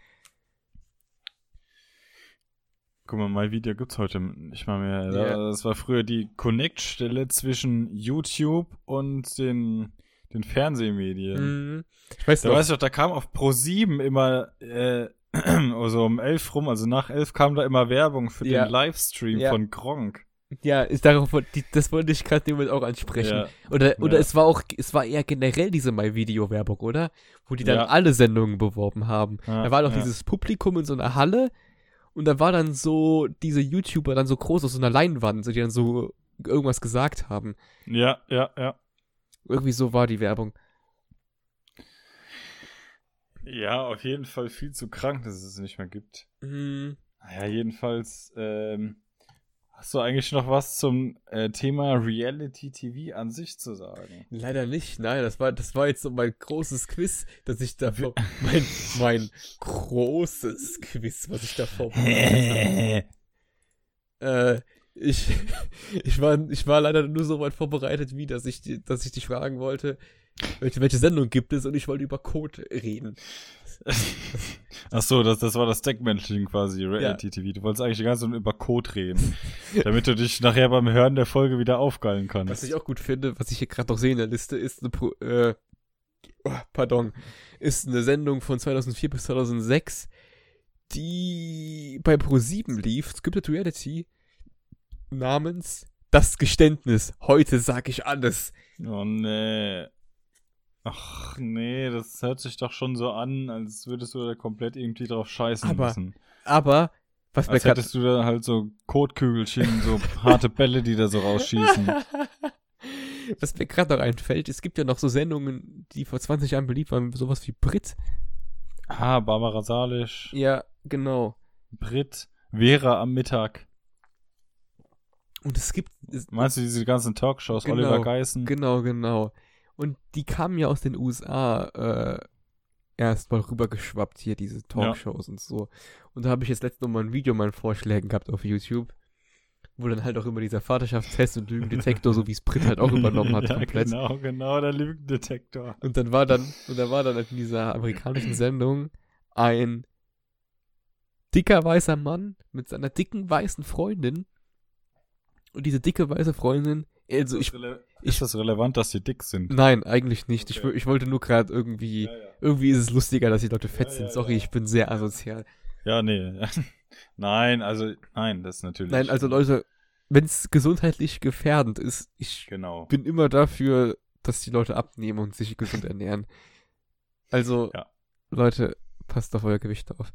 Guck mal, mein Video gibt's heute nicht mal mehr. Da- Das war früher die Connect-Stelle zwischen YouTube und den, den Fernsehmedien. Mhm. Ich weiß Da noch, weiß ich doch, da kam auf Pro7 immer, äh, [CLEARS THROAT] also um elf rum, also nach elf kam da immer Werbung für Ja. den Livestream Ja. von Gronk. Ja, ist darauf, die, das wollte ich gerade damit auch ansprechen. Ja. Oder, oder Ja. es war auch, es war eher generell diese My-Video-Werbung, oder? Wo die dann Ja. alle Sendungen beworben haben. Da war doch dieses Publikum in so einer Halle und da war dann so diese YouTuber dann so groß auf so einer Leinwand, so die dann so irgendwas gesagt haben. Ja, ja, ja. Irgendwie so war die Werbung. Ja, auf jeden Fall viel zu krank, dass es es nicht mehr gibt. Mhm. Naja, jedenfalls, ähm, hast du eigentlich noch was zum äh, Thema Reality TV an sich zu sagen? Leider nicht, nein, das war, das war jetzt so mein großes Quiz, dass ich da vor, [LAUGHS] mein, mein großes Quiz, was ich da [LAUGHS] vorbereitet habe. Äh, ich, [LAUGHS] ich, war, ich war leider nur so weit vorbereitet, wie dass ich, dass ich dich fragen wollte, welche, welche Sendung gibt es und ich wollte über Code reden. [LAUGHS] Ach so, das, das war das Deckmännchen quasi, Reality ja. TV. Du wolltest eigentlich die ganze Zeit über Code reden, [LAUGHS] damit du dich nachher beim Hören der Folge wieder aufgeilen kannst. Was ich auch gut finde, was ich hier gerade noch sehe in der Liste, ist eine, Pro, äh, oh, pardon, ist eine Sendung von 2004 bis 2006, die bei Pro7 lief, Scripted Reality, namens Das Geständnis. Heute sag ich alles. Oh nee. Ach nee, das hört sich doch schon so an, als würdest du da komplett irgendwie drauf scheißen aber, müssen. Aber, was als mir hättest du da halt so Kotkügelchen, so [LAUGHS] harte Bälle, die da so rausschießen. [LAUGHS] was mir gerade noch einfällt, es gibt ja noch so Sendungen, die vor 20 Jahren beliebt waren, sowas wie Brit. Ah, Barbara Salisch. Ja, genau. Brit, Vera am Mittag. Und es gibt. Es, Meinst du diese ganzen Talkshows, genau, Oliver Geissen? Genau, genau. Und die kamen ja aus den USA äh, erstmal rübergeschwappt, hier diese Talkshows ja. und so. Und da habe ich jetzt letztens noch mal ein Video meinen Vorschlägen gehabt auf YouTube, wo dann halt auch immer dieser Vaterschaftstest und Lügendetektor, so wie es Brit halt auch übernommen hat, [LAUGHS] ja, komplett. Genau, genau, der Lügendetektor. Und dann war dann, und da war dann in dieser amerikanischen Sendung ein dicker weißer Mann mit seiner dicken weißen Freundin. Und diese dicke weiße Freundin also ich, ist das relevant, dass sie dick sind? Nein, eigentlich nicht. Okay. Ich, ich wollte nur gerade irgendwie, ja, ja. irgendwie ist es lustiger, dass die Leute fett ja, sind. Sorry, ich bin sehr asozial. Ja, nee. [LAUGHS] nein, also, nein, das ist natürlich. Nein, also Leute, wenn es gesundheitlich gefährdend ist, ich genau. bin immer dafür, dass die Leute abnehmen und sich gesund ernähren. Also, Leute, passt auf euer Gewicht auf.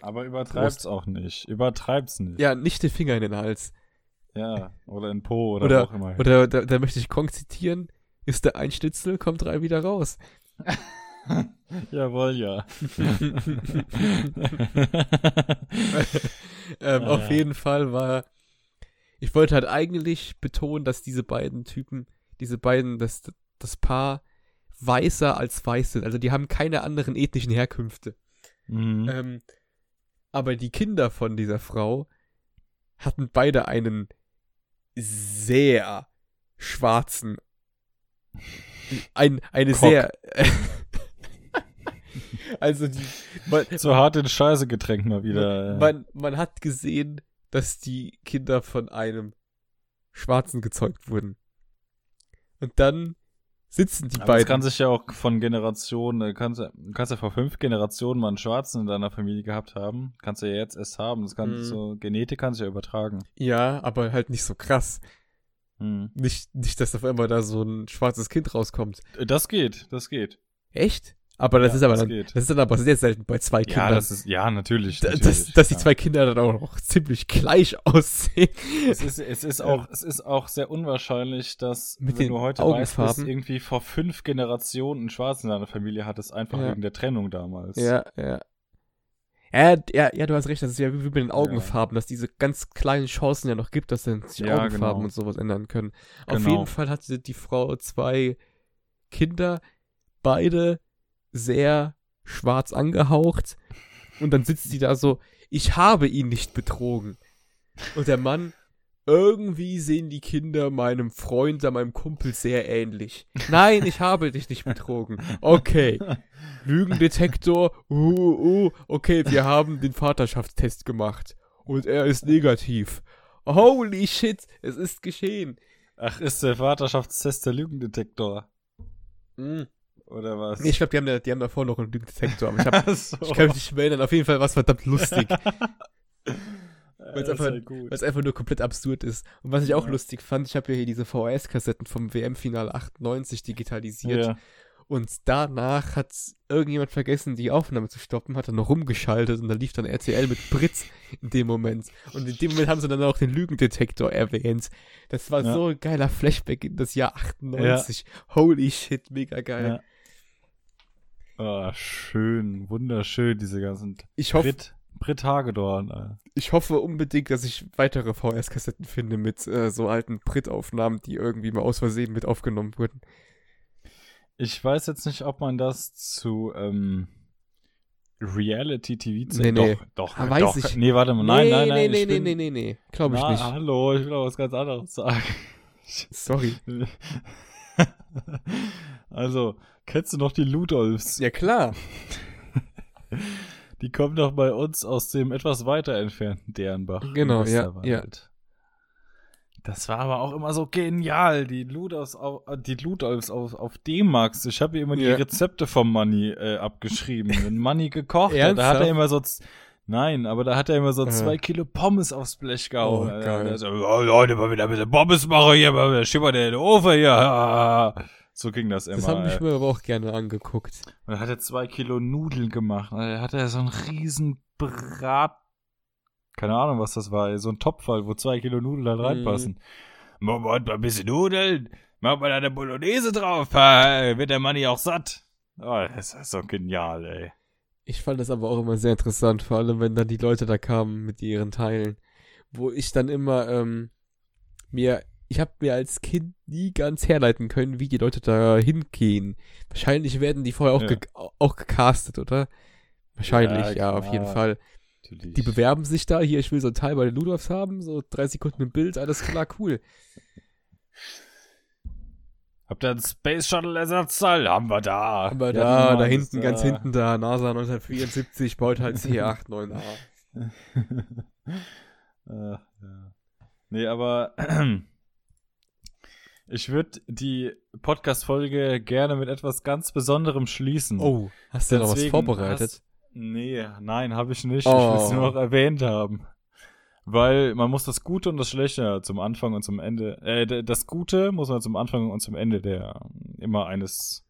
Aber übertreibt's auch nicht. Übertreibt's nicht. Ja, nicht den Finger in den Hals. Ja, oder in Po oder, oder auch immer. Oder da, da möchte ich Kong zitieren, ist der ein Schnitzel, kommt drei wieder raus. [LAUGHS] Jawohl, ja. [LAUGHS] ähm, ah, auf ja. jeden Fall war, ich wollte halt eigentlich betonen, dass diese beiden Typen, diese beiden, das, das Paar weißer als weiß sind. Also die haben keine anderen ethnischen Herkünfte. Mhm. Ähm, aber die Kinder von dieser Frau hatten beide einen sehr schwarzen, ein, eine Kock. sehr, [LAUGHS] also die, man, so hart in Scheiße getränkt mal wieder. Man, man hat gesehen, dass die Kinder von einem Schwarzen gezeugt wurden. Und dann sitzen die Aber beiden. Das kann sich ja auch von Generationen, du kannst, du kannst ja vor fünf Generationen mal einen Schwarzen in deiner Familie gehabt haben. Kannst du ja jetzt erst haben. Das kann mhm. so, Genetik kann sich ja übertragen. Ja, aber halt nicht so krass. Mhm. Nicht, nicht, dass auf einmal da so ein schwarzes Kind rauskommt. Das geht, das geht. Echt? Aber das ja, ist aber das dann, geht. das ist dann aber sehr selten bei zwei Kindern. Ja, das ist, ja, natürlich. natürlich dass, dass ja. die zwei Kinder dann auch noch ziemlich gleich [LAUGHS] aussehen. Es ist, es ist auch, es ist auch sehr unwahrscheinlich, dass, Mit wenn den du heute weißt, dass irgendwie vor fünf Generationen einen Schwarzen in deiner Familie hattest, einfach Ja. wegen der Trennung damals. Ja, ja. Ja, ja, ja, du hast recht, das ist ja wie, mit den Augenfarben, dass diese ganz kleinen Chancen ja noch gibt, dass dann sich Ja, Augenfarben genau. und sowas ändern können. Auf Genau. jeden Fall hatte die Frau zwei Kinder, beide sehr schwarz angehaucht. Und dann sitzt sie da so, ich habe ihn nicht betrogen. Und der Mann, irgendwie sehen die Kinder meinem Freund, meinem Kumpel sehr ähnlich. Nein, ich habe dich nicht betrogen. Okay. Lügendetektor, uh, uh, okay, wir haben den Vaterschaftstest gemacht. Und er ist negativ. Holy shit, es ist geschehen. Ach, ist der Vaterschaftstest der Lügendetektor? Mm. Oder was? Nee, ich glaube, die haben, da, die haben davor noch einen Lügendetektor, aber ich, hab, [LAUGHS] so. ich kann mich nicht mehr erinnern. Auf jeden Fall war es verdammt lustig. [LAUGHS] Weil es einfach, weil's einfach nur komplett absurd ist. Und was ich auch Ja. lustig fand, ich habe ja hier diese VHS-Kassetten vom WM-Finale 98 digitalisiert. Ja. Und danach hat irgendjemand vergessen, die Aufnahme zu stoppen, hat dann noch rumgeschaltet und da lief dann RTL mit Britz in dem Moment. Und in dem Moment haben sie dann auch den Lügendetektor erwähnt. Das war Ja. so ein geiler Flashback in das Jahr 98. Holy shit, mega geil. Ah, schön, wunderschön, diese ganzen Ich hoffe, Brit, Brit Hagedorn. äh. ich hoffe unbedingt, dass ich weitere VHS-Kassetten finde mit äh, so alten Brit-Aufnahmen, die irgendwie mal aus Versehen mit aufgenommen wurden. Ich weiß jetzt nicht, ob man das zu, ähm, Reality-TV zu Nee, nee. Doch, doch, Ah, weiß doch. ich. Nee, warte mal. Nein, nee, nein, nein. nee, nee, ich nee, bin, nee, nee, nee. Glaube ich Na, nicht. Hallo, ich will auch was ganz anderes sagen. Sorry. [LAUGHS] Also, kennst du noch die Ludolfs? Ja, klar. [LAUGHS] Die kommen doch bei uns aus dem etwas weiter entfernten Dernbach. im Genau, ja, ja. Das war aber auch immer so genial. Die Ludolfs auf, äh, die Ludolfs auf, auf D-Max. Ich habe immer die Ja. Rezepte vom Manni äh, abgeschrieben. Wenn Manni gekocht hat, da hat er immer so Nein, aber da hat er immer so Äh. zwei Kilo Pommes aufs Blech gehauen. Oh, Alter. geil. So, oh, Leute, mal wieder ein bisschen Pommes machen hier, mal wieder schimmert der in den Ofen hier. So ging das immer. Das haben ey. ich mir aber auch gerne angeguckt. Und dann hat er zwei Kilo Nudeln gemacht. Und dann hat er so einen riesen Brat. Keine Ahnung, was das war. So ein Topfall, wo zwei Kilo Nudeln da reinpassen. Machen wir heute mal ein bisschen Nudeln. Machen wir da eine Bolognese drauf. Wird der Mann hier auch satt. Oh, das ist so genial, ey. Ich fand das aber auch immer sehr interessant, vor allem wenn dann die Leute da kamen mit ihren Teilen. Wo ich dann immer ähm, mir, ich habe mir als Kind nie ganz herleiten können, wie die Leute da hingehen. Wahrscheinlich werden die vorher auch, Ja. ge auch gecastet, oder? Wahrscheinlich, ja, Ja, auf jeden. Fall. Natürlich. Die bewerben sich da, hier, ich will so ein Teil bei den Ludolfs haben, so drei Sekunden im Bild, alles klar, cool. Habt ihr einen Space Shuttle Ersatzteil? Haben wir da. Aber Ja, da, da hinten, ganz da. hinten da, NASA 1974 baut halt C89A. [LAUGHS] [LAUGHS] äh, ja. Nee, aber [CLEARS THROAT] ich würde die Podcast-Folge gerne mit etwas ganz Besonderem schließen. Oh, hast du noch was vorbereitet? hast- Nee, nein, habe ich nicht. Ich Oh. will es nur noch erwähnt haben. Weil man muss das Gute und das Schlechte zum Anfang und zum Ende, äh, das Gute muss man zum Anfang und zum Ende der immer eines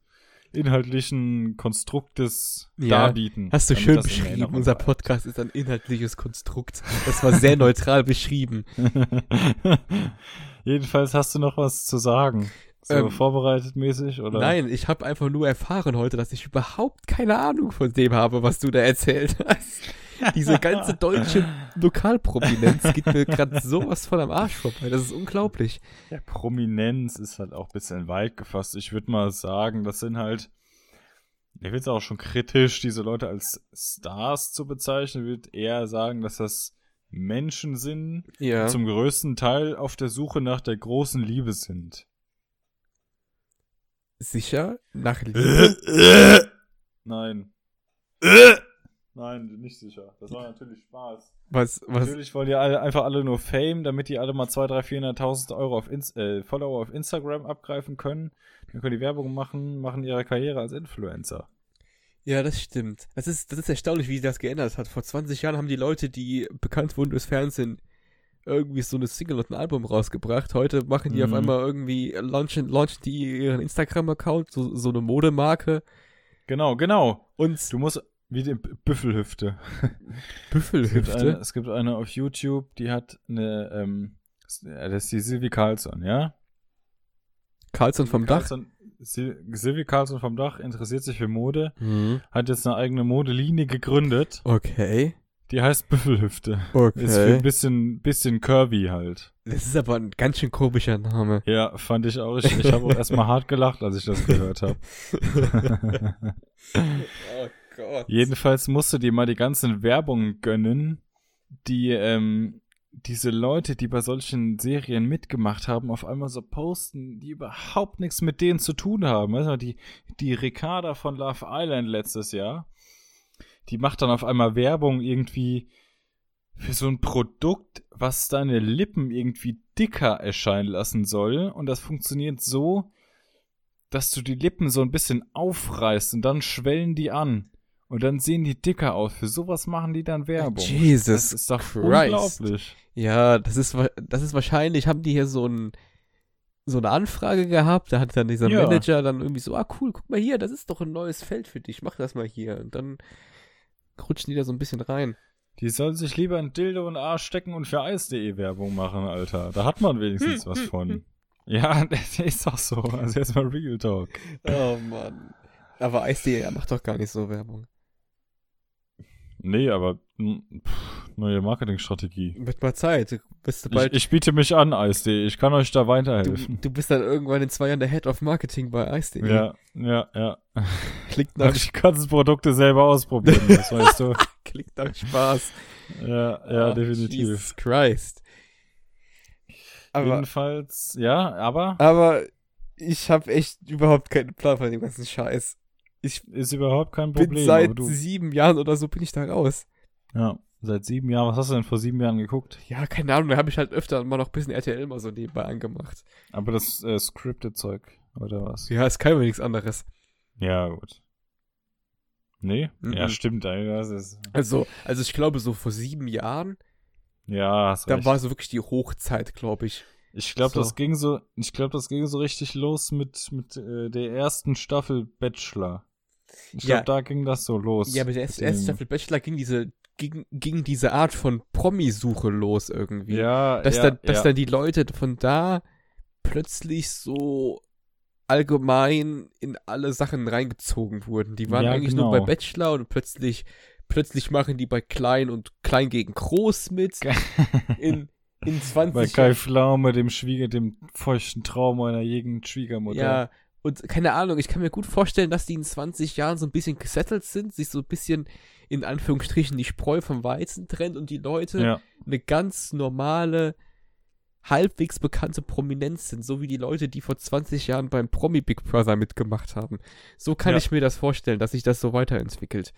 inhaltlichen Konstruktes Ja, darbieten. Hast du schön beschrieben. Unser. Podcast ist ein inhaltliches Konstrukt. Das war sehr neutral beschrieben. [LAUGHS] Jedenfalls hast du noch was zu sagen. So Ähm, vorbereitet mäßig oder? Nein, ich habe einfach nur erfahren heute, dass ich überhaupt keine Ahnung von dem habe, was du da erzählt hast. Diese ganze deutsche [LAUGHS] Lokalprominenz geht mir gerade sowas von am Arsch vorbei. Das ist unglaublich. Ja, Prominenz ist halt auch ein bisschen weit gefasst. Ich würde mal sagen, das sind halt, ich finde es auch schon kritisch, diese Leute als Stars zu bezeichnen. Ich würde eher sagen, dass das Menschen sind, Ja. die zum größten Teil auf der Suche nach der großen Liebe sind. Sicher? Nach Liebe? [LAUGHS] Nein. Nein, nicht sicher. Das war natürlich Spaß. Was, was? Natürlich wollen die alle, einfach alle nur Fame, damit die alle mal 200.000, 300.000, 400.000 Euro auf Ins äh, Follower auf Instagram abgreifen können. Dann können die Werbung machen, machen ihre Karriere als Influencer. Ja, das stimmt. Das ist, das ist erstaunlich, wie sich das geändert hat. Vor 20 Jahren haben die Leute, die bekannt wurden durchs Fernsehen, irgendwie so eine Single und ein Album rausgebracht. Heute machen die auf Mhm. einmal irgendwie, launchen, launchen die ihren Instagram-Account, so, so eine Modemarke. Genau, genau. Und Du musst, wie die B- [LAUGHS] Büffelhüfte. Es gibt, eine, Büffelhüfte. es gibt eine auf YouTube, die hat eine, ähm, das ist die Silvi Carlson, ja? Carlson vom Dach. Sil Silvi Carlson vom Dach interessiert sich für Mode, Mhm. hat jetzt eine eigene Modelinie gegründet, Okay. die heißt Büffelhüfte. Ist für Okay. ein bisschen, bisschen curvy halt. Das ist aber ein ganz schön komischer Name. Ja, fand ich auch. Ich, ich habe auch erstmal hart gelacht, als ich das gehört habe. [LAUGHS] oh Gott. Jedenfalls musst du dir mal die ganzen Werbungen gönnen, die ähm, diese Leute, die bei solchen Serien mitgemacht haben, auf einmal so posten, die überhaupt nichts mit denen zu tun haben. Weißt die, die Ricarda von Love Island letztes Jahr, die macht dann auf einmal Werbung irgendwie für so ein Produkt, was deine Lippen irgendwie dicker erscheinen lassen soll. Und das funktioniert so, dass du die Lippen so ein bisschen aufreißt und dann schwellen die an. Und dann sehen die dicker aus. Für sowas machen die dann Werbung. Jesus das ist doch Christ. unglaublich. Ja, das ist, das ist wahrscheinlich, haben die hier so ein, so eine Anfrage gehabt, da hat dann dieser Ja. Manager dann irgendwie so, ah cool, guck mal hier, das ist doch ein neues Feld für dich, mach das mal hier. Und dann rutschen die da so ein bisschen rein. Die sollen sich lieber ein Dildo in den Arsch stecken und für Eis.de Werbung machen, Alter. Da hat man wenigstens was von. Ja, [LAUGHS] das ist doch so. Also jetzt mal Real Talk. Oh Mann. Aber Eis.de macht doch gar nicht so Werbung. Nee, aber mh, pff, neue Marketingstrategie. Mit mal Zeit, du bist du Ich, bald, ich biete mich an, Eis.de. Ich kann euch da du, weiterhelfen. du bist dann irgendwann in zwei Jahren der Head of Marketing bei Eis.de. Ja, ja, ja. Klingt nach, ich die ganzen Produkte selber ausprobieren, [LAUGHS] das weißt du. klingt nach Spaß. Ja, ja, Ah, definitiv. Jesus Christ. Aber, Jedenfalls, ja, aber aber ich habe echt überhaupt keinen Plan von dem ganzen Scheiß. Ich ist überhaupt kein bin Problem. seit aber du, sieben Jahren oder so bin ich da raus. ja, seit sieben Jahren. Was hast du denn vor sieben Jahren geguckt? Ja, keine Ahnung, da habe ich halt öfter mal noch ein bisschen RTL mal so nebenbei angemacht. Aber das äh, Scripted-Zeug, oder was? Ja, kann ja nichts anderes. Ja, gut. Nee? Mhm. Ja, stimmt. ist, Also, also ich glaube, so vor sieben Jahren, ja, hast da recht. war so wirklich die Hochzeit, glaube ich. Ich glaube, So. das ging so, ich glaube, das ging so richtig los mit, mit äh, der ersten Staffel Bachelor. Ich Ja. glaube, da ging das so los. Ja, mit der ersten, dem- Staffel Bachelor ging diese, ging, ging diese Art von Promi-Suche los irgendwie. Ja, dass ja, dann, dass ja. dann die Leute von da plötzlich so allgemein in alle Sachen reingezogen wurden. Die waren Ja, eigentlich genau. nur bei Bachelor und plötzlich, plötzlich machen die bei Klein und Klein gegen Groß mit. [LAUGHS] In, in 20 Bei Kai Pflaume, dem Schwieger, dem feuchten Traum einer jeden Schwiegermutter. Ja, und keine Ahnung, ich kann mir gut vorstellen, dass die in 20 Jahren so ein bisschen gesettelt sind, sich so ein bisschen in Anführungsstrichen die Spreu vom Weizen trennt und die Leute ja. eine ganz normale, halbwegs bekannte Prominenz sind, so wie die Leute, die vor 20 Jahren beim Promi Big Brother mitgemacht haben. So kann Ja. ich mir das vorstellen, dass sich das so weiterentwickelt.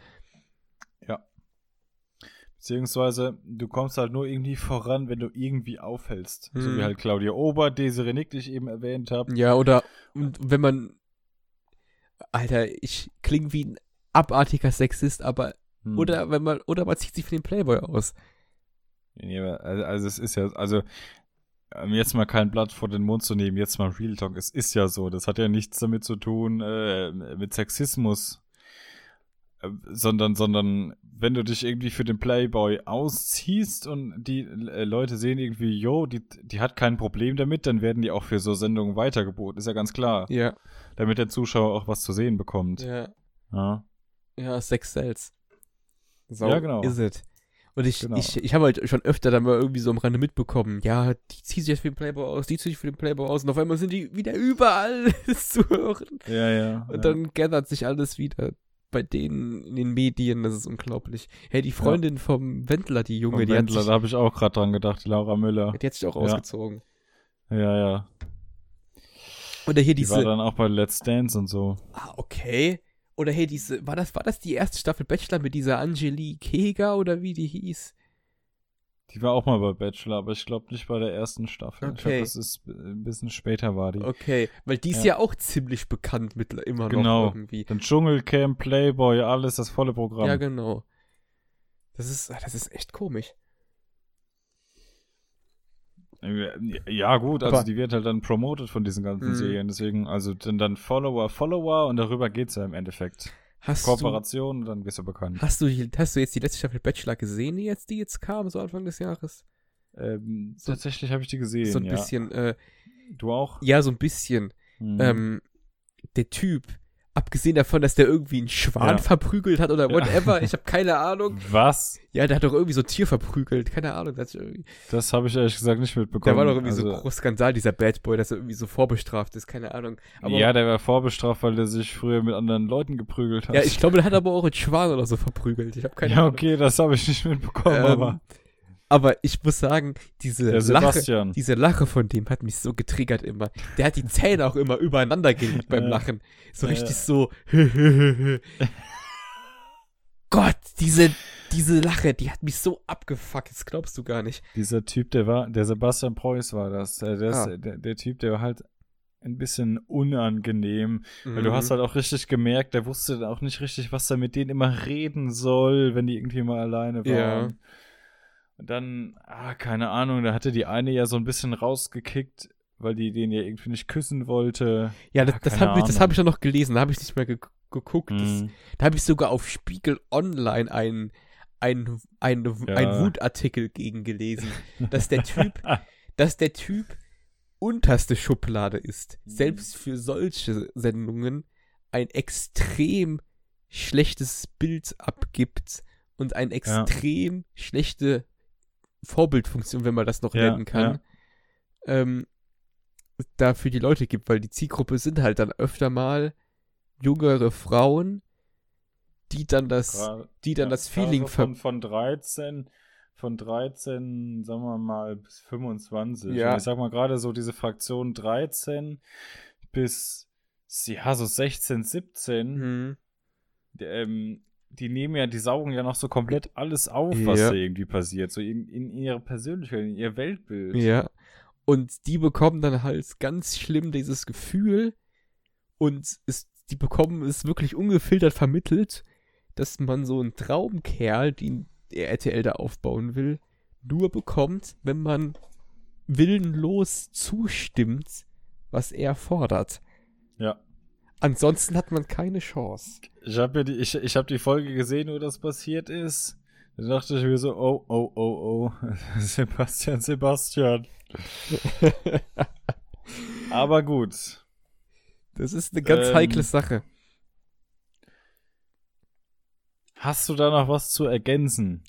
Beziehungsweise, du kommst halt nur irgendwie voran, wenn du irgendwie aufhältst. So Hm. wie halt Claudia Ober, Desiree Nick, die ich eben erwähnt habe. Ja, oder und wenn man Alter, ich klinge wie ein abartiger Sexist, aber Hm. oder wenn man oder man zieht sich für den Playboy aus. Also, also es ist ja, also ähm, jetzt mal kein Blatt vor den Mund zu nehmen, jetzt mal Real Talk. Es ist ja so, das hat ja nichts damit zu tun äh, mit Sexismus, sondern, sondern wenn du dich irgendwie für den Playboy ausziehst und die äh, Leute sehen irgendwie, yo, die, die hat kein Problem damit, dann werden die auch für so Sendungen weitergeboten, ist ja ganz klar, Ja, damit der Zuschauer auch was zu sehen bekommt. ja. Ja. Ja, Sex sells. So Ja, genau. is it. Und ich, Genau. ich, ich habe halt schon öfter dann mal irgendwie so am Rande mitbekommen, ja, die zieht sich jetzt für den Playboy aus, die zieht sich für den Playboy aus und auf einmal sind die wieder überall [LAUGHS] zu hören. Ja, ja. Und ja. dann gathert sich alles wieder bei denen in den Medien, das ist unglaublich. Hey, die Freundin vom Wendler, die Junge, Vom die, Wendler, hat da habe ich auch gerade dran gedacht, die Laura Müller. sich, die hat sich auch Ja. ausgezogen. Ja, ja. Oder hier Die war diese, dann auch bei Let's Dance und so. ah, okay. Oder hey, diese, war das, war das die erste Staffel Bachelor mit dieser Angelique Heger oder wie die hieß? Die war auch mal bei Bachelor, aber ich glaube nicht bei der ersten Staffel. Ich Okay. glaube, das ist äh, ein bisschen später war die. Okay, weil die ist Ja. ja, auch ziemlich bekannt mit immer Genau. noch irgendwie. Dann Dschungelcamp, Playboy, alles das volle Programm. Ja, genau. Das ist, ah, das ist echt komisch. Ja, gut, also Aber- die wird halt dann promoted von diesen ganzen Mhm. Serien. Deswegen, also dann, dann Follower, Follower und darüber geht's ja im Endeffekt. Hast du, Kooperation und dann wirst du bekannt. hast du, hast du jetzt die letzte Staffel Bachelor gesehen, die jetzt, die jetzt kam, so Anfang des Jahres? Ähm, So- tatsächlich habe ich die gesehen. so ein ja. bisschen, äh, Du auch? ja, so ein bisschen. Mhm. Ähm, der Typ, abgesehen davon, dass der irgendwie einen Schwan Ja. verprügelt hat oder Ja. whatever, ich habe [LAUGHS] keine Ahnung. Was? Ja, der hat doch irgendwie so ein Tier verprügelt, keine Ahnung. Das irgendwie, Das habe ich ehrlich gesagt nicht mitbekommen. der war doch irgendwie so Also- ein großer Skandal, dieser Bad Boy, dass er irgendwie so vorbestraft ist, keine Ahnung. Aber ja, der war vorbestraft, weil der sich früher mit anderen Leuten geprügelt hat. Ja, ich glaube, der hat aber auch einen Schwan oder so verprügelt. Ich habe keine ja, Ahnung. okay, das habe ich nicht mitbekommen, Ähm, aber Aber ich muss sagen, diese Lache, diese Lache von dem hat mich so getriggert immer. Der hat die Zähne auch immer übereinander gelegt beim. Lachen. So richtig so. [LAUGHS] Gott, diese, diese Lache, die hat mich so abgefuckt, das glaubst du gar nicht. Dieser Typ, der war, der Sebastian Preuß war das. Äh, Der, Ah. der, der Typ, der war halt ein bisschen unangenehm. Weil du Mhm. hast halt auch richtig gemerkt, der wusste auch nicht richtig, was er mit denen immer reden soll, wenn die irgendwie mal alleine waren. Ja. Und dann, ah, keine Ahnung, da hatte die eine ja so ein bisschen rausgekickt, weil die den ja irgendwie nicht küssen wollte. Ja, das, Ah, das habe ich, das hab ich ja noch gelesen, da habe ich nicht mehr ge geguckt. Das, Mhm. Da habe ich sogar auf Spiegel Online einen ein, ein, Ja. ein Wutartikel gegen gelesen, dass der Typ, [LAUGHS] dass der Typ unterste Schublade ist. Mhm. Selbst für solche Sendungen ein extrem schlechtes Bild abgibt und eine extrem schlechte Vorbildfunktion, wenn man das noch Ja, nennen kann, ähm, da für die Leute gibt, weil die Zielgruppe sind halt dann öfter mal jüngere Frauen, die dann das, Gra- die dann ja, das Feeling also von, von 13, von 13, sagen wir mal, bis 25. Ja. Und ich sag mal gerade so diese Fraktion 13 bis, ja, so 16, 17, Mhm. ähm, die nehmen ja, die saugen ja noch so komplett alles auf, was Ja. da irgendwie passiert. So in, in ihre Persönlichkeit, in ihr Weltbild. Ja. Und die bekommen dann halt ganz schlimm dieses Gefühl und es, die bekommen es wirklich ungefiltert vermittelt, dass man so einen Traumkerl, den der RTL da aufbauen will, nur bekommt, wenn man willenlos zustimmt, was er fordert. Ja. Ansonsten hat man keine Chance. Ich habe die, ich, ich hab die Folge gesehen, wo das passiert ist. Da dachte ich mir so, oh, oh, oh, oh, [LAUGHS] Sebastian, Sebastian. [LAUGHS] Aber gut. Das ist eine ganz Ähm, heikle Sache. Hast du da noch was zu ergänzen?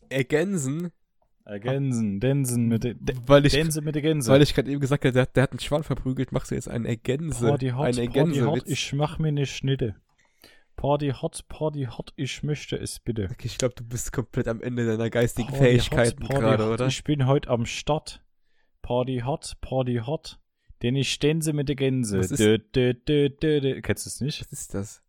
Ergänsen, Ergänzen, Densen mit De weil ich, Dense mit der Gänse. weil ich gerade eben gesagt habe, der, der hat einen Schwan verprügelt, machst du jetzt einen Ergänse. Party hot, einen Party hot, ich mach mir ne Schnitte. Party hot, Party hot, ich möchte es bitte. Okay, ich glaube, du bist komplett am Ende deiner geistigen Party Fähigkeiten gerade, oder? Ich bin heute am Start. Party hot, Party hot. Denn ich Dense mit der Gänse. Was ist- Dö, dö, dö. Kennst du es nicht? Was ist das?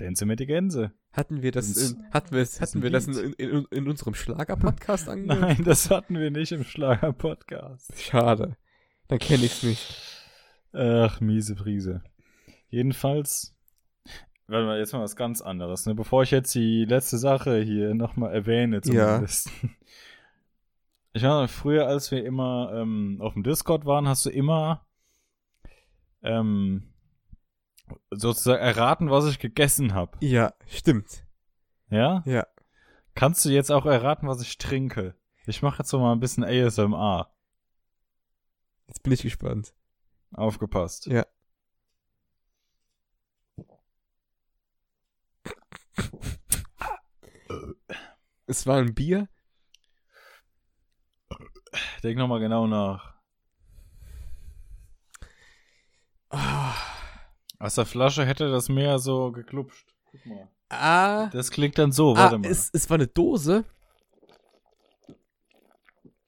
Dense mit der Gänse. Hatten wir das, Das in, hatten wir, ist hatten wir das in, in, in unserem Schlager-Podcast [LAUGHS] angehört? Nein, das hatten wir nicht im Schlager-Podcast. Schade. Dann kenne ich's nicht. Ach, miese Prise. Jedenfalls, warte mal, jetzt mal was ganz anderes. Ne? Bevor ich jetzt die letzte Sache hier nochmal erwähne, zumindest. [LAUGHS] Ich meine, früher, als wir immer ähm, auf dem Discord waren, hast du immer ähm, sozusagen erraten, was ich gegessen habe. Ja, stimmt. Ja? Ja. Kannst du jetzt auch erraten, was ich trinke? Ich mache jetzt so mal ein bisschen ASMR. Jetzt bin ich gespannt. Aufgepasst. Ja. Es war ein Bier. Denk nochmal genau nach. Ah. Aus der Flasche hätte das mehr so geklupscht. Guck mal. Ah. Das klingt dann so, warte ah, mal. Es, es war eine Dose.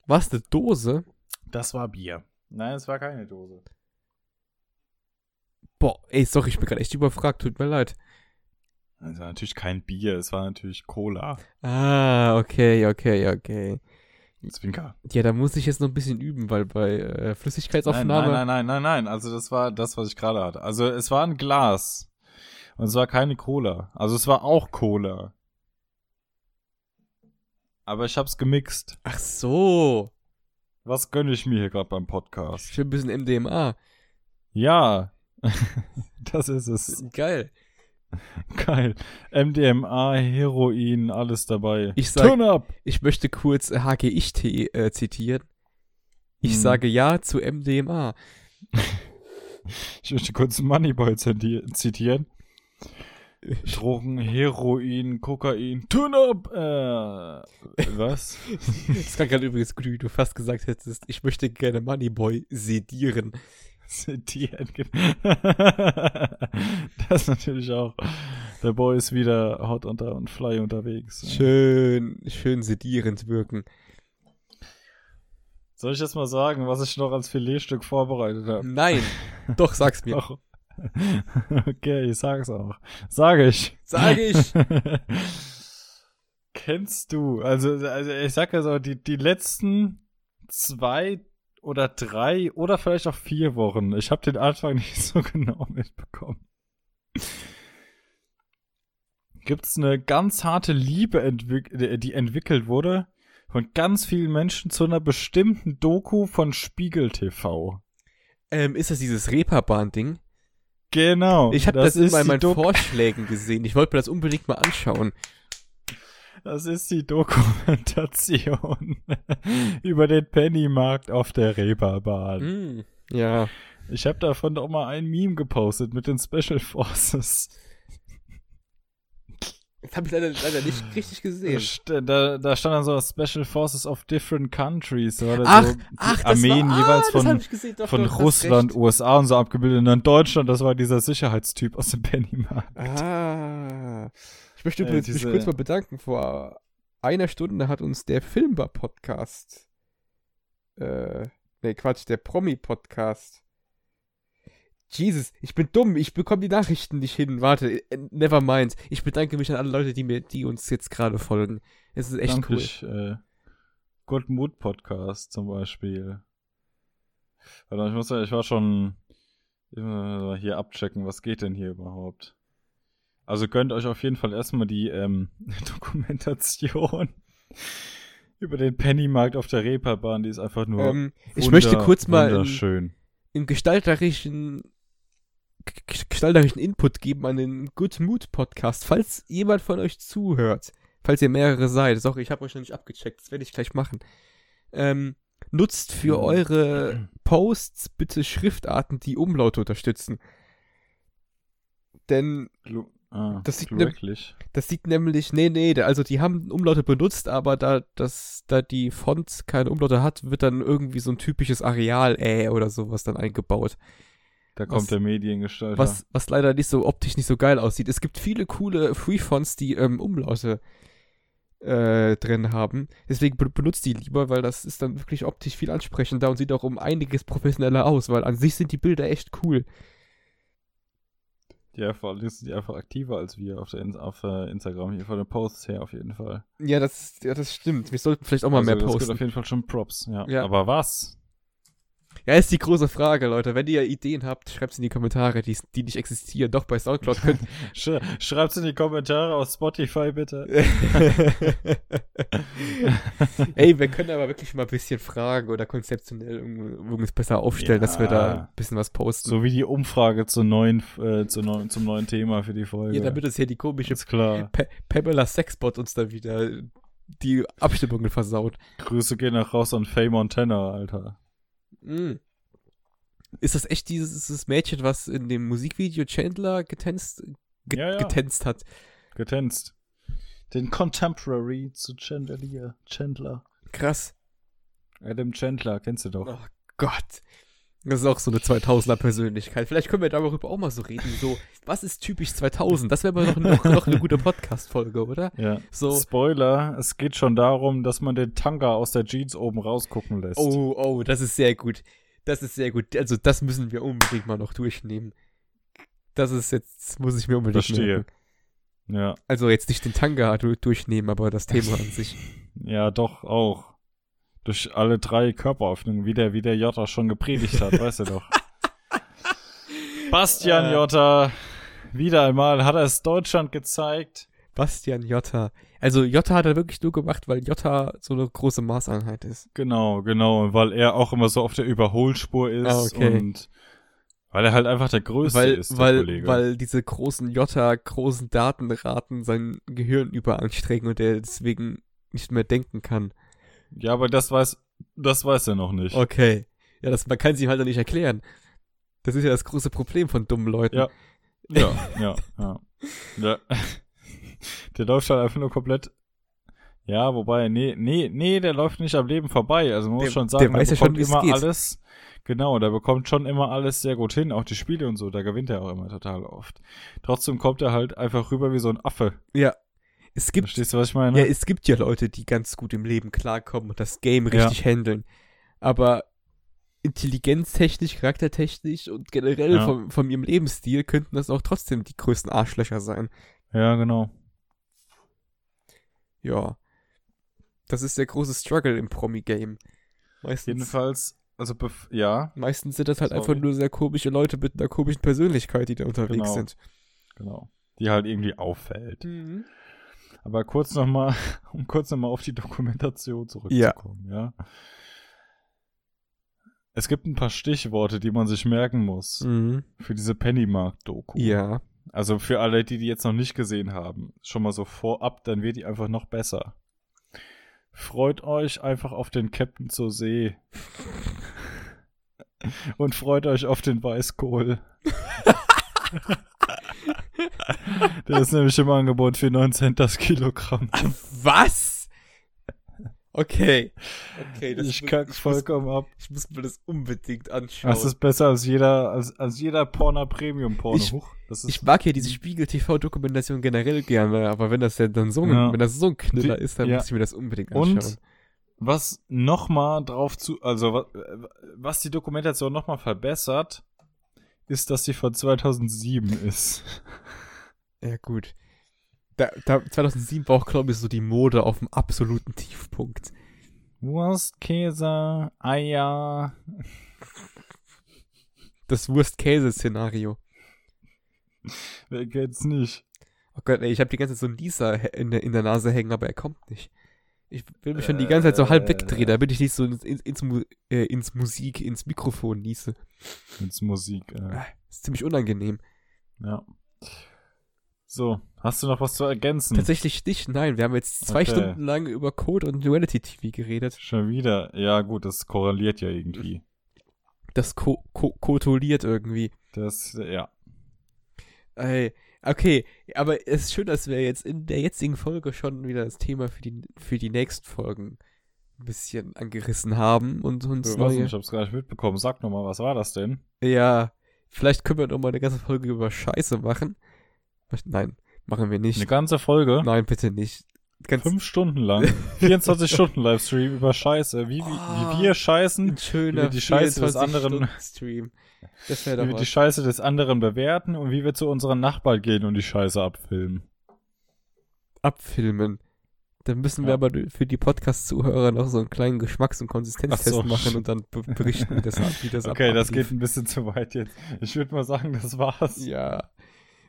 War es eine Dose? das war Bier. Nein, es war keine Dose. Boah, ey, sorry, ich bin gerade echt überfragt. Tut mir leid. Es war natürlich kein Bier, es war natürlich Cola. Ah, okay, okay, okay. Zwinker. Ja, da muss ich jetzt noch ein bisschen üben, weil bei äh, Nein, Flüssigkeitsaufnahme. nein, nein, nein, nein, nein. Also das war das, was ich gerade hatte. Also es war ein Glas. Und es war keine Cola. Also es war auch Cola. Aber ich hab's gemixt. Ach so. Was gönne ich mir hier gerade beim Podcast? Ich will ein bisschen MDMA. Ja. [LAUGHS] das ist es. Geil. [LAUGHS] Geil. MDMA, Heroin, alles dabei. Ich sag- Turn up! Ich möchte kurz HGIT äh, zitieren. Ich Hm. sage ja zu MDMA. Ich möchte kurz Moneyboy ziti- zitieren. [LAUGHS] Drogen, Heroin, Kokain, Turn up! Äh, was? [LAUGHS] Das klang gerade übrigens gut, wie du fast gesagt hättest, ich möchte gerne Moneyboy sedieren. Zitieren. [LAUGHS] das ist natürlich auch. Der Boy ist wieder hot unter und fly unterwegs. Schön, schön sedierend wirken. Soll ich jetzt mal sagen, was ich noch als Filetstück vorbereitet habe? Nein, doch, sag's mir. Doch. [LAUGHS] Okay, ich sag's auch. Sage ich. Sag ich. [LAUGHS] Kennst du, also, also ich sag ja so, die, die letzten zwei oder drei oder vielleicht auch vier Wochen, ich habe den Anfang [LAUGHS] nicht so genau mitbekommen. Gibt's eine ganz harte Liebe, entwick die entwickelt wurde von ganz vielen Menschen zu einer bestimmten Doku von Spiegel TV. Ähm, ist das dieses Reeperbahn-Ding? Genau. Ich habe das, in bei die meinen Vorschlägen gesehen. Ich wollte mir das unbedingt mal anschauen. Das ist die Dokumentation [LAUGHS] über den Pennymarkt auf der Reeperbahn. Mm, ja. Ich habe davon doch mal ein Meme gepostet mit den Special Forces. Das habe ich leider, leider nicht richtig gesehen. da, da stand dann so Special Forces of different countries. Da Ach, so ach, das Armeen war, jeweils ah, das hab von, ich gesehen. Doch, von doch, Russland. USA und so abgebildet. Und dann Deutschland, das war dieser Sicherheitstyp aus dem Pennymarkt. Ah. Ich möchte Äh, übrigens mich diese- kurz mal bedanken. Vor einer Stunde hat uns der Filmbar-Podcast, äh, nee, Quatsch, der Promi-Podcast. Jesus, ich bin dumm, ich bekomme die Nachrichten nicht hin. Warte, äh, never mind. Ich bedanke mich an alle Leute, die mir, die uns jetzt gerade folgen. Es ist echt cool. ich, äh, Good Mood Podcast zum Beispiel. Warte, ich muss ja, ich war schon immer hier abchecken, was geht denn hier überhaupt. Also gönnt euch auf jeden Fall erstmal die ähm, [LAUGHS] Dokumentation über den Pennymarkt auf der Reeperbahn, die ist einfach nur Ähm, ich möchte kurz mal einen gestalterischen, gestalterischen Input geben an den Good Mood Podcast, falls jemand von euch zuhört. Falls ihr mehrere seid. Sorry, ich habe euch noch nicht abgecheckt. Das werde ich gleich machen. Ähm, nutzt für Mhm. eure Posts bitte Schriftarten, die Umlaute unterstützen. Denn ah, Das sieht wirklich. das sieht nämlich, nee, nee, also die haben Umlaute benutzt, aber da, das, da die Font keine Umlaute hat, wird dann irgendwie so ein typisches Areal, äh, oder sowas dann eingebaut. Da Was- kommt der Mediengestalter. was, was leider nicht so optisch nicht so geil aussieht. Es gibt viele coole Free-Fonts, die ähm, Umlaute äh, drin haben. Deswegen be benutzt die lieber, weil das ist dann wirklich optisch viel ansprechender und sieht auch um einiges professioneller aus, weil an sich sind die Bilder echt cool. Ja, vor allem sind die einfach aktiver als wir auf, der In auf äh, Instagram, hier von den Posts her auf jeden Fall. Ja, das, ja, das stimmt. Wir sollten vielleicht auch mal also, mehr das gibt posten. auf jeden Fall schon Props, ja. Ja. Aber was? Ja, ist die große Frage, Leute. Wenn ihr Ideen habt, schreibt's in die Kommentare, die, die nicht existieren. Doch bei Soundcloud könnt [LAUGHS] [LAUGHS] Sch schreibt's in die Kommentare auf Spotify bitte. [LAUGHS] Ey, wir können aber wirklich mal ein bisschen fragen oder konzeptionell irgendwas besser aufstellen, dass wir da Ja. ein bisschen was posten. So wie die Umfrage zur neuen, äh, zur neuen, zum neuen Thema für die Folge. Ja, damit uns hier die komische ist klar. Pa Pamela Sexbot uns da wieder die Abstimmungen versaut. Grüße gehen nach raus an Faye Montana, Alter. Mm. Ist das echt dieses, dieses Mädchen, was in dem Musikvideo Chandler getänzt, ge Ja, ja. getänzt hat? Getänzt. Den Contemporary zu Chandelier. Chandler. Krass. Adam Chandler, kennst du doch. Oh Gott. Das ist auch so eine 2000er Persönlichkeit. Vielleicht können wir darüber auch mal so reden. So, was ist typisch 2000? Das wäre mal noch, noch, noch eine gute Podcast-Folge, oder? Ja. So. Spoiler, es geht schon darum, dass man den Tanga aus der Jeans oben rausgucken lässt. Oh, oh, das ist sehr gut. Das ist sehr gut. Also, das müssen wir unbedingt mal noch durchnehmen. Das ist jetzt, muss ich mir unbedingt Verstehe. merken. Ja. Also jetzt nicht den Tanga du durchnehmen, aber das Thema an sich. Ja, doch, auch. Durch alle drei Körperöffnungen, wie der, wie der Jota schon gepredigt hat, weißt du doch. [LAUGHS] Bastian Äh. Jota, wieder einmal hat er es Deutschland gezeigt. Bastian Jotta. Also Jotta hat er wirklich nur gemacht, weil Jotta so eine große Maßeinheit ist. Genau, genau, weil er auch immer so auf der Überholspur ist Ah, okay. und weil er halt einfach der Größte weil, ist, der weil, Kollege. weil diese großen Jotta, großen Datenraten sein Gehirn überanstrengen und er deswegen nicht mehr denken kann. Ja, aber das weiß, das weiß er noch nicht. Okay. Ja, das, man kann sie ihm halt noch nicht erklären. Das ist ja das große Problem von dummen Leuten. Ja. [LAUGHS] Ja, ja, ja. ja. [LAUGHS] Der läuft halt einfach nur komplett. Ja, wobei, nee, nee, nee, der läuft nicht am Leben vorbei. Also man muss Der- schon der sagen, weiß der ja schon, bekommt wie es immer geht. alles. Genau, der bekommt schon immer alles sehr gut hin, auch die Spiele und so, da gewinnt er auch immer total oft. Trotzdem kommt er halt einfach rüber wie so ein Affe. Ja. Es gibt, Verstehst du, was ich meine? ja, es gibt ja Leute, die ganz gut im Leben klarkommen und das Game Ja. richtig handeln. Aber intelligenztechnisch, charaktertechnisch und generell Ja. von, von ihrem Lebensstil könnten das auch trotzdem die größten Arschlöcher sein. ja, genau. Ja. Das ist der große Struggle im Promi-Game. Meistens, Jedenfalls, also, ja, meistens sind das halt Sorry. einfach nur sehr komische Leute mit einer komischen Persönlichkeit, die da unterwegs Genau. sind. genau. Die halt irgendwie auffällt. Aber kurz nochmal, [LAUGHS] um kurz nochmal auf die Dokumentation zurückzukommen, ja. Es gibt ein paar Stichworte, die man sich merken muss Mhm. für diese Pennymark-Doku. Ja. Also für alle, die die jetzt noch nicht gesehen haben, schon mal so vorab, dann wird die einfach noch besser. Freut euch einfach auf den Captain zur See. [LAUGHS] Und freut euch auf den Weißkohl. [LAUGHS] [LAUGHS] Der ist nämlich im Angebot für 9 Cent das Kilogramm. Was? Okay. Okay, das ich kack muss- vollkommen ab. Ich muss mir das unbedingt anschauen. Das ist besser als jeder, als, als jeder Porno Premium Porno. Ich- ich mag ja diese Spiegel-TV-Dokumentation generell gerne, aber wenn das ja dann so ein, Ja. wenn das so ein Knüller Die- ist, dann ja. muss ich mir das unbedingt Und anschauen. was nochmal drauf zu, also was, was die Dokumentation nochmal verbessert, ist, dass sie von 2007 ist. Ja, gut. Da, da, 2007 war auch, glaube ich, so die Mode auf dem absoluten Tiefpunkt. Wurst, Käse, Eier. Das Wurst-Käse-Szenario. Wer kennt's nicht? Oh Gott, ey, ich habe die ganze Zeit so einen hä- in der, in der Nase hängen, aber er kommt nicht. Ich will mich schon die ganze Zeit so halb Äh. wegdrehen, damit ich nicht so ins, ins, ins, äh, ins Musik, ins Mikrofon niese. Mit Musik. Äh, Ah, ist ziemlich unangenehm. ja. So, hast du noch was zu ergänzen? Tatsächlich nicht, nein. Wir haben jetzt zwei Okay. Stunden lang über Code und Duality TV geredet. Schon wieder. Ja, gut, das korreliert ja irgendwie. Das ko ko kotoliert irgendwie. Das, ja. Ey, okay, aber es ist schön, dass wir jetzt in der jetzigen Folge schon wieder das Thema für die, für die nächsten Folgen ein bisschen angerissen haben und uns was, neue. ich hab's gar nicht mitbekommen. Sag nochmal, was war das denn? Ja, vielleicht können wir noch mal eine ganze Folge über Scheiße machen. Nein, machen wir nicht. Eine ganze Folge? Nein, bitte nicht. Ganz Fünf Stunden lang. 24 [LAUGHS] Stunden Livestream über Scheiße. Wie, wie, Ah. wie wir scheißen, schöner die Scheiße des 24 anderen- Stream. Das wäre wie doch wir die was. Scheiße des anderen bewerten und wie wir zu unseren Nachbarn gehen und die Scheiße abfilmen. abfilmen. Dann müssen wir Ja. aber für die Podcast-Zuhörer noch so einen kleinen Geschmacks- und Konsistenztest so. machen und dann be- berichten, wie das, wie das [LAUGHS] Okay, ab- das geht ein bisschen zu weit jetzt. Ich würde mal sagen, das war's. Ja.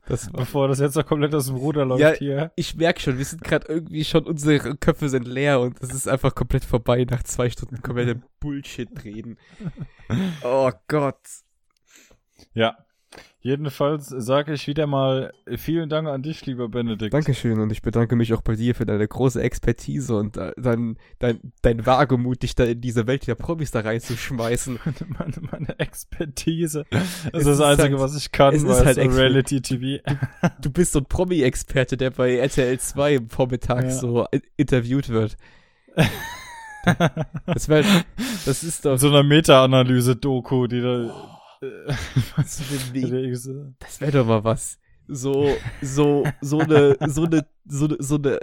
Das [LAUGHS] Bevor das jetzt noch komplett aus dem Ruder läuft Ja, hier. ich merke schon, wir sind gerade irgendwie schon, unsere Köpfe sind leer und es ist einfach komplett vorbei nach zwei Stunden komplett Bullshit reden. [LAUGHS] Oh Gott. Ja. Jedenfalls sage ich wieder mal vielen Dank an dich, lieber Benedikt. Dankeschön und ich bedanke mich auch bei dir für deine große Expertise und äh, dein, dein, dein Wagemut, dich da in diese Welt der Promis da reinzuschmeißen. [LAUGHS] meine, meine Expertise. [LAUGHS] Das Es ist das Einzige, halt- was ich kann, es ist weil halt Reality TV. Du bist so ein Promi-Experte, der bei RTL 2 im Vormittag Ja. so i- interviewt wird. [LAUGHS] Das wär, das ist doch, so einer Meta-Analyse-Doku, die da. Wäre [LAUGHS] da- das wär doch mal was. So, so, so eine, so eine, so eine, so eine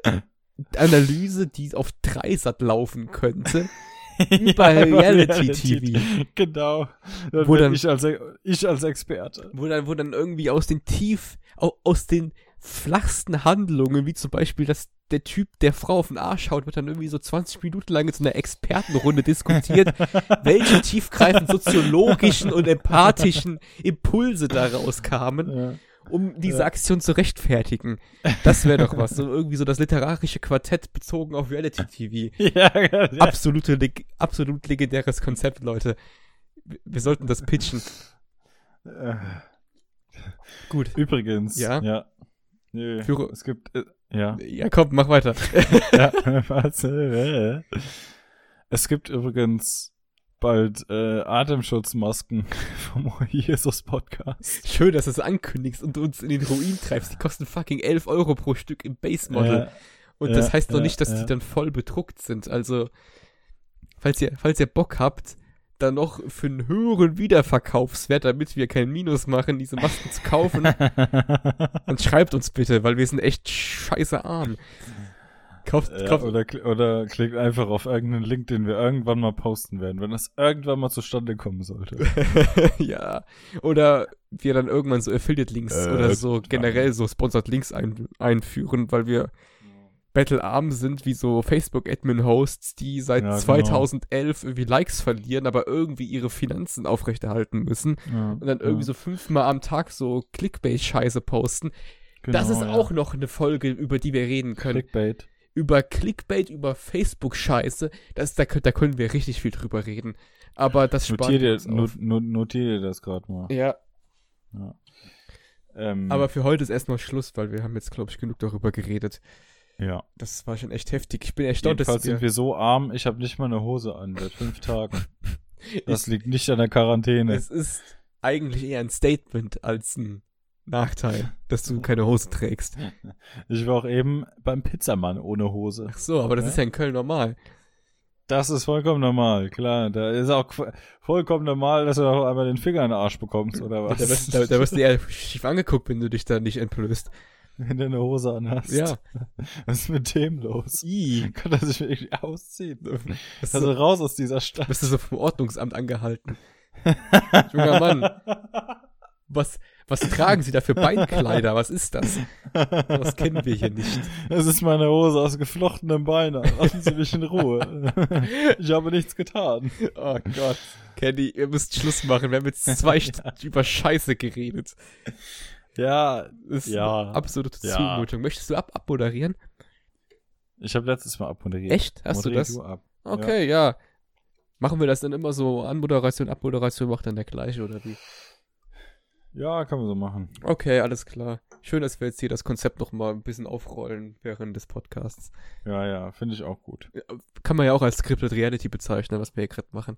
Analyse, die auf Dreisat laufen könnte. [LAUGHS] Über Ja, Reality TV. Genau. Dann Wo dann- ich, als, ich als Experte. wo dann, wo dann irgendwie aus den tief, au- aus den flachsten Handlungen, wie zum Beispiel, dass der Typ, der Frau auf den Arsch haut, wird dann irgendwie so 20 Minuten lang in so einer Expertenrunde diskutiert, [LAUGHS] welche tiefgreifend soziologischen und empathischen Impulse daraus kamen, Ja. um diese Ja. Aktion zu rechtfertigen. Das wäre doch was. So irgendwie so das literarische Quartett bezogen auf Reality TV. [LAUGHS] Ja, ja. Absolute, absolut legendäres Konzept, Leute. Wir- Wir sollten das pitchen. Äh, Gut. Übrigens. Ja? Ja. Nö, Führer- es gibt. Äh, ja. Ja, komm, mach weiter. [LAUGHS] ja. [LAUGHS] Äh, es gibt übrigens bald äh, Atemschutzmasken [LAUGHS] vom Jesus Podcast. Schön, dass du es ankündigst und uns in den Ruin treibst. Die kosten fucking 11 Euro pro Stück im Base Model. Ja, und ja, das heißt noch ja, nicht, dass die dann voll bedruckt sind. Also, falls ihr, falls ihr Bock habt, dann noch für einen höheren Wiederverkaufswert, damit wir kein Minus machen, diese Masken zu kaufen, [LAUGHS] dann schreibt uns bitte, weil wir sind echt scheiße arm. Kauft, Ja, kauft, oder, oder klickt einfach auf irgendeinen Link, den wir irgendwann mal posten werden, wenn das irgendwann mal zustande kommen sollte. [LAUGHS] ja. Oder wir dann irgendwann so Affiliate-Links Äh, oder so generell so Sponsored Links ein, einführen, weil wir battlearm sind wie so Facebook-Admin-Hosts, die seit Ja, genau. 2011 irgendwie Likes verlieren, aber irgendwie ihre Finanzen aufrechterhalten müssen Ja, und dann irgendwie ja, so fünfmal am Tag so Clickbait-Scheiße posten. das genau, ist ja. auch noch eine Folge, über die wir reden können. Clickbait. über Clickbait, über Facebook-Scheiße, das, da, da können wir richtig viel drüber reden. Aber das spart Notier dir, not, not, notier dir das gerade mal. Ja, Ja. Ähm, aber für heute ist erstmal Schluss, weil wir haben jetzt, glaube ich, genug darüber geredet. Ja. Das war schon echt heftig. Ich bin erstaunt, Jedenfalls dass wir, sind wir so arm, ich habe nicht mal eine Hose an seit fünf Tagen. [LAUGHS] Das liegt nicht an der Quarantäne. Es ist eigentlich eher ein Statement als ein Nachteil, dass du keine Hose trägst. Ich war auch eben beim Pizzamann ohne Hose. Ach so, aber das ist ja in Köln normal. Das ist vollkommen normal, klar. Da ist auch vollkommen normal, dass du auch einmal den Finger in den Arsch bekommst, oder was? Da wirst, da, da wirst du eher schief angeguckt, wenn du dich da nicht entblößt. [LAUGHS] Wenn du eine Hose anhast. Ja. [LAUGHS] Was ist mit dem los? I. [LAUGHS] Kann er sich wirklich ausziehen? Bist Also du, raus aus dieser Stadt. bist du so vom Ordnungsamt angehalten. Junger Mann, was, was tragen Sie da für Beinkleider? Was ist das? Das kennen wir hier nicht. Das ist meine Hose aus geflochtenem Bein. Lassen Sie mich in Ruhe. Ich habe nichts getan. Oh Gott. Kenny, ihr müsst Schluss machen. Wir haben jetzt zwei Stunden über Scheiße geredet. Ja, Das ist Ja. eine absolute Ja. Zumutung. Möchtest du ab abmoderieren? ich habe letztes Mal abmoderiert. Echt? Hast du Moderier das? ab. Okay, ja. Machen wir das dann immer so? Anmoderation, Abmoderation macht dann der gleiche oder wie? Ja, kann man so machen. Okay, alles klar. Schön, dass wir jetzt hier das Konzept noch mal ein bisschen aufrollen während des Podcasts. Ja, ja, finde ich auch gut. Kann man ja auch als Scripted Reality bezeichnen, was wir hier gerade machen.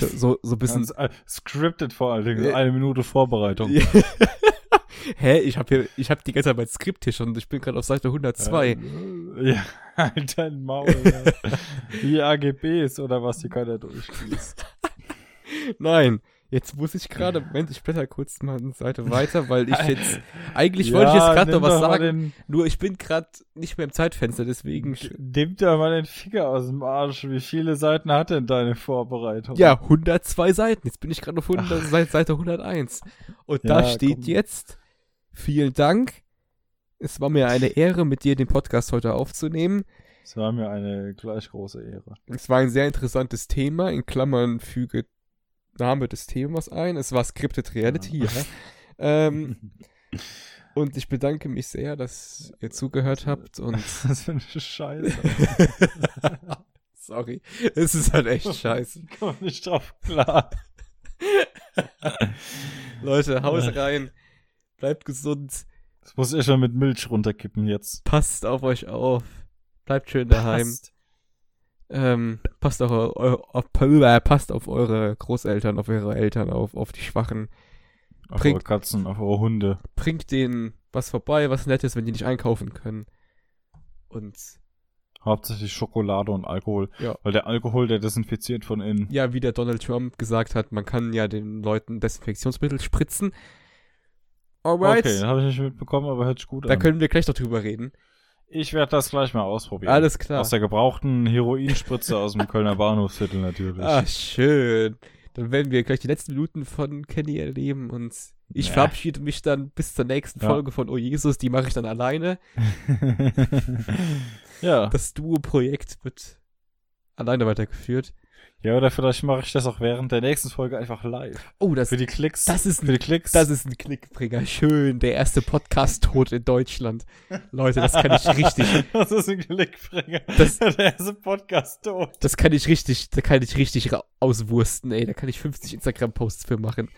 So, so ein bisschen. Ganz, äh, scripted vor allen Dingen. Eine Minute Vorbereitung. [LAUGHS] Hä? Ich habe hier, ich habe die ganze Zeit mein Skript hier schon und ich bin gerade auf Seite 102. Äh, Ja, [LAUGHS] halt dein Maul. Die [LAUGHS] AGBs oder was, die keiner durchliest. Nein, jetzt muss ich gerade, Moment, ich blätter kurz mal eine Seite weiter, weil ich [LAUGHS] jetzt, eigentlich wollte ich jetzt gerade noch was sagen, Den, nur ich bin gerade nicht mehr im Zeitfenster, deswegen, nimm doch mal den Finger aus dem Arsch. Wie viele Seiten hat denn deine Vorbereitung? ja, 102 Seiten, jetzt bin ich gerade auf 100, seit Seite 101. Und da Ja, steht komm. jetzt, vielen Dank, es war mir eine Ehre, mit dir den Podcast heute aufzunehmen. Es war mir eine gleich große Ehre. Es war ein sehr interessantes Thema. In Klammern füge Name des Themas ein. Es war Scripted Reality, ja. Ähm, [LAUGHS] und ich bedanke mich sehr, dass ihr zugehört habt und [LAUGHS] Was für eine Scheiße. [LAUGHS] sorry, es ist halt echt scheiße. Ich komme nicht drauf klar. Leute, haut rein, bleibt gesund, Das muss ich schon mit Milch runterkippen jetzt. passt auf euch auf, bleibt schön daheim. Passt. Ähm, passt auch eu- auf, passt auf eure Großeltern, auf eure Eltern auf, auf die Schwachen. Auf Bringt- eure Katzen, auf eure Hunde. bringt denen was vorbei, was Nettes, wenn die nicht einkaufen können. Und Hauptsächlich Schokolade und Alkohol. Ja. Weil der Alkohol, der desinfiziert von innen. ja, wie der Donald Trump gesagt hat, man kann ja den Leuten Desinfektionsmittel spritzen. Alright, Okay, habe ich nicht mitbekommen, aber hört sich gut da an. können wir gleich noch drüber reden. Ich werde das gleich mal ausprobieren. Alles klar. Aus der gebrauchten Heroinspritze aus dem [LAUGHS] Kölner Bahnhofsviertel natürlich. Ah, schön. Dann werden wir gleich die letzten Minuten von Kenny erleben und ich Ja. verabschiede mich dann bis zur nächsten Ja. Folge von Oh Jesus, die mache ich dann alleine. [LAUGHS] [LAUGHS] ja. Das Duo-Projekt wird alleine weitergeführt. Ja, oder vielleicht mache ich das auch während der nächsten Folge einfach live. Oh, das, Für die Klicks. das ist für die Klicks. Das ist ein Klickbringer. Schön. Der erste Podcast-Tod in Deutschland. Leute, das kann ich richtig, [LAUGHS] das ist ein Klickbringer. Das- [LAUGHS] der erste Podcast tot. das kann ich richtig, da kann ich richtig auswursten, ey. Da kann ich 50 Instagram-Posts für machen.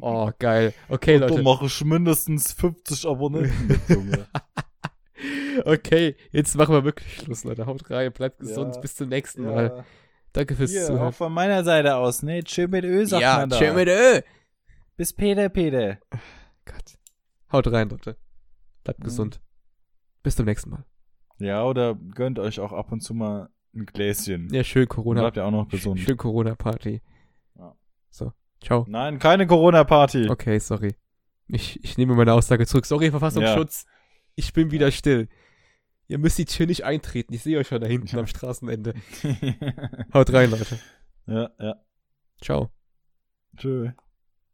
Oh, geil. Okay, Da Leute. mache ich mindestens 50 Abonnenten mit, Junge. [LAUGHS] Okay, jetzt machen wir wirklich Schluss, Leute. Haut rein, bleibt gesund. Ja. Bis zum nächsten Mal. Ja. Danke fürs Hier, auch Zuhören. von meiner Seite aus, ne? Tschö mit Ö, sagt Ja, man da. tschö mit Ö. Bis Peter, Peter. Gott. Haut rein, Leute. Bleibt Mhm. gesund. Bis zum nächsten Mal. Ja, oder gönnt euch auch ab und zu mal ein Gläschen. Ja, schön Corona. bleibt ja auch noch gesund. Schön Corona-Party. Ja. So. Ciao. Nein, keine Corona-Party. Okay, sorry. Ich, ich nehme meine Aussage zurück. Sorry, Verfassungsschutz. Ich bin wieder still. Ihr müsst die Tür nicht eintreten. Ich sehe euch schon da hinten Ja. am [LAUGHS] Straßenende. [LAUGHS] Haut rein, Leute. ja, ja. Ciao. Tschö.